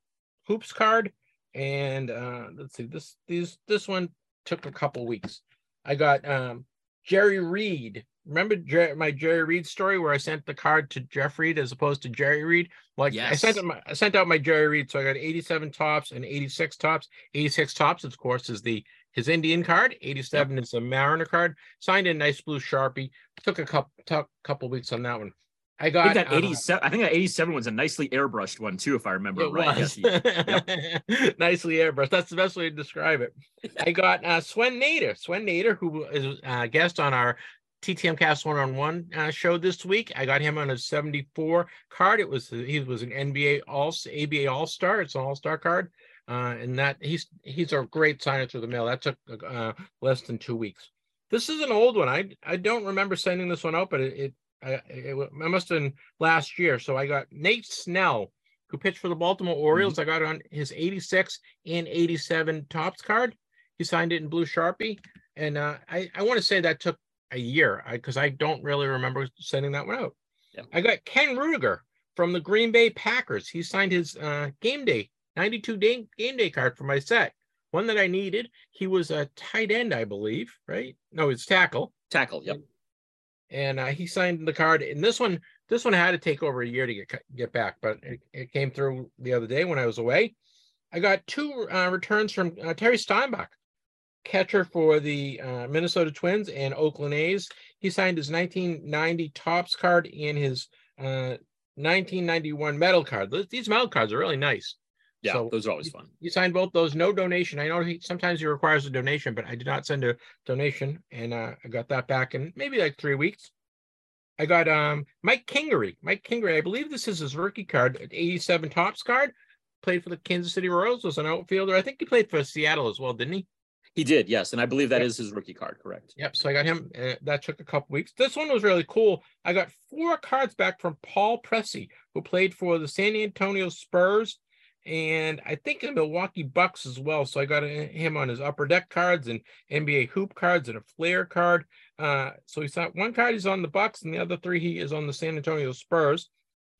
hoops card. And uh, let's see, this these this one took a couple weeks. I got um, Jerry Reed. Remember Jer- my Jerry Reed story where I sent the card to Jeff Reed as opposed to Jerry Reed? Like yes. I sent him, I sent out my Jerry Reed, so I got 87 Topps and 86 Topps. 86 Topps, of course, is the his Indian card. 87 yep. is a Mariner card. Signed in nice blue Sharpie. Took a couple took a couple weeks on that one. I got I think that 87. Uh, I think that 87 was a nicely airbrushed one too, if I remember it right. Was. Yes, *laughs* nicely airbrushed. That's the best way to describe it. *laughs* I got uh, Swen Nader. Swen Nader, who is a guest on our TTM Cast one on one show this week. I got him on a 74 card. It was he was an NBA All ABA All Star. It's an All Star card. Uh, and that he's he's a great signer through the mail. That took uh, less than two weeks. This is an old one. I I don't remember sending this one out, but it it, it, it must have been last year. So I got Nate Snell, who pitched for the Baltimore Orioles. Mm-hmm. I got on his 86 and 87 Topps card. He signed it in blue Sharpie, and uh, I I want to say that took a year because I, I, don't really remember sending that one out. Yeah. I got Ken Ruettgers from the Green Bay Packers. He signed his uh, game day 92 day game day card for my set. One that I needed. He was a tight end, I believe, right? No, it's tackle. Tackle, yep. And uh, he signed the card. And this one, this one had to take over a year to get get back, but it, it came through the other day when I was away. I got two uh, returns from uh, Terry Steinbach, catcher for the uh, Minnesota Twins and Oakland A's. He signed his 1990 Topps card and his 1991 uh, medal card. These medal cards are really nice. Yeah, so those are always fun. You signed both those, no donation. I know he sometimes he requires a donation, but I did not send a donation, and uh, I got that back in maybe like three weeks. I got um Mike Kingery. Mike Kingery, I believe this is his rookie card, 87 Topps card. Played for the Kansas City Royals, was an outfielder. I think he played for Seattle as well, didn't he? He did, yes, and I believe that yep. is his rookie card, correct? Yep. So I got him. Uh, that took a couple weeks. This one was really cool. I got four cards back from Paul Pressey, who played for the San Antonio Spurs and I think the Milwaukee Bucks as well. So I got him on his upper deck cards and NBA hoop cards and a Fleer card. Uh, so he's not one card he's on the Bucks, and the other three he is on the San Antonio Spurs.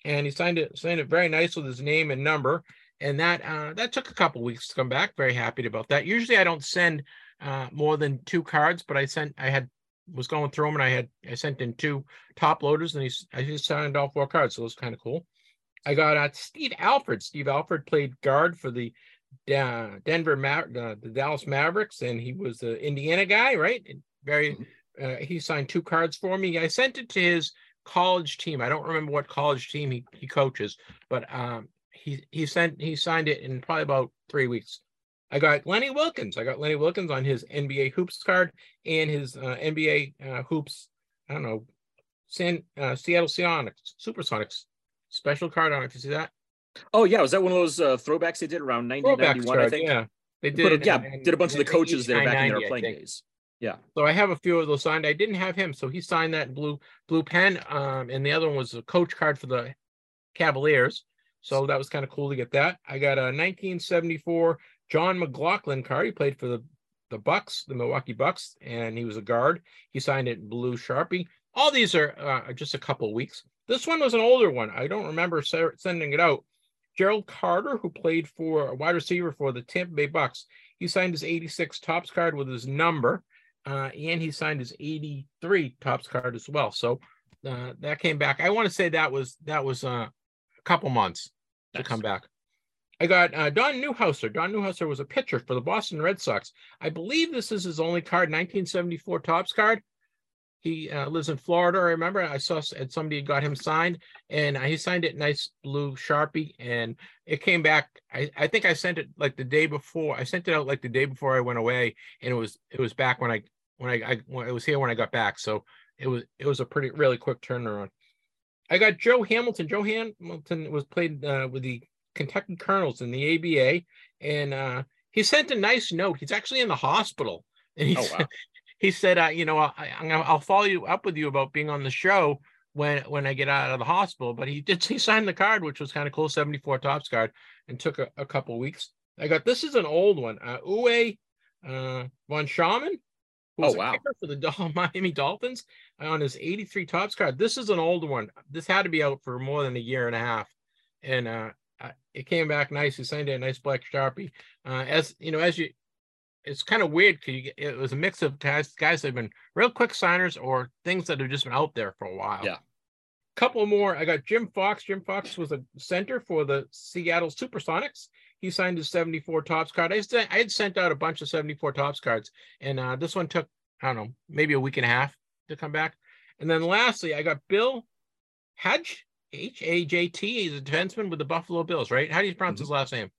And he signed it signed it very nice with his name and number. And that uh, that took a couple weeks to come back. Very happy about that. Usually I don't send uh, more than two cards, but I sent I had was going through them and I had I sent in two top loaders and he I just signed all four cards, so it was kind of cool. I got uh, Steve Alford. Steve Alford played guard for the uh, Denver Ma- uh, the Dallas Mavericks, and he was the Indiana guy, right? Very. Mm-hmm. Uh, he signed two cards for me. I sent it to his college team. I don't remember what college team he, he coaches, but um, he he sent he signed it in probably about three weeks. I got Lenny Wilkens. I got Lenny Wilkens on his NBA hoops card and his uh, NBA uh, hoops. I don't know, San uh, Seattle Sonics, Supersonics special card. on if you see that. Oh yeah, was that one of those uh, throwbacks they did around 1991? I think. Yeah, they did. Put, yeah, did a bunch of the coaches there back in their playing days. Yeah. So I have a few of those signed. I didn't have him, so he signed that blue blue pen. Um, and the other one was a coach card for the Cavaliers. So that was kind of cool to get that. I got a 1974 Jon McGlocklin card. He played for the the Bucks, the Milwaukee Bucks, and he was a guard. He signed it in blue Sharpie. All these are uh, just a couple weeks. This one was an older one. I don't remember sending it out. Gerald Carter, who played for a wide receiver for the Tampa Bay Bucks, he signed his 86 Topps card with his number, uh, and he signed his 83 Topps card as well. So uh, that came back. I want to say that was that was uh, couple months nice. to come back. I got uh, Don Newhauser. Don Newhauser was a pitcher for the Boston Red Sox. I believe this is his only card, 1974 Topps card. He uh, lives in Florida. I remember I saw somebody got him signed, and he signed it nice blue sharpie, and it came back. I, I think I sent it like the day before. I sent it out like the day before I went away, and it was it was back when I when I, I when it was here when I got back. So it was it was a pretty really quick turnaround. I got Joe Hamilton. Joe Hamilton was played uh, with the Kentucky Colonels in the ABA, and uh, he sent a nice note. He's actually in the hospital, and he oh, wow *laughs* he said, uh, you know, I, am gonna, I'll follow you up with you about being on the show when when I get out of the hospital. But he did *laughs* he signed the card, which was kind of cool, 74 Topps card, and took a, a couple weeks. I got this is an old one, uh, Uwe uh, von Schamann. Oh wow! For the *laughs* Miami Dolphins on his 83 Topps card. This is an old one. This had to be out for more than a year and a half, and uh, it came back nice. He signed it a nice black sharpie. Uh, as you know, as you it's kind of weird because it was a mix of guys guys that have been real quick signers or things that have just been out there for a while. Yeah. Couple more. I got Jim Fox. Jim Fox was a center for the Seattle Supersonics. He signed his 74 Topps card. I, I had sent out a bunch of 74 Topps cards, and uh, this one took, I don't know, maybe a week and a half to come back. And then lastly, I got Bill Hajt, H A J T. He's a defenseman with the Buffalo Bills, right? How do you pronounce mm-hmm. his last name?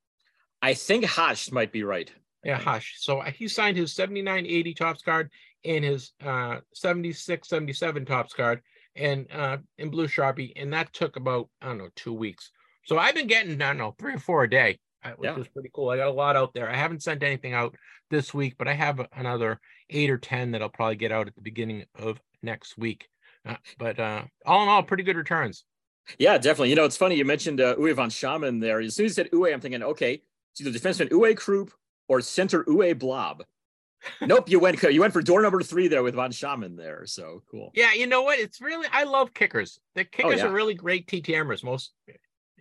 I think Hash might be right. Yeah, Hush. So uh, he signed his 79 80 Topps card and his uh 76 77 Topps card and uh in blue Sharpie. And that took about, I don't know, two weeks. So I've been getting, I don't know, three or four a day, which yeah. was pretty cool. I got a lot out there. I haven't sent anything out this week, but I have another eight or 10 that I'll probably get out at the beginning of next week. Uh, but uh all in all, pretty good returns. Yeah, definitely. You know, it's funny you mentioned uh, Uwe von Schamann there. As soon as you said Uwe, I'm thinking, okay, it's either defenseman Uwe Krupp or center Uwe Blob. *laughs* nope, you went you went for door number three there with Von Schamann there. So cool. Yeah, you know what? It's really I love kickers. The kickers yeah. are really great TTMers most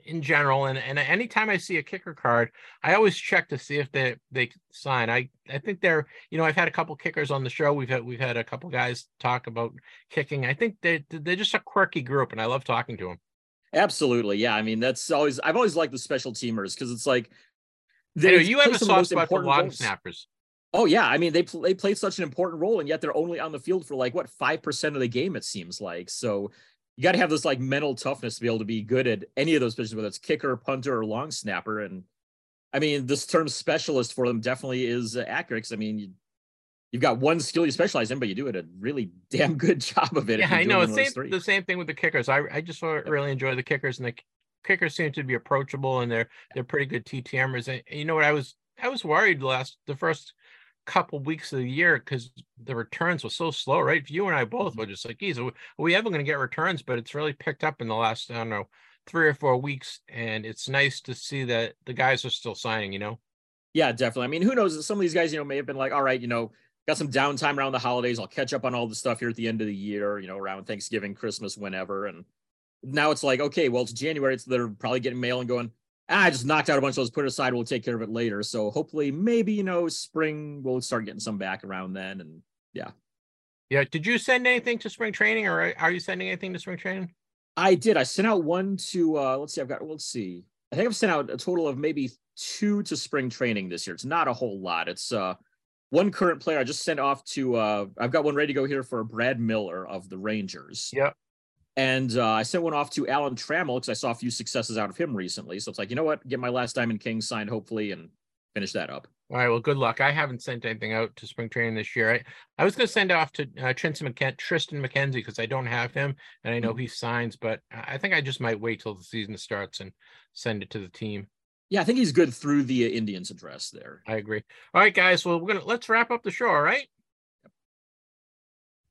in general. And and anytime I see a kicker card, I always check to see if they they sign. I I think they're you know I've had a couple kickers on the show. We've had we've had a couple guys talk about kicking. I think they they're just a quirky group, and I love talking to them. Absolutely, yeah. I mean that's always I've always liked the special teamers because it's like they, you have a soft spot for long roles. snappers. Oh yeah, I mean they pl- they played such an important role, and yet they're only on the field for like what five percent of the game. It seems like so. You got to have this like mental toughness to be able to be good at any of those positions, whether it's kicker, punter, or long snapper. And I mean, this term specialist for them definitely is accurate. Cause I mean, you, you've got one skill you specialize in, but you do it a really *laughs* damn good job of it. Yeah, I know. Same, the same thing with the kickers. I, I just really enjoy the kickers, and the kickers seem to be approachable, and they're they're pretty good TTMers. And you know what? I was I was worried last the first couple weeks of the year because the returns were so slow, right? You and I both were just like, geez, are we ever going to get returns? But it's really picked up in the last, I don't know, three or four weeks. And it's nice to see that the guys are still signing, you know? Yeah, definitely. I mean, who knows? Some of these guys, you know, may have been like, all right, you know, got some downtime around the holidays. I'll catch up on all the stuff here at the end of the year, you know, around Thanksgiving, Christmas, whenever. And now it's like, okay, well, it's January. It's they're probably getting mail and going, ah, I just knocked out a bunch of those, put it aside. We'll take care of it later. So hopefully, maybe, you know, spring, we'll start getting some back around then. And yeah. Yeah. Did you send anything to spring training or are you sending anything to spring training? I did. I sent out one to, uh, let's see, I've got, let's see. I think I've sent out a total of maybe two to spring training this year. It's not a whole lot. It's, uh, one current player I just sent off to uh I've got one ready to go here for Brad Miller of the Rangers. Yep. And uh, I sent one off to Alan Trammell because I saw a few successes out of him recently. So it's like, you know what? Get my last Diamond King signed, hopefully, and finish that up. All right. Well, good luck. I haven't sent anything out to spring training this year. I, I was going to send off to uh, Triston, McKen- Triston McKenzie because I don't have him and I know mm-hmm. he signs, but I think I just might wait till the season starts and send it to the team. Yeah, I think he's good through the Indians address there. I agree. All right, guys. Well, we're gonna let's wrap up the show. All right.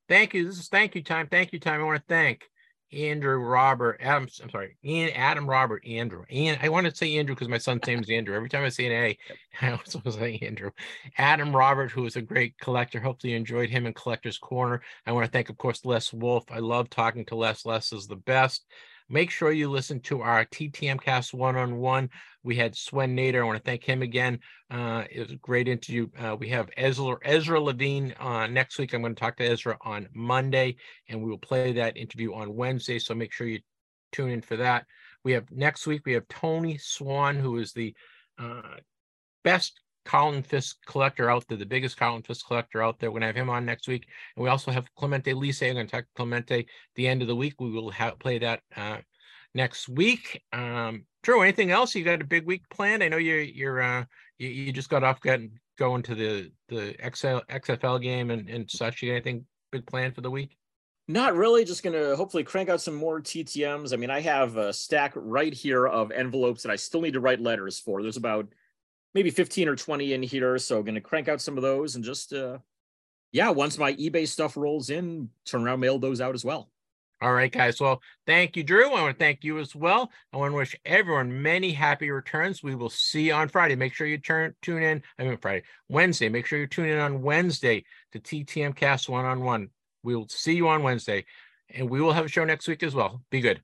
Thank you. This is thank you time. Thank you time. I want to thank Andrew Robert Adams. I'm sorry, Ian Adam Robert Andrew. And I want to say Andrew because my son's name is Andrew. Every time I say an A, *laughs* I also say Andrew. Adam Robert, who is a great collector. Hopefully you enjoyed him in Collector's Corner. I want to thank, of course, Les Wolf. I love talking to Les. Les is the best. Make sure you listen to our TTM cast one on one. We had Swen Nater. I want to thank him again. Uh, it was a great interview. Uh, we have Ezra, Ezra Levine uh, next week. I'm going to talk to Ezra on Monday, and we will play that interview on Wednesday. So make sure you tune in for that. We have next week, we have Tony Swan, who is the uh, best Carlton Fisk collector out there, the biggest Colin Fisk collector out there. We're going to have him on next week. And we also have Clemente Lise. I'm going to talk to Clemente the end of the week. We will have, play that uh, next week. Um, Drew, anything else? You got a big week planned? I know you're, you're, uh, you, you just got off getting going to the, the XL, XFL game and, and such. You got anything big planned for the week? Not really. Just going to hopefully crank out some more TTMs. I mean, I have a stack right here of envelopes that I still need to write letters for. There's about maybe 15 or 20 in here. So going to crank out some of those and just, uh, yeah, once my eBay stuff rolls in, turn around, mail those out as well. All right, guys. Well, thank you, Drew. I want to thank you as well. I want to wish everyone many happy returns. We will see you on Friday. Make sure you turn tune in. I mean Friday, Wednesday. Make sure you tune in on Wednesday to TTM Cast One on One. We will see you on Wednesday, and we will have a show next week as well. Be good.